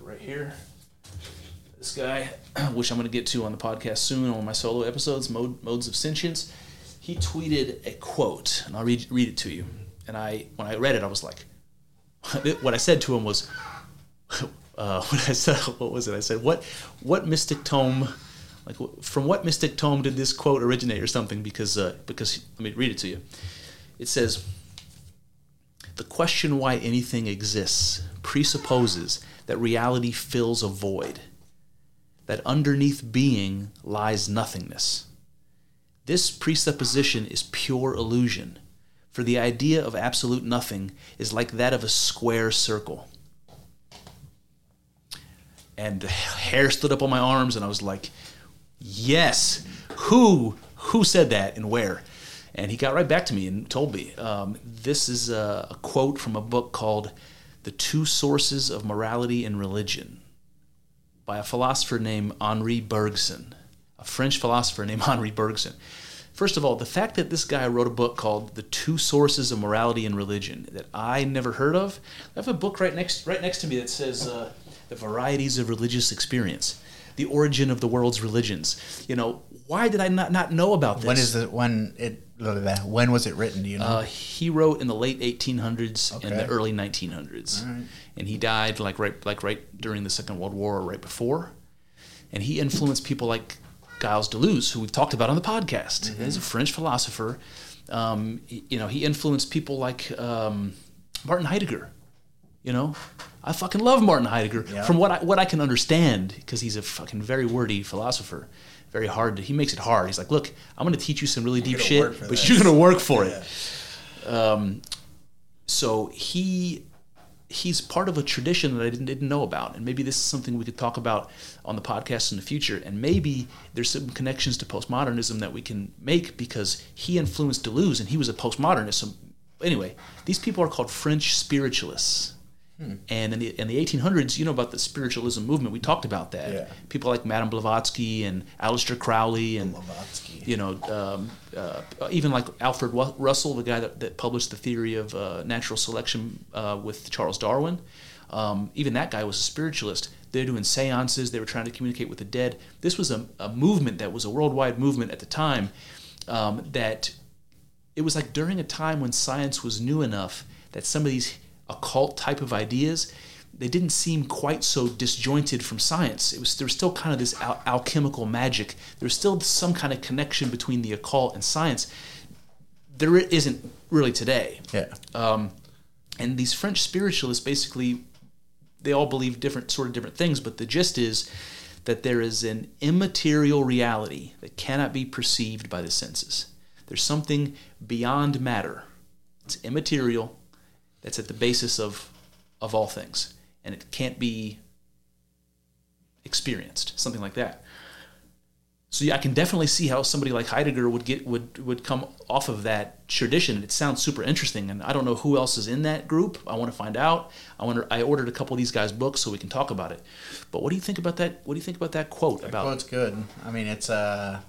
right here, this guy, which I'm going to get to on the podcast soon on my solo episodes, Mode, Modes of Sentience. He tweeted a quote, and I'll read read it to you. And I, when I read it, I was like, what I said to him was, uh, what I said, what was it? I said, what, what mystic tome, like, from what mystic tome did this quote originate, or something? Because, uh, because let me read it to you. It says, the question why anything exists presupposes that reality fills a void, that underneath being lies nothingness. This presupposition is pure illusion, for the idea of absolute nothing is like that of a square circle. And hair stood up on my arms, and I was like, "Yes, who who said that and where?" And he got right back to me and told me um, this is a, a quote from a book called "The Two Sources of Morality and Religion" by a philosopher named Henri Bergson, a French philosopher named Henri Bergson. First of all, the fact that this guy wrote a book called "The Two Sources of Morality and Religion" that I never heard of. I have a book right next right next to me that says uh, "The Varieties of Religious Experience," the origin of the world's religions. You know, why did I not not know about this? When is it? When it? When was it written? Do you know? Uh, he wrote in the late 1800s and the early 1900s, and he died like right like right during the Second World War or right before. And he influenced people like Gilles Deleuze, who we've talked about on the podcast. He's a French philosopher. Um, he- you know, he influenced people like um, Martin Heidegger. You know, I fucking love Martin Heidegger Yeah. from what I what I can understand because he's a fucking very wordy philosopher. Very hard. To, he makes it hard. He's like, look, I'm going to teach you some really deep gonna shit, but this." you're going to work for it Um, so he he's part of a tradition that I didn't, didn't know about, and maybe this is something we could talk about on the podcast in the future. And maybe there's some connections to postmodernism that we can make because he influenced Deleuze, and he was a postmodernist. So anyway, these people are called French spiritualists. And in the, in the 1800s, you know about the spiritualism movement. We talked about that. Yeah. People like Madame Blavatsky and Aleister Crowley and Blavatsky. you know, um, uh, even like Alfred Ru- Russell, the guy that, that published the theory of uh, natural selection uh, with Charles Darwin, um, even that guy was a spiritualist. They're doing seances, they were trying to communicate with the dead. This was a, a movement that was a worldwide movement at the time um, that it was like during a time when science was new enough that some of these occult type of ideas they didn't seem quite so disjointed from science it was there was still kind of this al- alchemical magic there was still some kind of connection between the occult and science there isn't really today yeah. um, and these French spiritualists basically they all believe different sort of different things, but the gist is that there is an immaterial reality that cannot be perceived by the senses. There's something beyond matter. It's immaterial. That's at the basis of of all things. and it can't be experienced, something like that. So yeah, I can definitely see how somebody like Heidegger would get would would come off of that tradition. It sounds super interesting, and I don't know who else is in that group. I want to find out. I wonder. I ordered a couple of these guys' books so we can talk about it. But what do you think about that? What do you think about that quote That about? quote's good. I mean, it's uh,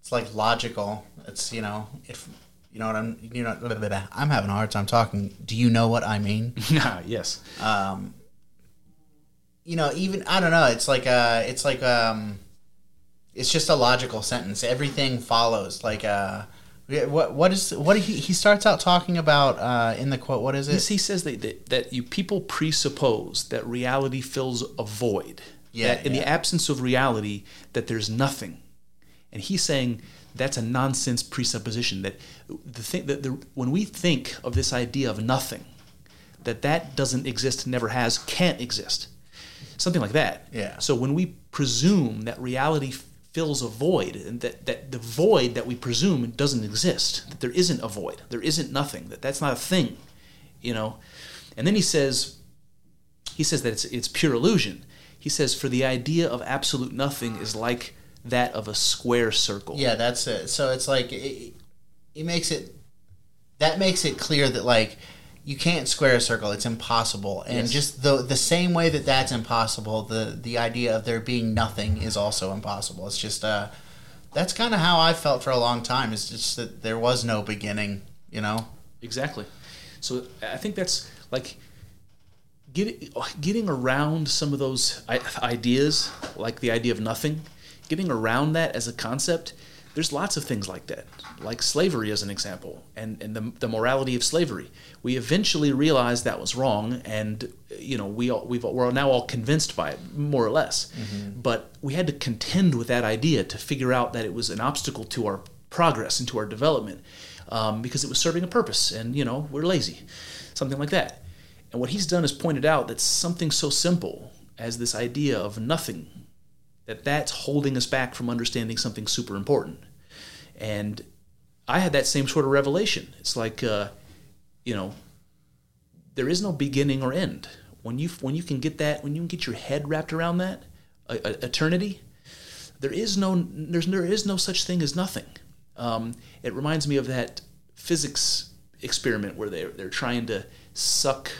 it's like logical. It's you know, if you know what I'm, you know, blah, blah, blah. I'm having a hard time talking. Do you know what I mean? yes. um, you know, even I don't know. It's like uh, it's like um, it's just a logical sentence. Everything follows. Like uh, what what is what he he starts out talking about uh, in the quote? What is it? he says that, that, that you people presuppose that reality fills a void. Yeah, That in the absence of reality, that there's nothing. And he's saying that's a nonsense presupposition. That the thing that the, when we think of this idea of nothing, that that doesn't exist, never has, can't exist, something like that. Yeah. So when we presume that reality fills a void, and that, that the void that we presume doesn't exist, that there isn't a void, there isn't nothing, that that's not a thing, you know. And then he says, he says that it's it's pure illusion. He says for the idea of absolute nothing is like that of a square circle. Yeah, that's it. So it's like it, it makes it that makes it clear that like you can't square a circle; it's impossible. And Yes. just the the same way that that's impossible, the the idea of there being nothing is also impossible. It's just uh, that's kind of how I felt for a long time. It's just that there was no beginning. You know? Exactly. So I think that's like getting getting around some of those ideas, like the idea of nothing, getting around that as a concept. There's lots of things like that, like slavery as an example, and, and the, the morality of slavery. We eventually realized that was wrong, and you know we all, we've, we're now all convinced by it, more or less. But we had to contend with that idea to figure out that it was an obstacle to our progress and to our development um, because it was serving a purpose, and you know we're lazy, something like that. And what he's done is pointed out that something so simple as this idea of nothing, that that's holding us back from understanding something super important. And I had that same sort of revelation. It's like, uh, you know, there is no beginning or end. When you when you can get that, when you can get your head wrapped around that, uh, uh, eternity, there is no there's there is no such thing as nothing. Um, it reminds me of that physics experiment where they they're trying to suck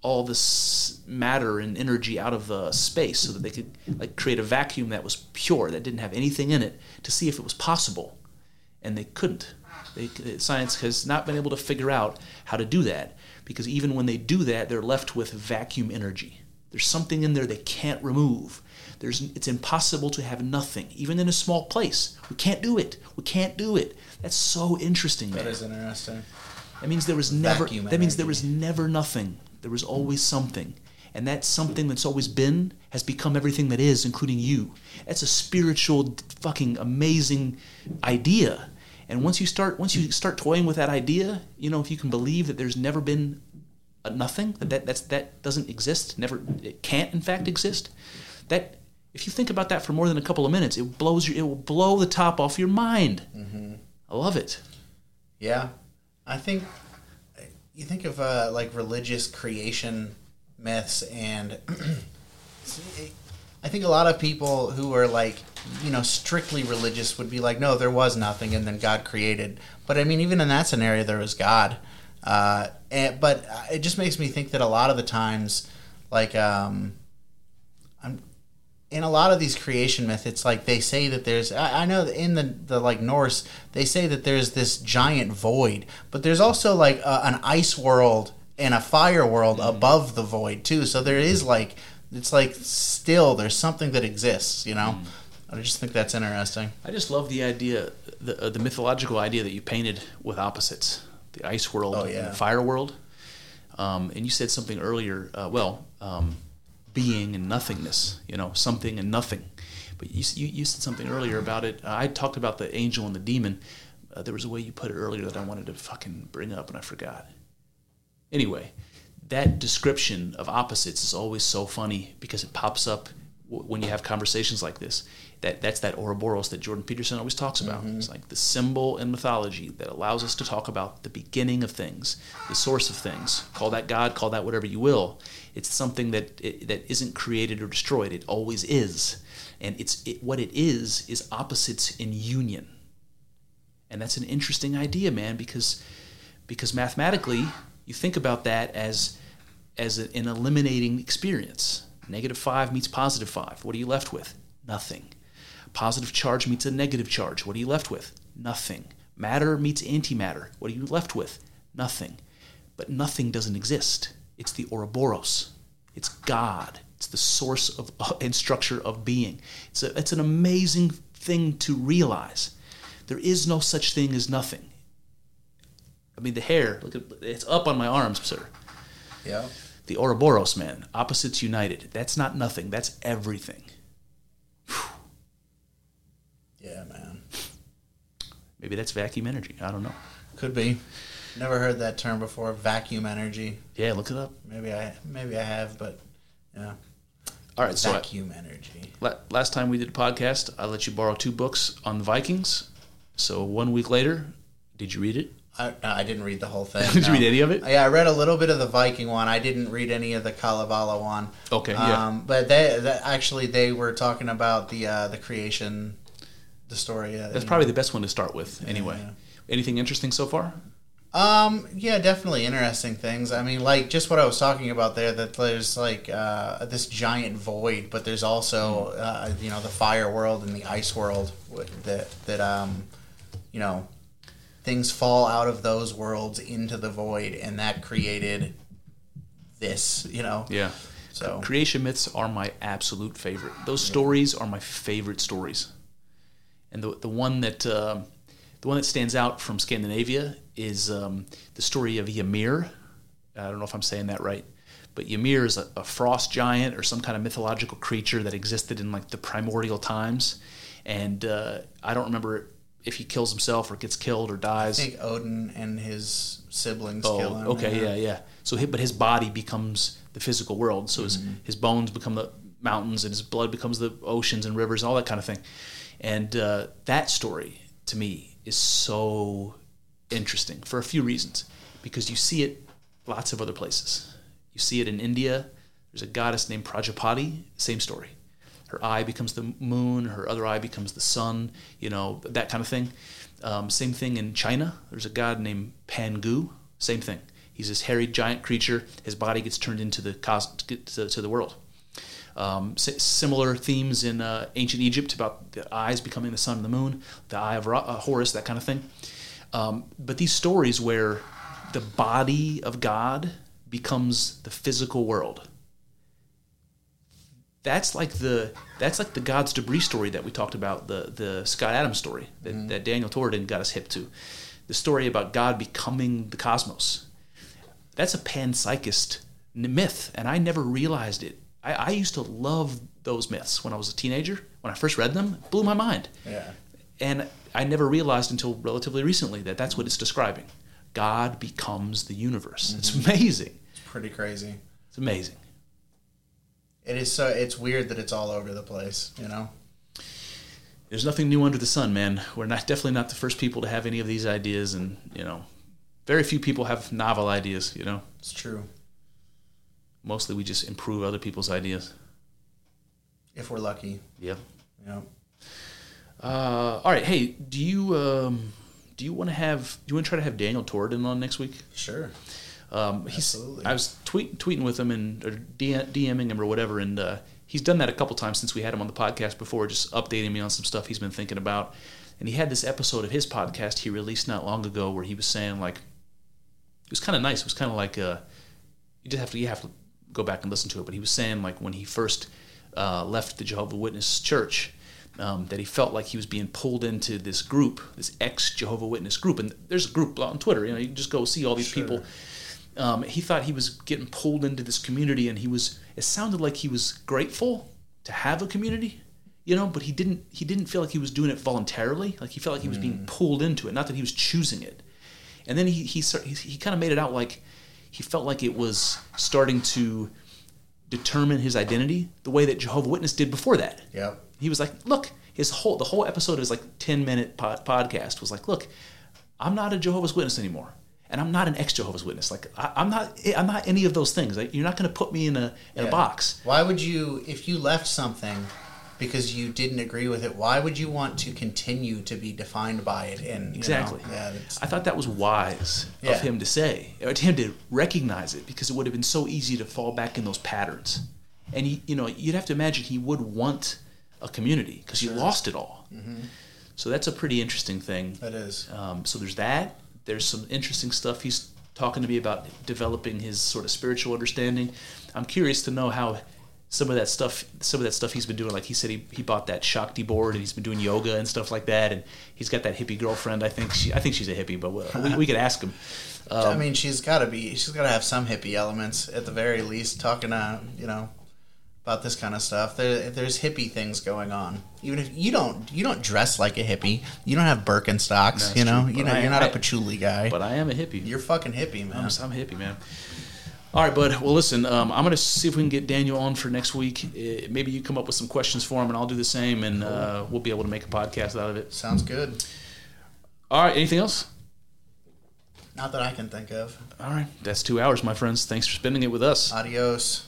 all this matter and energy out of uh, space so that they could like create a vacuum that was pure that didn't have anything in it to see if it was possible, and they couldn't. They, science has not been able to figure out how to do that because even when they do that, they're left with vacuum energy. There's something in there they can't remove. There's, it's impossible to have nothing, even in a small place. We can't do it. We can't do it. That's so interesting, man. That is interesting. That means there was never. That means there was never nothing. There was always something, and that something that's always been has become everything that is, including you. That's a spiritual, fucking amazing idea. And once you start, once you start toying with that idea, you know, if you can believe that there's never been a nothing, that that that's, that doesn't exist, never, it can't in fact exist. That if you think about that for more than a couple of minutes, it blows your, it will blow the top off your mind. Mm-hmm. I love it. Yeah, I think you think of uh, like religious creation myths, and I think a lot of people who are like you know strictly religious would be like, no, there was nothing, and then God created. But I mean, even in that scenario, there was God. Uh, and, but it just makes me think that a lot of the times, like um, in a lot of these creation myths, it's like they say that there's. I, I know in the the like Norse, they say that there's this giant void, but there's also like a, an ice world and a fire world above the void too. So there is like it's like still there's something that exists. You know, I just think that's interesting. I just love the idea, the, uh, the mythological idea that you painted with opposites, the ice world Oh, and yeah. the fire world. Um, and you said something earlier, uh, well, um, being and nothingness, you know, something and nothing. But you, you, you said something earlier about it. Uh, I talked about the angel and the demon. Uh, there was a way you put it earlier that I wanted to fucking bring up and I forgot. Anyway, that description of opposites is always so funny because it pops up when you have conversations like this. That that's that Ouroboros that Jordan Peterson always talks about. Mm-hmm. It's like the symbol in mythology that allows us to talk about the beginning of things, the source of things. Call that God, call that whatever you will. It's something that it, that isn't created or destroyed. It always is, and it's it, what it is is opposites in union. And that's an interesting idea, man, because because mathematically you think about that as as an eliminating experience. Negative five meets positive five. What are you left with? Nothing. Positive charge meets a negative charge. What are you left with? Nothing. Matter meets antimatter. What are you left with? Nothing. But nothing doesn't exist. It's the Ouroboros. It's God. It's the source of and structure of being. It's a, it's an amazing thing to realize. There is no such thing as nothing. I mean, the hair, look at it's up on my arms, sir. Yeah. The Ouroboros, man. Opposites united. That's not nothing. That's everything. Yeah, man. Maybe that's vacuum energy. I don't know. Could be. Never heard that term before. Vacuum energy. Yeah, look it up. Maybe I maybe I have, but yeah. All right, so I, Vacuum energy. last time we did a podcast, I let you borrow two books on the Vikings. So one week later, did you read it? I, no, I didn't read the whole thing. Did you read any of it? Yeah, I read a little bit of the Viking one. I didn't read any of the Kalevala one. Okay, yeah. Um, but they, that actually they were talking about the uh, the creation, the story. Uh, That's probably the best one to start with, anyway. yeah. Anything interesting so far? Um, yeah, definitely interesting things. I mean, like just what I was talking about there, that there's like uh, this giant void, but there's also uh, you know the fire world and the ice world that that um, you know things fall out of those worlds into the void, and that created this. You know, Yeah. So Creation myths are my absolute favorite. Those stories are my favorite stories. And the, the one that um the one that stands out from Scandinavia is um, the story of Ymir. I don't know if I'm saying that right, but Ymir is a, a frost giant or some kind of mythological creature that existed in like the primordial times. And uh, I don't remember if he kills himself or gets killed or dies. I think Odin and his siblings Oh, kill him. okay, yeah, yeah. So, but his body becomes the physical world. So his his bones become the mountains, and his blood becomes the oceans and rivers, and all that kind of thing. And uh, that story to me is so interesting for a few reasons, because you see it lots of other places. You see it in India. There's a goddess named Prajapati. Same story. Her eye becomes the moon. Her other eye becomes the sun. You know that kind of thing. Um, same thing in China. There's a god named Pangu. Same thing. He's this hairy giant creature. His body gets turned into the cos- to, to the world. Um, si- similar themes in uh, ancient Egypt about the eyes becoming the sun and the moon, the eye of Ra- uh, Horus, that kind of thing. Um, but these stories where the body of God becomes the physical world. That's like the that's like the God's debris story that we talked about the the Scott Adams story that, mm-hmm. that Daniel Torridon got us hip to, the story about God becoming the cosmos. That's a panpsychist myth, and I never realized it. I, I used to love those myths when I was a teenager. When I first read them, it blew my mind. Yeah. And I never realized until relatively recently that that's what it's describing. God becomes the universe. It's mm-hmm. amazing. It's pretty crazy. It's amazing. It is so. It's weird that it's all over the place. You know. There's nothing new under the sun, man. We're not definitely not the first people to have any of these ideas, and you know, very few people have novel ideas. You know, It's true. mostly we just improve other people's ideas. If we're lucky. You know. Uh, all right. Hey, do you um, do you want to have do you want to try to have Daniel Torridon on next week? Sure. Um, he's, Absolutely. I was tweet, tweeting with him and or DMing him or whatever, and uh, he's done that a couple times since we had him on the podcast before, just updating me on some stuff he's been thinking about. And he had this episode of his podcast he released not long ago where he was saying like, it was kind of nice. It was kind of like uh, you just have to you have to go back and listen to it. But he was saying like when he first uh, left the Jehovah Witness church. Um, that he felt like he was being pulled into this group, this ex Jehovah Witness group, and there's a group on Twitter. You know, you just go see all these Sure. people um, he thought he was getting pulled into this community and he was it sounded like he was grateful to have a community you know but he didn't he didn't feel like he was doing it voluntarily like he felt like he was being pulled into it not that he was choosing it and then he he, he, he kind of made it out like he felt like it was starting to determine his identity the way that Jehovah Witness did before that. Yeah. He was like, look, his whole the whole episode his like ten minute pod, podcast was like, look, I'm not a Jehovah's Witness anymore, and I'm not an ex Jehovah's Witness. Like I, I'm not I'm not any of those things. Like, you're not going to put me in a in Yeah. a box. Why would you, if you left something because you didn't agree with it, why would you want to continue to be defined by it? And Exactly. know, yeah, I thought that was wise Yeah. of him to say, or to him to recognize it, because it would have been so easy to fall back in those patterns. And he, you know, you'd have to imagine he would want a community because he lost it all. So that's a pretty interesting thing. that is. Um, so there's that. There's some interesting stuff he's talking to me about developing his sort of spiritual understanding. I'm curious to know how some of that stuff, some of that stuff he's been doing. Like he said, he, he bought that Shakti board and he's been doing yoga and stuff like that. And he's got that hippie girlfriend. I think she, I think she's a hippie, but we, we could ask him. I Um, mean, she's got to be. She's got to have some hippie elements at the very least. Talking to you know about this kind of stuff. There, there's hippie things going on. Even if you don't, you don't dress like a hippie. You don't have Birkenstocks. That's you know, true, you know, I- you're not I- a patchouli guy. But I am a hippie. you're fucking hippie, man. I'm, I'm hippie, man. All right, bud. Well, listen, um, I'm going to see if we can get Daniel on for next week. Uh, maybe you come up with some questions for him, and I'll do the same, and uh, we'll be able to make a podcast out of it. Sounds good. All right, anything else? Not that I can think of. All right, that's two hours, my friends. Thanks for spending it with us. Adios.